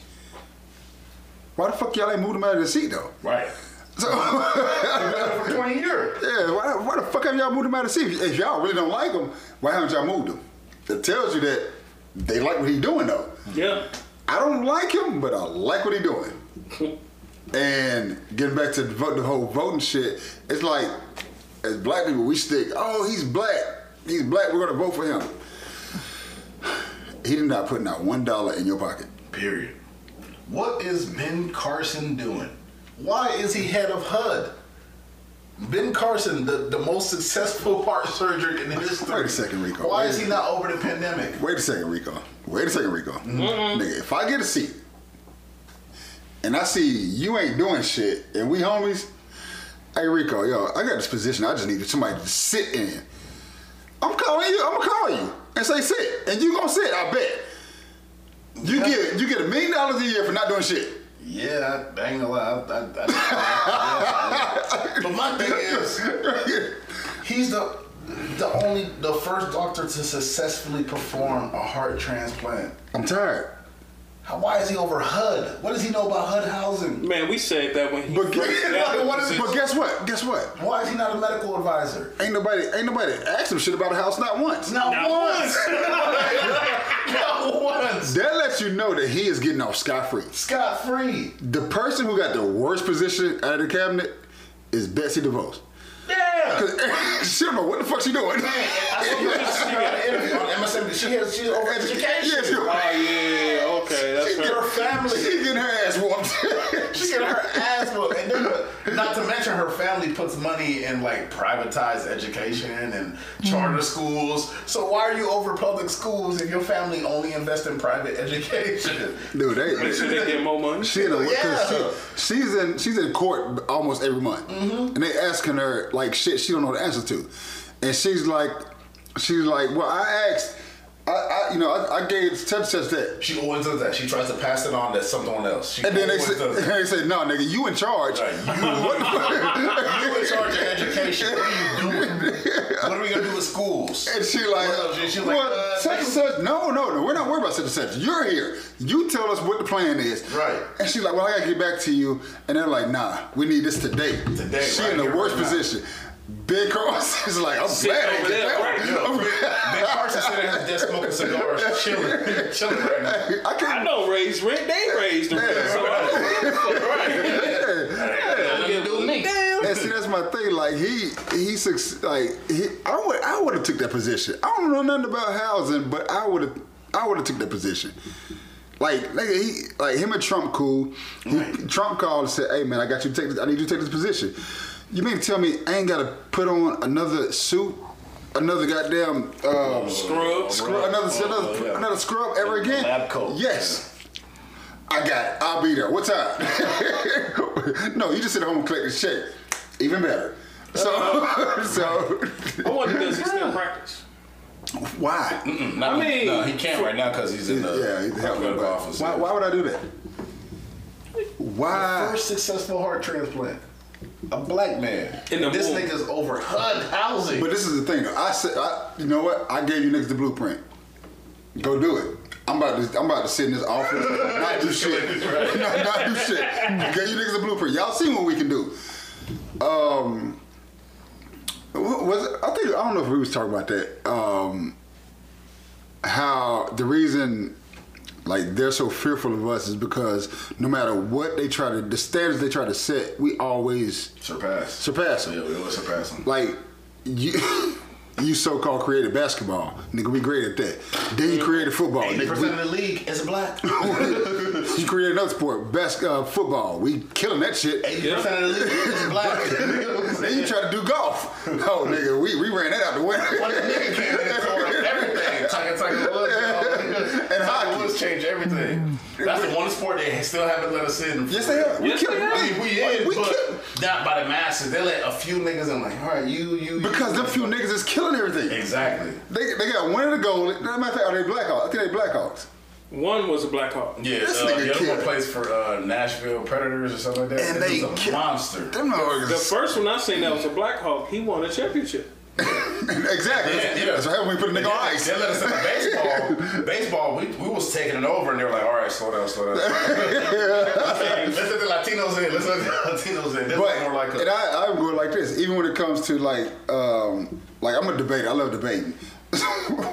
D: Why the fuck y'all ain't moved him out of the seat though?
E: Right.
D: So
E: For twenty years.
D: yeah, why, why the fuck have y'all moved him out of the seat? If, y'all really don't like him, why haven't y'all moved him? It tells you that they like what he's doing though.
F: Yeah.
D: I don't like him, but I like what he's doing. and getting back to the, vote, the whole voting shit, it's like as black people we stick. Oh, he's black. He's black. We're gonna vote for him. He did not put out one dollar in your pocket.
E: Period. What is Ben Carson doing? Why is he head of HUD? Ben Carson, the, the most successful heart surgeon in history.
D: Wait a second, Rico.
E: Why
D: Wait
E: is he not over the pandemic?
D: Wait a second, Rico. Wait a second, Rico. Mm-hmm. Nigga, if I get a seat and I see you ain't doing shit and we homies, hey Rico, yo, I got this position. I just need somebody to sit in. I'm calling you. I'm gonna call you and say sit, and you gonna sit. I bet. You get you get a million dollars a year for not doing shit.
E: Yeah, I, ain't gonna lie. I, I, I, but my thing is, he's the the only the first doctor to successfully perform a heart transplant.
D: I'm tired.
E: How, why is he over HUD? What does he know about HUD housing?
F: Man, we said that when he
D: But, guess,
F: got the
E: what is-
D: but guess what? Guess what?
E: Why is he not a medical advisor?
D: Ain't nobody ain't nobody asked him shit about a house not once.
E: Not,
F: Not
E: once. Not once.
D: That lets you know that he is getting off scot free.
E: Scot free.
D: The person who got the worst position out of the cabinet is Betsy DeVos.
E: Yeah.
D: Cause she don't know what the fuck she doing.
E: I saw her she got an interview on MSNBC. She has she's over education.
D: Yeah, she,
F: Oh yeah, okay, that's
E: Her
F: her.
E: family.
D: she getting her ass whooped.
E: She get her ass whooped, and then not to mention her family puts money in like privatized education and charter mm-hmm. schools. So why are you over public schools if your family only invest in private education?
D: Dude, they,
F: Make sure they get more money.
D: she in a,
E: Yeah.
D: she, she's in she's in court almost every month, mm-hmm. and they asking her like shit she don't know the answer to, and she's like, she's like, well, I asked, I, I you know, I, I gave such such that.
E: She always does that. She tries to pass it on to someone else. She
D: And then they
E: does
D: they say, no, nigga, you in charge.
E: Right, you-
D: what?
E: You in charge of education. What are you doing? What are we gonna do with schools?
D: And she like,
E: Well, she- like,
D: well,
E: uh,
D: such and such. No, no, no. We're not worried about such and such. You're here. You tell us what the plan is.
E: Right.
D: And she's like, well, I gotta get back to you. And they're like, nah, we need this today.
E: Today,
D: She
E: right
D: in the worst
E: right now.
D: Position. Big Cross is like, I'm
F: Sitting
D: glad I
F: over
D: did
F: there,
D: that.
F: right,
D: one.
E: Yo,
D: I'm
E: Ben, Carson sitting at his desk smoking cigars, chilling, chilling right now.
D: I
F: I
D: can't.
F: don't raise rent. They raised the rent, so I don't give a me.
D: And see, that's my thing. Like he, he, like he, I would, I would have took that position. I don't know nothing about housing, but I would have, I would have took that position. Like, nigga, he, like him and Trump, cool. He, Trump called and said, "Hey, man, I got you to take. This, I need you to take this position. You mean to tell me I ain't got to put on another suit, another goddamn uh,
F: Scrub.
D: scrub, another,
E: Oh,
D: another,
E: yeah.
D: another scrub ever again?
E: lab coat.
D: Yes." I got it. I'll be there. What time? no, you just sit at home and collect the check. Even better. So, so
F: I wonder does he still in practice?
D: why?
E: No,
F: I mean,
E: no, he can't right now because he's in the
D: Yeah, he's
E: medical office.
D: Why, why would I do that? Why?
E: First successful heart transplant. A black man.
F: In the
E: this
F: womb.
E: nigga's over HUD housing.
D: But this is the thing. I said, I, you know what? I gave you niggas the blueprint. Go do it. I'm about to, I'm about to sit in this office, not do shit, not, not do shit. Gave you niggas the blueprint. Y'all see what we can do. Um, was it? I think I don't know if we was talking about that. Um, how the reason like they're so fearful of us is because no matter what they try to, the standards they try to set, we always
E: Surpass.
D: surpass them.
E: Yeah, we always surpass them.
D: Like you, you so-called created basketball, nigga. We great at that. Then you created football,
E: Eighty
D: nigga.
E: percent of the league is black.
D: You created another sport, bas- uh, football. We killing that shit.
E: Eighty percent of the league is black.
D: Then you try to do golf. Oh, nigga, we, we ran that out the window.
E: One nigga came in and tore up everything. Tiger Tiger Woods and,
D: And
E: Tiger
D: hockey.
E: Woods changed everything. That's the one sport they still haven't let us in.
D: Yes, they are. We
F: Yes,
D: killed
F: they are.
E: We in,
D: We
E: but
D: kill-
E: not by the masses. They let a few niggas in, like, all right, you, you, you.
D: Because them few niggas is killing everything.
E: Exactly.
D: They, they got one of the goal. Matter of fact, are they Blackhawks? I think they Blackhawks.
F: One was a Black Hawk.
E: Yeah,
D: This
E: uh,
D: nigga
E: the other
D: killed.
E: one plays for uh, Nashville Predators or something like that.
D: And
E: This
D: they
E: was a
D: kill-
E: monster.
D: Them
F: The first one I seen that was a Black Hawk. He won a championship.
D: exactly.
E: Yeah, yeah.
D: That's what happened when we put a nigga on ice.
E: They let us in the baseball. baseball, we, we was taking it over, and they were like, "All right, slow down, slow down." Let's let the Latinos in. Let's let the Latinos in. This
D: But
E: more like a,
D: and I, I'm going like this. Even when it comes to like, um, like I'm a debater. I love debating.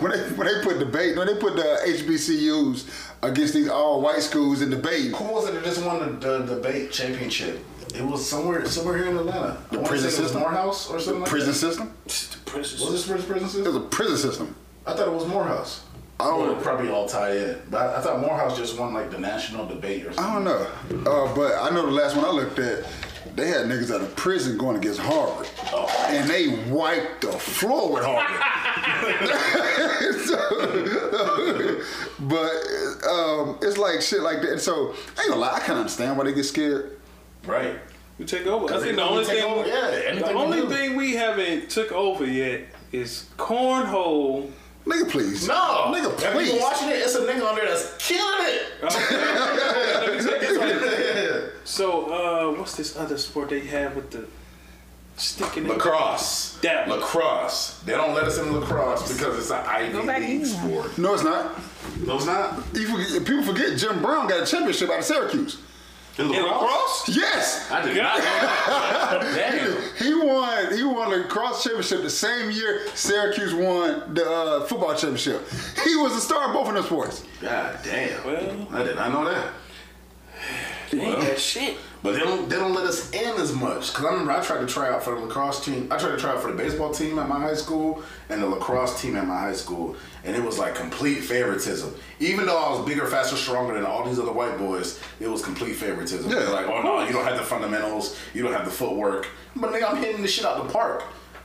D: when they when they put debate, when they put the HBCUs against these all white schools in debate,
E: who was it that just won the, the debate championship? It was somewhere somewhere here in Atlanta.
D: The
E: I
D: prison
E: say it was
D: system?
E: Morehouse or something.
D: The prison
E: like
D: system.
F: The princess.
E: that. Was this prison system?
D: It was a prison system.
E: I thought it was Morehouse.
D: I don't
E: Well, probably all tied in, but I, I thought Morehouse just won like the national debate or something.
D: I don't know. Uh, but I know the last one I looked at, they had niggas out of prison going against Harvard. And they wiped the floor with Harvard. So- but um, it's like shit like that. So I ain't gonna lie, I kind of understand why they get scared.
E: Right.
F: We take over. I
E: Because
F: think the only thing,
E: over, yeah,
F: the
E: we
F: only thing we haven't took over yet is cornhole.
D: Nigga, please.
E: No,
D: Nigga,
E: If you
D: please.
E: been watching it, it's a nigga on there that's killing it.
F: Let me take this one. So, uh, what's this other sport they have with the sticking in?
E: Lacrosse.
F: That.
E: Lacrosse. They don't let us in lacrosse because it's an Ivy
G: Go back
E: League
G: in.
E: sport.
D: No, it's not.
E: No, it's not.
D: You forget, people forget Jim Brown got a championship out of Syracuse.
E: In
F: In lacrosse?
D: Yes.
E: I did not know that. Damn.
D: He won. He won the cross championship the same year Syracuse won the uh, football championship. He was a star in both of them sports.
E: God damn.
F: Well,
E: I did not know that.
F: they ain't that shit.
E: But they don't they don't let us in as much. Cause I remember I tried to try out for the lacrosse team. I tried to try out for the baseball team at my high school and the lacrosse team at my high school, and it was like complete favoritism. Even though I was bigger, faster, stronger than all these other white boys, it was complete favoritism.
D: Yeah.
E: They're like, oh no, you don't have the fundamentals, you don't have the footwork. But nigga, I'm hitting the shit out the park.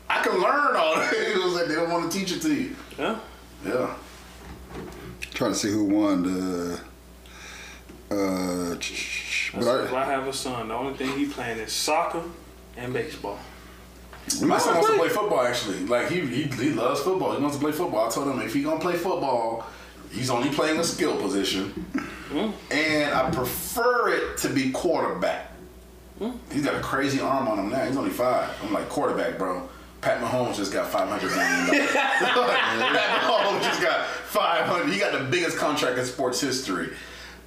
E: I can learn all that. It was like they don't want to teach it to you.
F: Yeah.
E: Yeah.
D: Trying to see who won the. Uh, but
F: If
D: I,
F: I have a son, the only thing he playing is soccer and baseball.
E: My son wants to play football. Actually, like he, he he loves football. He wants to play football. I told him if he gonna play football, he's only playing a skill position, hmm. and I prefer it to be quarterback. Hmm. He's got a crazy arm on him now. He's only five. I'm like quarterback, bro. Pat Mahomes just got five hundred million. Pat Mahomes just got five hundred. He got the biggest contract in sports history.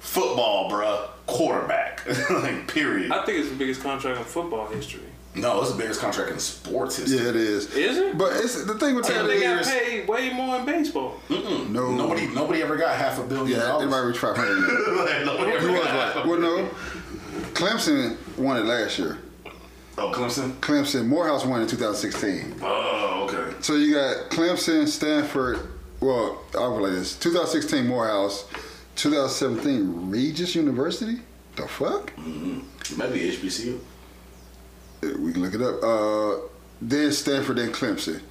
E: Football, bruh. Quarterback. like period.
F: I think it's the biggest contract in football history.
E: No, it's the biggest contract in sports history.
D: yeah, it is.
F: Is it?
D: But it's the thing with that
F: They got
D: is
F: paid way more in baseball.
D: no.
E: Nobody, nobody ever got half a billion
D: Yeah,
E: dollars.
D: everybody reached five hundred.
E: Like, nobody ever
D: was
E: got half a
D: Well, no. Clemson won it last year.
E: Oh, Clemson.
D: Clemson, Morehouse won in 2016.
E: Oh, okay.
D: So you got Clemson, Stanford. Well, I'll go like this: 2016 Morehouse, 2017 Regis University. The fuck?
E: It might be HBCU.
D: Uh, We can look it up. Uh, then Stanford, then Clemson,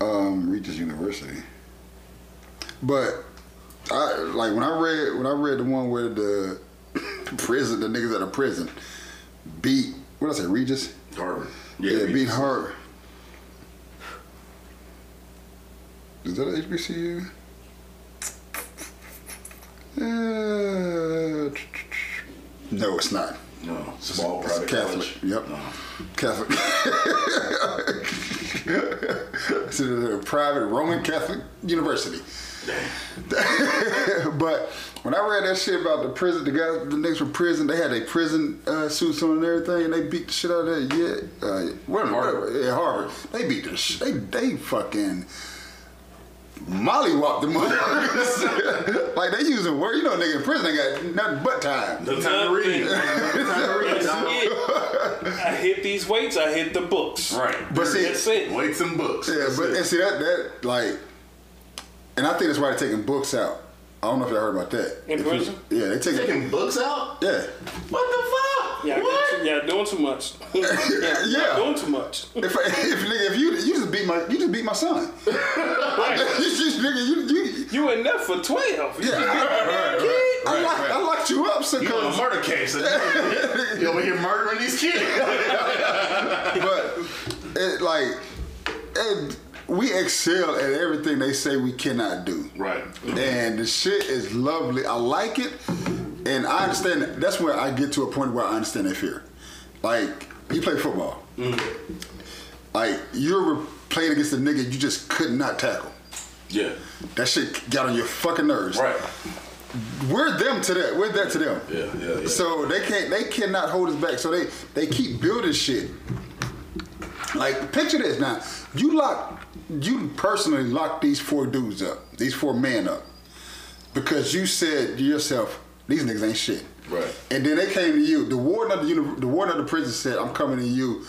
D: um, Regis University. But I like when I read when I read the one where the prison, the niggas at a prison beat what did I say Regis?
E: Harvard.
D: Yeah, beat
E: Regis.
D: Hart. Is that a HBCU? Uh, no, it's not.
E: No, small
D: It's
E: private
D: Catholic.
E: college.
D: Yep.
E: No.
D: Catholic. it's a private Roman Catholic university. but when I read that shit about the prison, the guys, the niggas from prison, they had their prison uh, suits on and everything, and they beat the shit out of that. Yeah, uh, where
E: Harvard.
D: Yeah, Harvard. They beat the shit. they they fucking mollywop the motherfuckers. like they using word. You know, nigga in prison they got nothing but time.
E: No time to read. No time to read.
F: That's it. I hit these weights. I hit the books.
E: Right.
D: But see,
F: That's it.
E: Weights and books.
D: Yeah,
E: That's
D: but
E: it.
D: and see that that like, and I think that's why they're taking books out. I don't know if y'all heard about that.
F: In
D: If you-
F: prison?
D: Yeah, they taking.
E: taking books out.
D: Yeah,
E: What the fuck?
F: Yeah,
E: what?
F: yeah, doing too much. yeah,
D: Yeah.
F: doing too much.
D: if if nigga, if you you just beat my you just beat my son.
F: Right.
D: you just nigga you you.
F: You in there for twelve.
D: Yeah, I, I, locked, I locked you up, so
E: You on a
D: cause,
E: murder case. you over here murdering these kids.
D: but it like it, we excel at everything they say we cannot do.
E: right.
D: and the shit is lovely. I like it, and I understand. That. That's where I get to a point where I understand their fear. Like you play football, mm-hmm. like you're playing against a nigga you just could not tackle.
E: Yeah.
D: That shit got on your fucking nerves.
E: Right.
D: We're them to that. We're that to them.
E: Yeah, yeah, yeah.
D: So they can't. They cannot hold us back. So they they keep building shit. Like picture this now. You lock. You personally locked these four dudes up. These four men up. Because you said to yourself, these niggas ain't shit.
E: Right.
D: And then they came to you. The warden of the uni- the warden of the prison said, "I'm coming to you."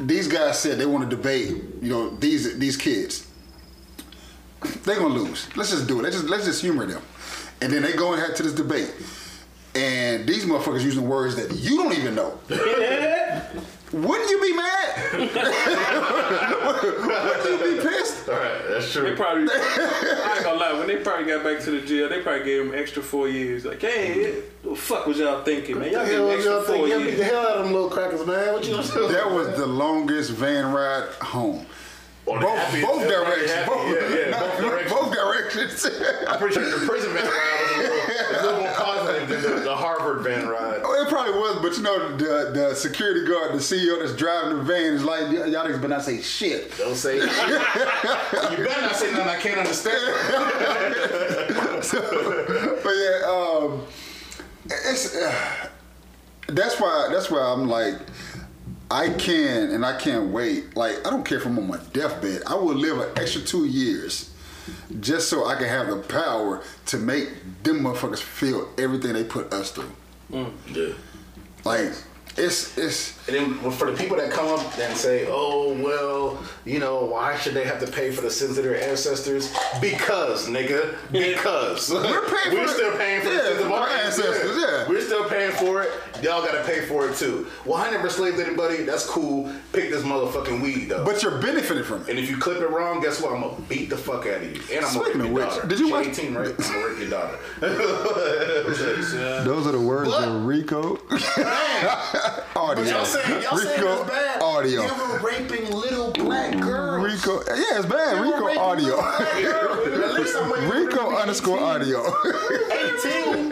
D: These guys said they want to debate. You know these these kids. They gonna lose. Let's just do it. Let's just let's just humor them. And then they go and have to this debate. And these motherfuckers using words that you don't even know. Wouldn't you be mad? Wouldn't you be pissed?
E: All right. That's
F: They
E: true.
F: probably, I ain't gonna lie, when they probably got back to the jail, they probably gave them extra four years. Like, hey, what the fuck was y'all thinking, man? Y'all gave them extra four
E: Yeah, beat the hell out of them little crackers, man. What you gonna?
D: That was the longest van ride home.
E: Or
D: Both, both directions. Both,
E: Yeah, yeah,
D: not-
E: both directions.
D: both directions.
E: I'm pretty sure the prison van ride was a little, a little more positive than the, the Harvard van ride.
D: It was, but you know, the, the security guard, the CEO that's driving the van is like, y'all niggas better not say shit.
E: Don't say shit. you better not say nothing I can't understand.
D: but yeah, um, it's uh, that's why that's why I'm like, I can and I can't wait. Like I don't care if I'm on my deathbed. I will live an extra two years just so I can have the power to make them motherfuckers feel everything they put us through.
E: Yeah.
D: Like it's it's
E: And then for the people that come up and say, "Oh well, you know, why should they have to pay for the sins of their ancestors?" Because, nigga, because
D: We're paying
E: We're
D: for
E: still
D: it.
E: paying for
D: Yeah,
E: the sins of
D: our
E: our
D: ancestors,
E: ancestors.
D: yeah.
E: we're still paying for it. Y'all gotta pay for it too. Well, I never slaved anybody. That's cool. Pick this motherfucking weed though.
D: but you're benefiting from it.
E: and if you clip it wrong, guess what? I'm gonna beat the fuck out of you. And I'm
D: Speaking
E: gonna
D: of
E: rape your
D: which,
E: daughter.
D: did you
E: She
D: watch-
E: 18, right? I'm gonna rape your daughter.
D: Those are the words of Rico. audio.
E: But y'all saying, y'all saying it's bad.
D: audio.
E: You were raping little black girls.
D: Rico, yeah, it's bad.
E: You were
D: Rico
E: raping
D: audio.
E: little black girls. At least I'm waiting for them to
D: Rico
E: be
D: underscore
E: 18.
D: audio.
E: 18.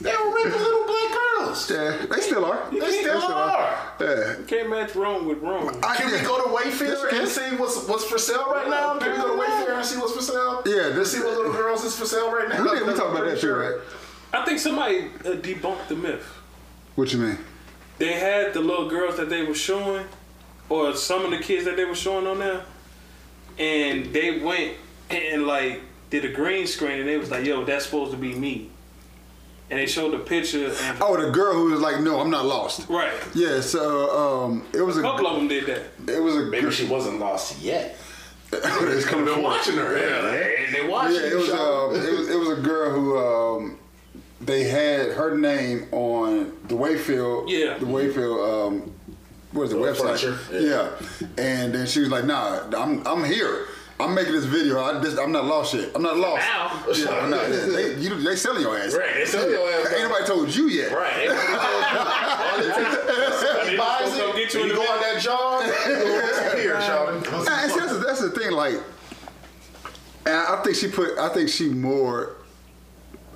E: They were raping little black girls.
D: yeah, they still are.
E: They still are.
D: Yeah.
F: Can't match wrong with wrong.
D: I,
E: Can we go to Wayfair
D: This-
E: and see what's what's for sale right now? Can we go to Wayfair and see what's for sale?
D: Yeah,
E: Let's
D: this-
E: see what little girls is for sale right now.
D: We, did, we talked about that too, right?
F: I think somebody uh, debunked the myth.
D: What you mean?
F: They had the little girls that they were showing, or some of the kids that they were showing on there, and they went and like did a green screen, and they was like, "Yo, that's supposed to be me," and they showed the picture, and
D: Oh, the girl who was like, "No, I'm not lost."
F: right,
D: Yeah, so um, it was a
F: a couple of them did that.
D: it was a
E: Maybe she wasn't lost yet.
D: it's coming
E: They're
D: forward.
E: watching her. Yeah, they, they watching
D: Yeah, it was um, it was it was a girl who um, they had her name on the Wayfield.
F: Yeah.
D: The Wayfield. Um, what is the
E: Oh,
D: website? Yeah.
E: yeah.
D: And then she was like, "Nah, I'm I'm here. I'm making this video. I just I'm not lost yet. I'm not lost.
E: Now.
D: Yeah, I'm not. They, you, they selling your ass.
E: Right, they selling your ass.
D: Ain't nobody told you yet.
E: Right. Ain't you. All it takes- Somebody buys
F: to
E: it,
F: get you
E: you go on that jog, it'll disappear, Sheldon.
D: Nah, see, that's, the, that's the thing. Like, and I think she put. I think she more.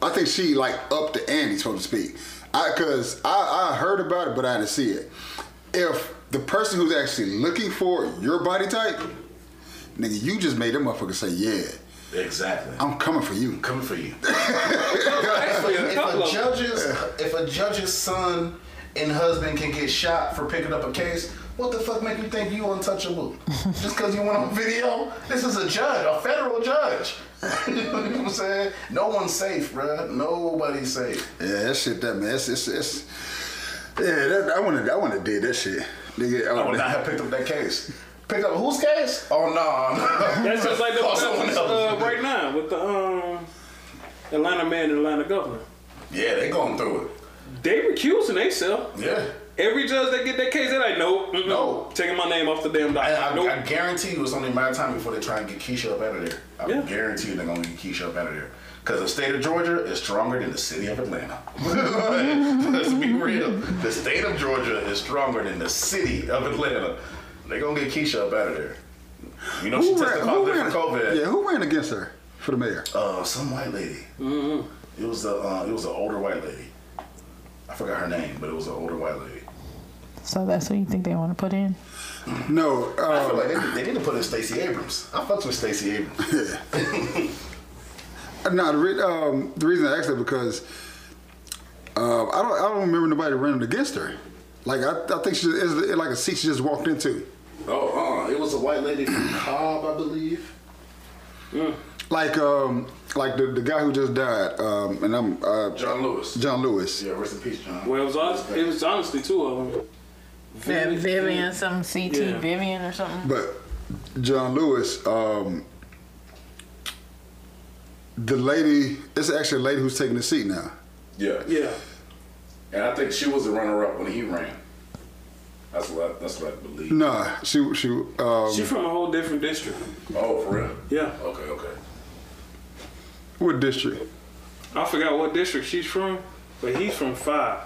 D: I think she like up the ante, so to speak. I because I, I heard about it, but I didn't see it. If the person who's actually looking for your body type, nigga, you just made them motherfucker say, "Yeah,
E: Exactly.
D: I'm coming for you."
E: coming for you.
F: Actually, a
E: if a judge's if a judge's son and husband can get shot for picking up a case, What the fuck make you think you untouchable? Just because you went on video? This is a judge, a federal judge. you know what I'm saying? No one's safe, bruh. Nobody's safe.
D: Yeah, that shit, that man, it's, it's, it's yeah, that, I wanna, I wanna did that shit. Nigga,
E: I would not have picked up that case. Picked up whose case? Oh no.
F: That's just like the uh,
E: else.
F: right now with the um, Atlanta man and Atlanta governor.
E: Yeah, they going through it.
F: They recusing themselves.
E: Yeah.
F: Every judge that get that case, they like, nope, mm-mm,
E: No.
F: taking my name off the damn
E: I. I,
F: nope.
E: I guarantee you it's only a matter of time before they try and get Keisha up out of there. I
F: Yeah.
E: guarantee you they're gonna get Keisha up out of there. Because the state of Georgia is stronger than the city of Atlanta. Let's be real. The state of Georgia is stronger than the city of Atlanta. They're gonna get Keisha up out of there. You know she
D: who
E: tested
D: ran, who
E: positive for COVID.
D: yeah, who ran against her for the mayor?
E: Uh, some white lady.
F: Mm-hmm.
E: It was a uh, it was an older white lady. I forgot her name, but it was an older white lady.
G: So that's what you think they want to put in?
D: No,
E: I
D: uh,
E: feel like they, they need to put in Stacey Abrams. I fucked with Stacey Abrams. Yeah.
D: No. The, re- um, the reason I asked that because uh, I don't, I don't remember nobody running against her. Like I, I think she is like a seat she just walked into.
E: Oh, uh, it was a white lady from Cobb, I believe.
D: Like, um, like the, the guy who just died, um, and I'm uh,
E: John Lewis.
D: John Lewis.
E: Yeah, rest in peace, John.
F: well, it was, honest, it was honestly two of them.
G: Vivian, Vivian some CT
F: Yeah.
G: Vivian or something.
D: But John Lewis, um, the lady, it's actually a lady who's taking the seat now.
E: Yeah.
F: Yeah.
E: And I think she was the runner-up when he ran. That's what I, that's what I believe.
D: Nah, she she um,
F: She from a whole different district.
E: Oh, for real?
F: Yeah.
E: Okay, okay.
D: what district?
F: I forgot what district she's from, but he's from five.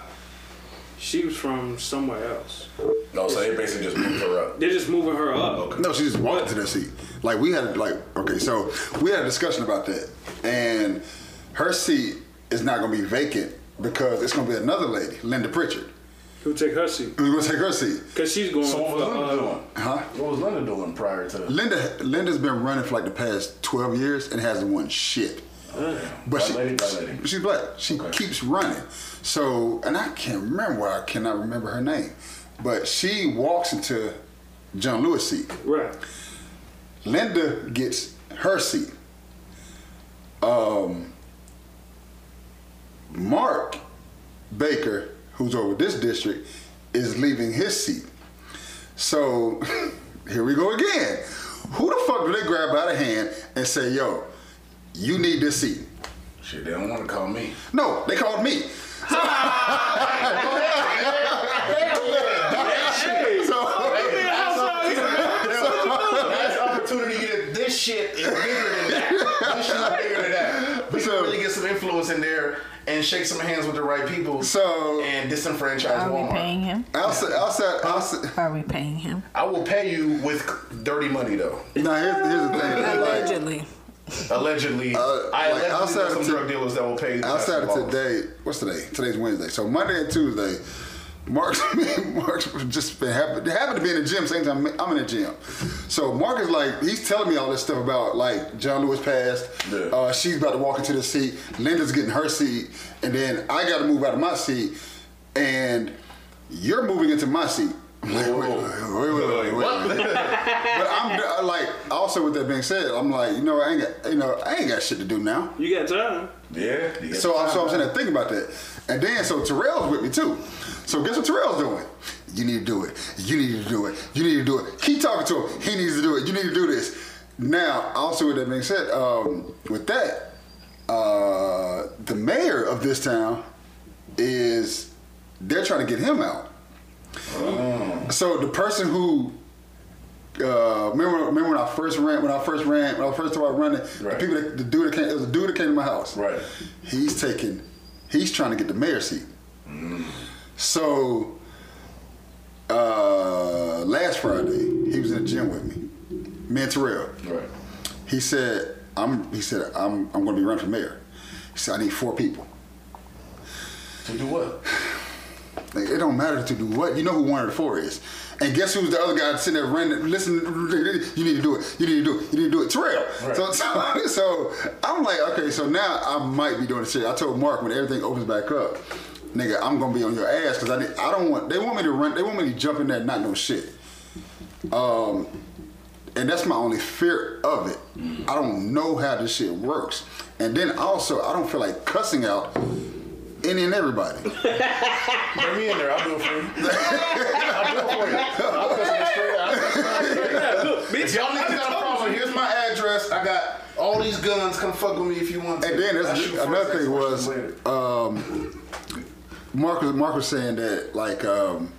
F: She was from somewhere else.
E: No, so they basically just moved her up.
F: They're just moving her up.
E: Okay.
D: No, she just walked into that seat. Like we had like okay, so we had a discussion about that, and her seat is not going to be vacant because it's going to be another lady, Linda Pritchard,
F: Who take her seat?
D: who's going to take her seat.
F: Cause she's going
E: So what was
F: for,
E: Linda
F: uh,
E: doing?
D: Huh?
E: What was Linda doing prior to? That?
D: Linda Linda's been running for like the past twelve years and hasn't won shit. But
E: Black
D: she,
E: lady, lady.
D: she's black. She
E: Okay.
D: keeps running. So, and I can't remember. Why I cannot remember her name. But she walks into John Lewis' seat.
F: right.
D: Linda gets her seat. Um, Mark Baker, who's over this district, is leaving his seat. So here we go again. Who the fuck do they grab by the hand and say, yo, you need this seat?
E: Shit, they don't want to call me.
D: No, they called me.
E: Last opportunity that this shit is bigger than that. This shit is bigger than that. We
D: So-
E: can really get some influence in there and shake some hands with the right people
D: So-
E: and disenfranchise
G: Are we paying him?
D: Outside, outside, outside.
G: Are we paying him?
E: I will pay you with dirty money though.
D: No, here's, here's the thing.
G: Allegedly.
E: Allegedly,
D: Uh,
E: I
D: like,
E: allegedly
D: outside
E: some
D: to-
E: drug dealers that will pay. the
D: outside of
E: basketballs.
D: today, what's today? Today's Wednesday. So Monday and Tuesday, Mark's Mark's just been happen, happened to be in the gym same time I'm in the gym. So Mark is like he's telling me all this stuff about like John Lewis passed.
E: Yeah.
D: Uh, she's about to walk into the seat. Linda's getting her seat, and then I got to move out of my seat, and you're moving into my seat. I'm like, wait, wait, wait, wait, wait, wait, wait. But I'm uh, like, also with that being said, I'm like, you know, I ain't got, you know, I ain't got shit to do now.
F: You got time.
E: Yeah. you get
D: So, I'm,
E: time,
D: so I'm sitting there thinking about that. And then, so Terrell's with me too. So guess what Terrell's doing? You need to do it. You need to do it. You need to do it. Keep talking to him. He needs to do it. You need to do this. Now, also with that being said, um, with that, uh, the mayor of this town is, they're trying to get him out. So the person who uh, remember, remember when I first ran, when I first ran, when I first started running,
E: Right.
D: the people, that, the dude that came, it was a dude that came to my house.
E: Right.
D: He's taking, he's trying to get the mayor seat. So uh, last Friday, he was in the gym with me, me and Terrell.
E: Right.
D: He said, "I'm," he said, "I'm, I'm going to be running for mayor." He said, "I need four people."
E: To do what?
D: Like, it don't matter to do what. You know who one of the four is. And guess who's the other guy sitting there running, listen, you need to do it. You need to do it. You need to do it. Terrell.
E: Right.
D: So, so, so I'm like, okay, so now I might be doing the shit. I told Mark when everything opens back up, nigga, I'm gonna be on your ass because I need, I don't want they want me to run they want me to jump in there and not know shit. Um, and that's my only fear of it. I don't know how this shit works. And then also, I don't feel like cussing out any and everybody.
E: Bring me in there. I'll do it for you. I'll do it for you. I'll cuss you straight. I'll cuss you straight. If y'all niggas got a problem, here's my address. I got all these guns. Come fuck with me if you want to.
D: And then that's, another thing was,
E: questions
D: um, Mark was Mark was saying that like um,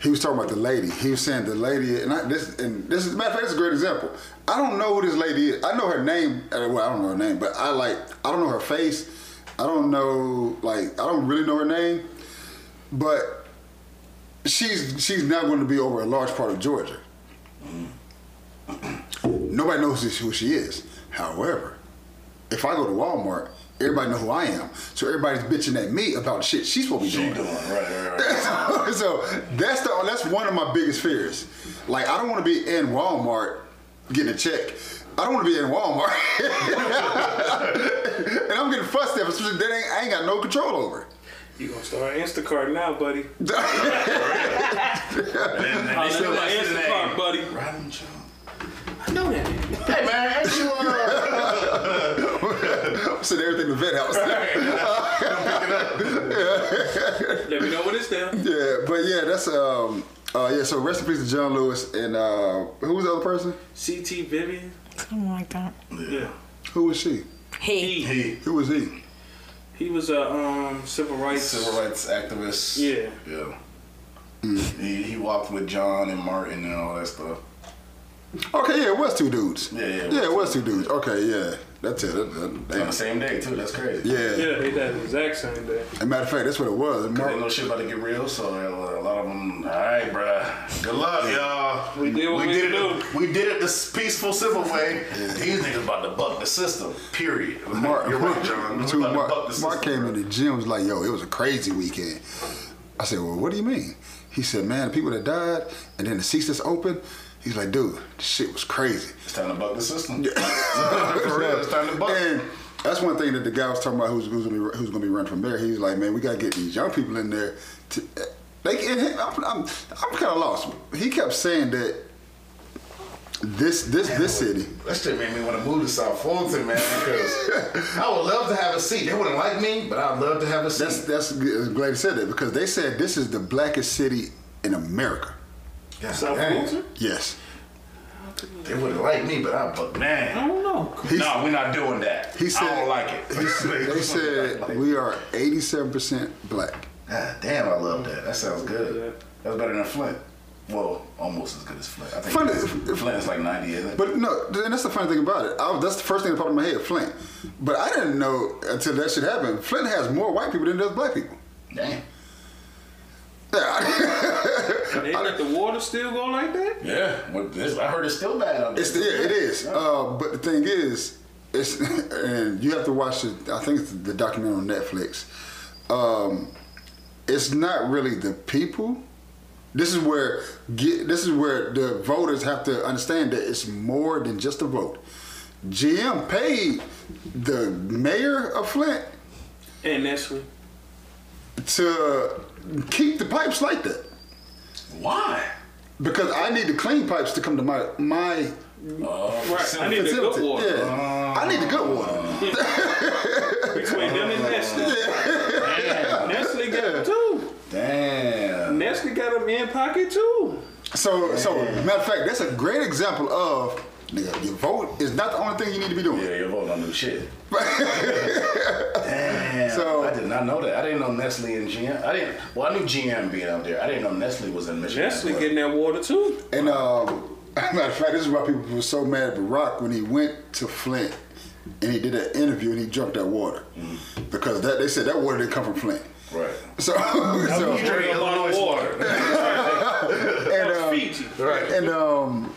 D: he was talking about the lady. He was saying the lady, and I, this and this is matter of fact, this is a great example. I don't know who this lady is. I know her name. uh, Well, I don't know her name, but I like I don't know her face. I don't know like I don't really know her name, but she's she's now going to be over a large part of Georgia. Nobody knows who she is. However, if I go to Walmart, everybody know who I am. So everybody's bitching at me about the shit she's supposed to be
E: She
D: doing.
E: doing right, right, right.
D: so that's the that's one of my biggest fears. Like I don't want to be in Walmart getting a check. I don't want to be in Walmart, and I'm getting fussed at for something that ain't, I ain't got no control over.
F: You gonna start Instacart now, buddy?
E: And then- and
F: I'll
E: they still
F: do
E: got his
F: Instacart,
E: name.
F: buddy.
E: Rodham John.
F: I know that.
E: Hey man, ain't you uh,
D: Send everything to vet house.
F: Let me know when it's there.
D: yeah, but yeah, that's um, uh, yeah. So rest in peace to John Lewis and uh, who was the other person?
F: CT Vivian.
G: Something like that.
F: Yeah.
D: Who was she?
G: He.
E: he
D: Who was he?
F: He was a um civil rights.
E: civil rights activist?
F: Yeah.
E: Yeah. He, he walked with John and Martin and all that stuff.
D: Okay, yeah, it was two dudes.
E: Yeah, yeah, it
D: yeah, it was two dudes. Okay, yeah, that's it. That- that-
E: On the same day too. That's crazy.
D: Yeah.
F: Yeah, they did the exact same day.
D: As a matter of fact, that's what it was.
E: Cause
D: Mark-
E: they know shit about to get real, so a lot of them. All right, bruh. Good luck, y'all.
F: We did what we
E: did
F: do.
E: it. We did it this peaceful, civil way. These niggas about to buck the system. Period.
D: Mark,
E: You're right, John. We
D: Too,
E: about to buck
D: Mark,
E: the
D: Mark came
E: bruh.
D: in the gym was like, "Yo, it was a crazy weekend." I said, "Well, what do you mean?" He said, "Man, the people that died, and then the seats that's open." He's like, "Dude, this shit was crazy."
E: It's time to buck the system. Yeah. For real, it's time to buck.
D: And that's one thing that the guy was talking about who's, who's gonna be who's gonna be running from there. He's like, "Man, we gotta get these young people in there." To, they, I'm, I'm, I'm kind of lost. He kept saying that this this this city.
E: That shit made me want to move to South Fulton, man, because I would love to have a seat. They wouldn't like me, but I'd love to have a seat.
D: That's that's good- glad you said that because they said this is the blackest city in America.
E: God
F: South
E: damn.
F: Fulton?
D: Yes.
E: They wouldn't like me, but I but
F: I
E: man.
F: don't know.
E: No, we're not doing that.
D: He said
E: I don't like it.
D: He said, they said we are 87 percent black.
E: God damn, I love that. That sounds good. That's better than Flint. Well, almost as good as Flint. I think Flint-
D: if-
E: Flint is like 90, isn't it?
D: But no, and that's the funny thing about it. I, that's the first thing that popped in my head, Flint. But I didn't know until that shit happened. Flint has more white people than it does black people.
E: Damn.
D: Yeah.
F: They let the water still go like that?
E: Yeah, well, this, I heard it's still bad out there.
D: It's yeah, it is. Uh, but the thing is, it's and you have to watch it. I think it's the documentary on Netflix. Um, it's not really the people. This is where get, this is where the voters have to understand that it's more than just a vote. GM paid the mayor of Flint
F: And Nestle.
D: to keep the pipes like that
E: Why?
D: because I need the clean pipes to come to my my oh,
F: Right. I need the good
D: facility.
F: water.
D: Yeah, I need the good water.
F: Between them and Nestle. Damn, Nestle got them too.
E: Damn.
F: Nestle got them in pocket too.
D: So, so matter of fact, that's a great example of nigga, your vote is not the only thing you need to be doing.
E: Yeah, your vote don't do shit. Damn.
D: So-
E: I did not know that. I didn't know Nestle and GM. I didn't. Well, I knew GM being out there. I didn't know Nestle was in Michigan.
F: Nestle
E: as well.
F: getting that water too.
D: And um, matter of fact, this is why people were so mad at Barack when he went to Flint and he did that interview and he drank that water because that they said that water didn't come from Flint.
E: Right.
D: So, so
E: You drink Illinois water.
D: and, um,
F: Fiji.
E: right.
D: and um,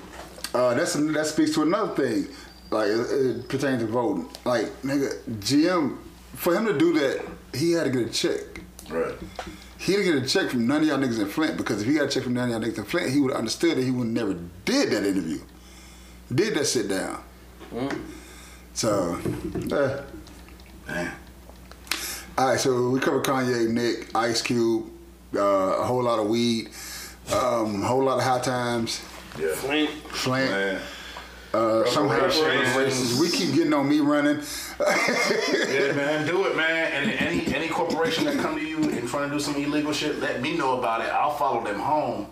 D: uh, that's that speaks to another thing, like it, it pertains to voting. Like nigga, GM for him to do that, he had to get a check.
E: Right.
D: He didn't get a check from none of y'all niggas in Flint because if he got a check from none of y'all niggas in Flint, he would have understood that he would never did that interview, did that sit down. So, uh,
E: Damn.
D: all right. So we covered Kanye, Nick, Ice Cube, uh, a whole lot of weed, um, a whole lot of high times.
E: Yeah.
F: Flint.
D: Flint.
E: Man.
D: Uh, somehow
E: Reparations.
D: reparations. We keep getting on me running.
E: Yeah, man, do it, man. And any any corporation that come to you and trying to do some illegal shit, let me know about it. I'll follow them home,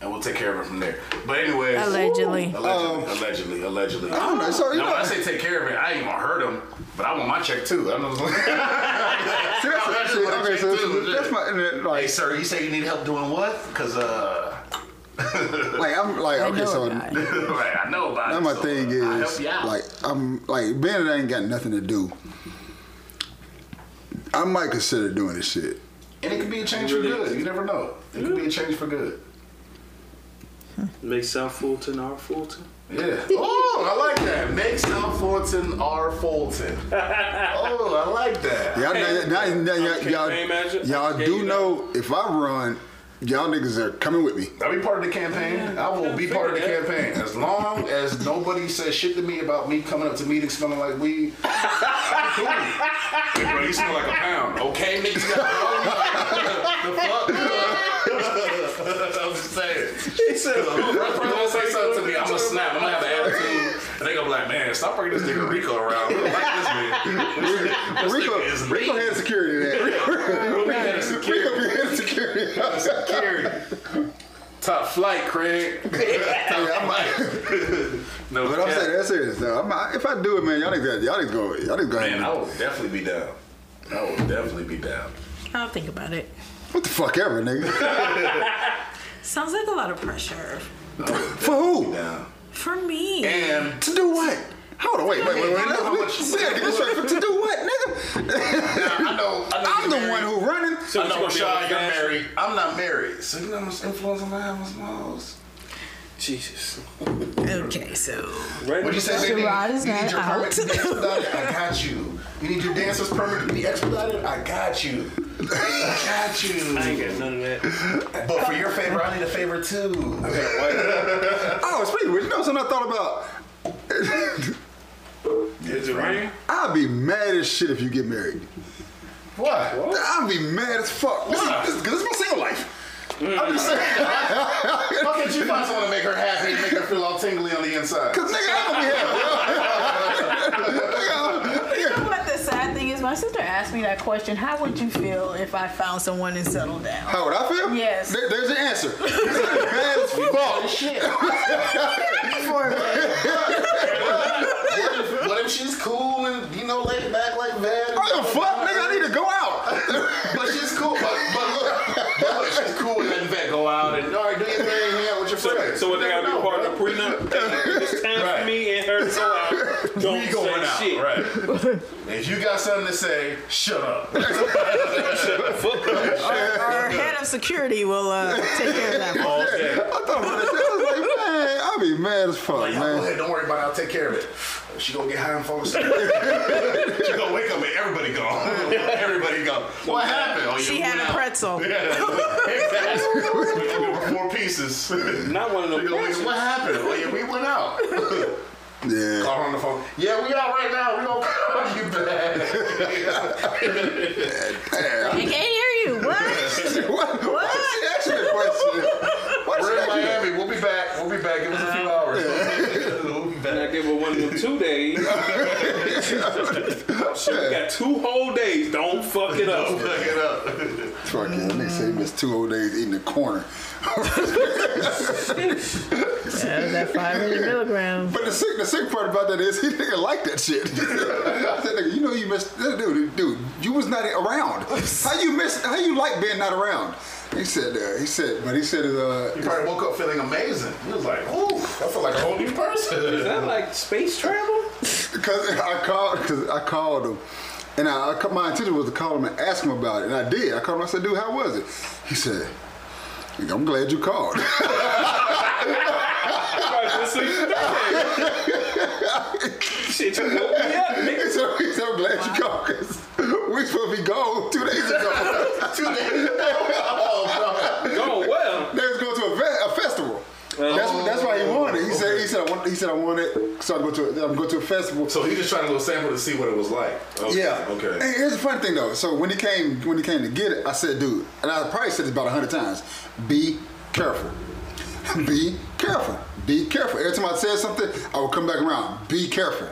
E: and we'll take care of it from there. But anyways,
G: Allegedly.
E: allegedly, allegedly, allegedly.
D: I don't know. So you
E: Now,
D: know,
E: when I say take care of it, I ain't gonna hurt them, but I want my check too. I know.
D: See, that's-
E: just
D: see,
E: want
D: okay,
E: check
D: so that's my and
E: hey,
D: like,
E: sir, you say you need help doing what? Cause uh,
D: like I'm like
G: I
D: okay, so
G: a
E: right, I know about
D: now my
E: so,
D: thing
E: uh,
D: is
E: help you out.
D: like I'm like being that I ain't got nothing to do. I might consider doing this shit.
E: and it could be a change for good. You never know. It could be a change for good.
F: Make South Fulton our Fulton.
E: Yeah. Oh, I like that. Make South Fulton R. Fulton. Oh, I like that.
D: Y'all,
F: Hey,
D: now, now, y'all, y'all,
F: you imagine?
D: y'all do know if I run, y'all niggas are coming with me.
E: I'll be part of the campaign. I will be part of the campaign. As long as nobody says shit to me about me coming up to meetings smelling like weed, I'm cool. Hey, bro, you smell like a pound. Okay, niggas got the fuck? I'm just saying.
F: He said,
E: Right person gonna say something to me, I'm gonna snap. I'm gonna have an attitude. And they gonna be like, man, stop bringing this nigga Rico around. We don't like this nigga. This
D: Rico,
E: nigga is
D: Rico
E: mean.
D: had security there.
E: We had a
D: Rico
E: security.
D: be had security.
E: Security. Top flight, Craig. Top flight. no,
D: But I'm saying that's serious though. I'm, I, if I do it, man, y'all niggas, y'all niggas go, y'all niggas go ahead.
E: Man, I will definitely be down. I will definitely be down.
G: I'll think about it.
D: What the fuck ever, nigga?
G: Sounds like a lot of pressure
D: For who?
E: Down.
G: For me.
E: And
D: To do what? Hold on, wait, wait, wait, wait.
E: You know how
D: Let's-
E: much-
D: we gotta this straight. To do what, nigga?
E: I know, I know
D: I'm the
E: married.
D: one who running.
F: So
E: I
F: you
E: know,
F: gonna
E: Rashad,
F: on
E: you're married. I'm not married. So you know how much influence I'm have on Smalls.
F: Jesus.
G: Okay, so
F: Right
E: What you say, baby?
G: Sherrod is
E: you need
G: not
E: your permit to be expedited? I got you. You need your dancer's permit to be expedited? I got you. I got you.
F: I ain't got none of that.
E: But for your favor, I need a favor too.
D: Oh, speaking of which, you know something I thought about?
F: Is it rain?
D: I'd be mad as shit if you get married.
E: What?
D: I'd be mad as fuck. This is, this, this is my single life.
E: Mm.
D: I'm just saying.
E: How can't you find someone to make her happy and make her feel all tingly on the inside?
D: Cause nigga, I'm gonna be happy.
G: you know what the sad thing is? My sister asked me that question. How would you feel if I found someone and settled down?
D: How would I feel?
G: Yes.
D: There- there's your answer. mad as fuck.
E: Shit. What if, what if she's cool and you know laid back like that?
D: I don't give a fuck, nigga. I need to go out.
E: But she's cool. But, but look, but look, she's cool and letting vet go out and all right, do your thing, hang out with your
F: So,
E: friends.
F: so what they gotta be
E: No,
F: part
E: bro.
F: of the prenup? It's time
E: Right.
F: for me and her to go out. Don't
E: We going
F: say
E: out,
F: shit.
E: right? If you got something to say, shut up.
F: Fuck her.
G: Our head of security will uh, take care of that.
F: All day.
D: I thought about that. I was like, man, I'd be mad as fuck,
E: Like, y'all go
D: man.
E: ahead, don't worry about it. I'll take care of it. She gonna get high and fall asleep. she gonna wake up and everybody gone. everybody gone. What happened? Oh,
G: She had a
E: out.
G: pretzel.
E: Exactly. we gonna go four pieces.
F: Not one of them.
E: gonna wake up, what happened? Oh yeah, we went out.
D: Yeah.
E: Call her on the phone. Yeah, we out right now. We gonna call you back.
G: I can't hear you. What?
D: What? Why did she ask you that question? Why
E: We're
D: she
E: in
D: ask you that?
E: Miami. We'll be back. We'll be back. Give us a few hours. we'll be
F: And give her one of them two days. Shit, we got two whole days. Don't fuck it up.
E: Look it up.
D: Fuck yeah, nigga say he missed two whole days eating the corner.
G: Yeah, that 500 milligrams.
D: But the sick, the sick part about that is he didn't like that shit. I said, nigga, you know you missed, dude, dude, you was not around. How you miss? How you like being not around? He said, uh, he said, but he said, uh,
E: He probably woke up feeling amazing. He was like, ooh, I feel like a whole new person.
F: Is that like space travel?
D: because I called, because I called him, and I, I, my intention was to call him and ask him about it, and I did. I called him. I said, dude, how was it? He said, I'm glad you called.
F: Shit, you woke me up, nigga.
D: said, he said, I'm glad you called because we supposed to be gone two days ago.
E: Two days. Oh,
F: Going well.
D: They was going to a, ve- a festival. That's, oh. that's why he wanted. it. He said he said I want, he said I want it. So I go to a, I'm going to a festival.
E: So he just trying to go sample to see what it was like. Okay.
D: yeah.
E: Okay.
D: Hey, here's the funny thing though. So when he came when he came to get it, I said, dude, and I probably said this about a hundred times. Be careful. Be careful. careful. Be careful. Every time I said something, I would come back around. Be careful.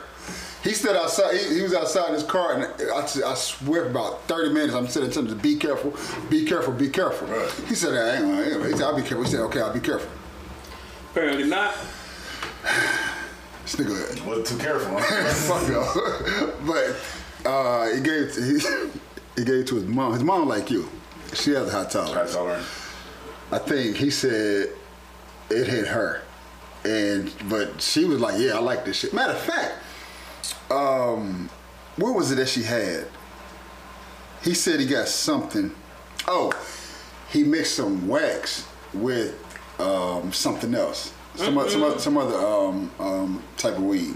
D: He stood outside. He, he was outside in his car, and I, I swear for about thirty minutes. I'm sitting telling him to be careful, be careful, be careful.
E: Right.
D: He said, "I ain't gonna." ain't gonna." He said, "I'll be careful." He said, "Okay, I'll be careful."
F: Apparently not.
D: This nigga,
E: Wasn't too careful. Huh?
D: fuck no. but uh, he gave he, he gave it to his mom. His mom like you. She has a high tolerance.
E: That's all right.
D: I think he said it hit her, and but she was like, "Yeah, I like this shit." Matter of fact, um, what was it that she had? He said he got something. Oh, he mixed some wax with um, something else, some oth- some other, some other um, um, type of weed.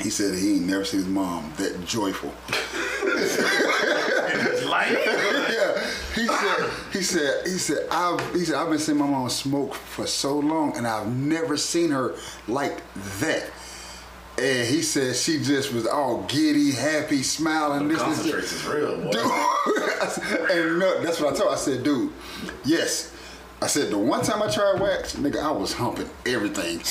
D: He said he ain't never seen his mom that joyful. In his life. Yeah, he said. He said. He said. I've. He said. I've been seeing my mom smoke for so long, and I've never seen her like that. And he said she just was all giddy, happy, smiling.
E: The
D: This, this,
E: concentrates is real, boy.
D: Dude, and no, that's what I told. I said, dude, yes. I said the one time I tried wax, nigga, I was humping everything.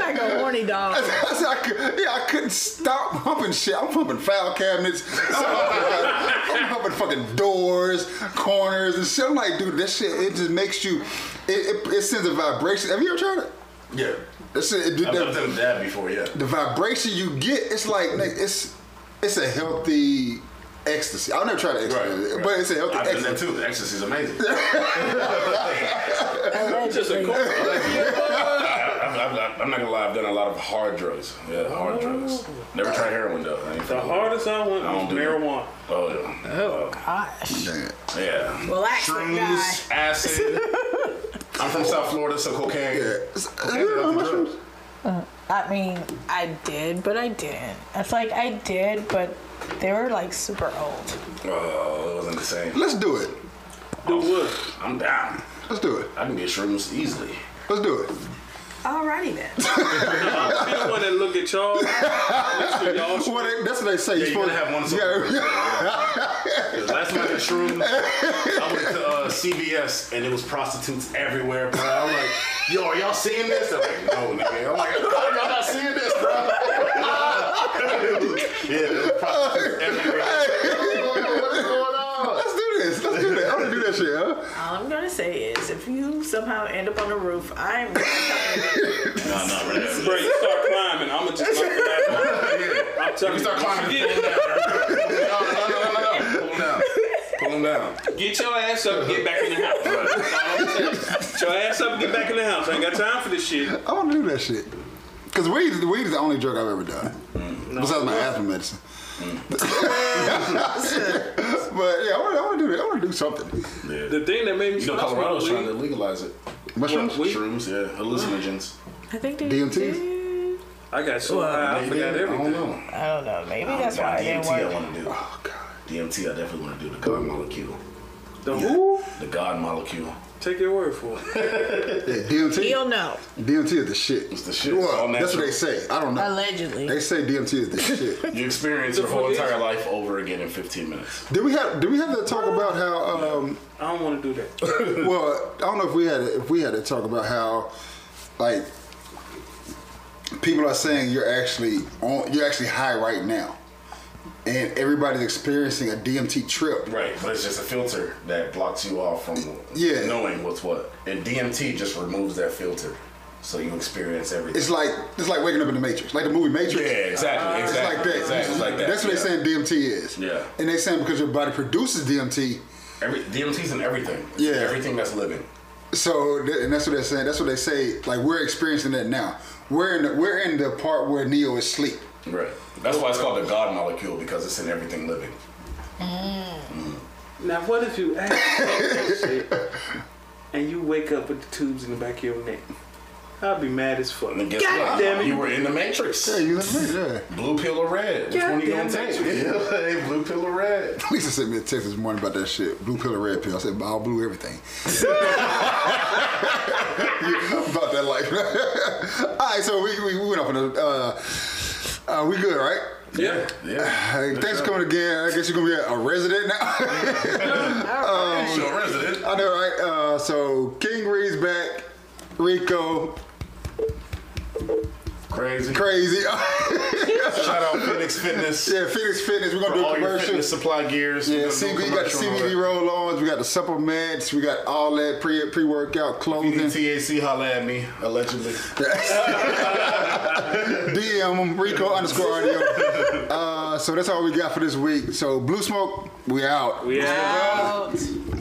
G: like a horny dog.
D: I said, I could, yeah, I couldn't stop humping shit. I'm humping file cabinets. I'm humping fucking doors, corners, and shit. I'm like, dude, this shit, it just makes you, it, it, it sends a vibration. Have you ever tried it?
E: Yeah.
D: That shit, it,
E: I've
D: that-
E: done that before, yeah.
D: the vibration you get, it's like, it's, it's a healthy ecstasy. I've never tried ecstasy,
E: Right,
D: but it's a healthy
E: I've done that too. The ecstasy is amazing.
F: Just a cool.
E: I, I, I'm not gonna lie, I've done a lot of hard drugs. Yeah, hard oh. drugs. Never tried heroin though.
F: The hardest I went
E: I don't
F: was
E: do that.
F: marijuana.
E: Oh yeah.
G: Oh gosh.
D: Damn.
E: Yeah.
G: Relax, that
E: Shrooms, acid. I'm from South Florida, so cocaine.
D: Yeah.
E: Cocaine's a healthy. Uh,
G: I mean, I did, but I didn't. It's like I did, but they were like super old.
E: Oh, it wasn't the same.
D: Let's do it.
F: Do what?
E: I'm down.
D: Let's do it.
E: I can get shrooms easily.
D: Let's do it.
G: Alrighty then.
F: I'm the one that look at y'all. Make sure y'all
D: Well, they, that's what they say.
E: Yeah, you
D: supposed-
E: gotta have one.
D: Yeah,
E: somewhere.
D: yeah.
E: Last time I got shrooms, I went to uh, CVS and it was prostitutes everywhere, bro. I'm like, yo, are y'all seeing this? They're like, no, nigga. I'm like, oh, y'all not seeing this, bro? yeah, prostitutes everywhere. What's going on?
D: Let's do this. Let's do that. I'm gonna do that shit, huh?
G: All I'm gonna say is, if you somehow end up on the roof, I'm not coming with you.
E: No, no, right.
F: Bro, you start climbing. I'm gonna just start climbing. I'm telling
E: You
F: you,
E: start climbing.
F: Get,
E: Pull him down. No, no, no, no, no. Pull him down. Pull him down.
F: get your ass up and get back in the house. That's all I'm telling you. Get your ass up and get back in the house. I ain't got time for this shit.
D: I want to do that shit. Cause weed, weed is the only drug I've ever done, mm. besides my asthma medicine. but yeah, I want to I wanna do that. I want to do something.
F: The thing that made me
E: you know Colorado's trying to legalize it.
D: Mushrooms.
F: Weed?
E: Shrooms, yeah, hallucinogens.
G: I think they
D: DMTs?
G: did.
F: I got so high, I
E: Maybe,
F: forgot
E: I don't know.
G: I don't know. Maybe that's why it didn't
E: DMT I want to do.
D: Oh god.
E: DMT I definitely want to do. The God molecule.
F: The who?
E: The God molecule.
F: Take your word for it.
D: Yeah, DMT.
G: He'll know.
D: DMT is the shit.
E: It's the shit.
D: Well,
E: all
D: that's what they say. I don't know.
G: Allegedly.
D: They say DMT is the shit.
E: You experience your whole entire life over again in 15 minutes.
D: Did we have? Did we have to talk about how? Um,
F: I don't want to do that.
D: well, I don't know if we had if we had to talk about how, like, people are saying you're actually on, you're actually high right now, and everybody's experiencing a DMT trip.
E: Right, but it's just a filter that blocks you off from
D: Yeah.
E: knowing what's what. And DMT just removes that filter, so you experience everything.
D: It's like it's like waking up in the Matrix, like the movie Matrix.
E: yeah, exactly,
D: It's
E: exactly,
D: like that.
E: exactly, it's like that.
D: That's what
E: yeah.
D: they're saying DMT is.
E: Yeah.
D: And they're saying because your body produces DMT,
E: Every, DMT's in everything. It's
D: Yeah.
E: everything that's living.
D: so and that's what they're saying. That's what they say. Like we're experiencing that now. We're in the, we're in the part where Neo is asleep.
E: Right. That's why it's called the God molecule because it's in everything living.
F: Now, what if you act that shit and you wake up with the tubes in the back of your neck? I'd be mad as fuck.
E: And then guess
F: God
E: what?
F: damn it.
E: You were in the Matrix.
D: Yeah, you in the yeah.
E: Blue pill or red? Which
F: God
E: one you
F: damn
E: gonna take? Yeah, hey, blue pill or red?
D: Lisa sent me a text this morning about that shit. Blue pill or red pill. I said, I'll blue everything. about that life. All right, so we, we, we went off on a, uh, uh, we good, right?
F: Yeah.
D: Hey, thanks for coming again. I guess you're gonna be a resident now.
E: Sure, resident.
D: I know, right? Uh, so King Reed's back. Rico,
E: Crazy.
D: crazy.
E: Shout out Phoenix Fitness.
D: yeah, Phoenix Fitness. We're gonna do a
E: all your
D: commercial.
E: fitness supply gears.
D: Yeah,
E: We're gonna do a
D: CB, we got the
E: commercial
D: CBD
E: that.
D: roll-ons. We got the supplements. We got all that pre pre workout clothing.
E: TAC, holla at me, allegedly.
D: DM them Rico underscore audio. Uh, so that's all we got for this week. So Blue Smoke, we out.
A: We out.
G: Out.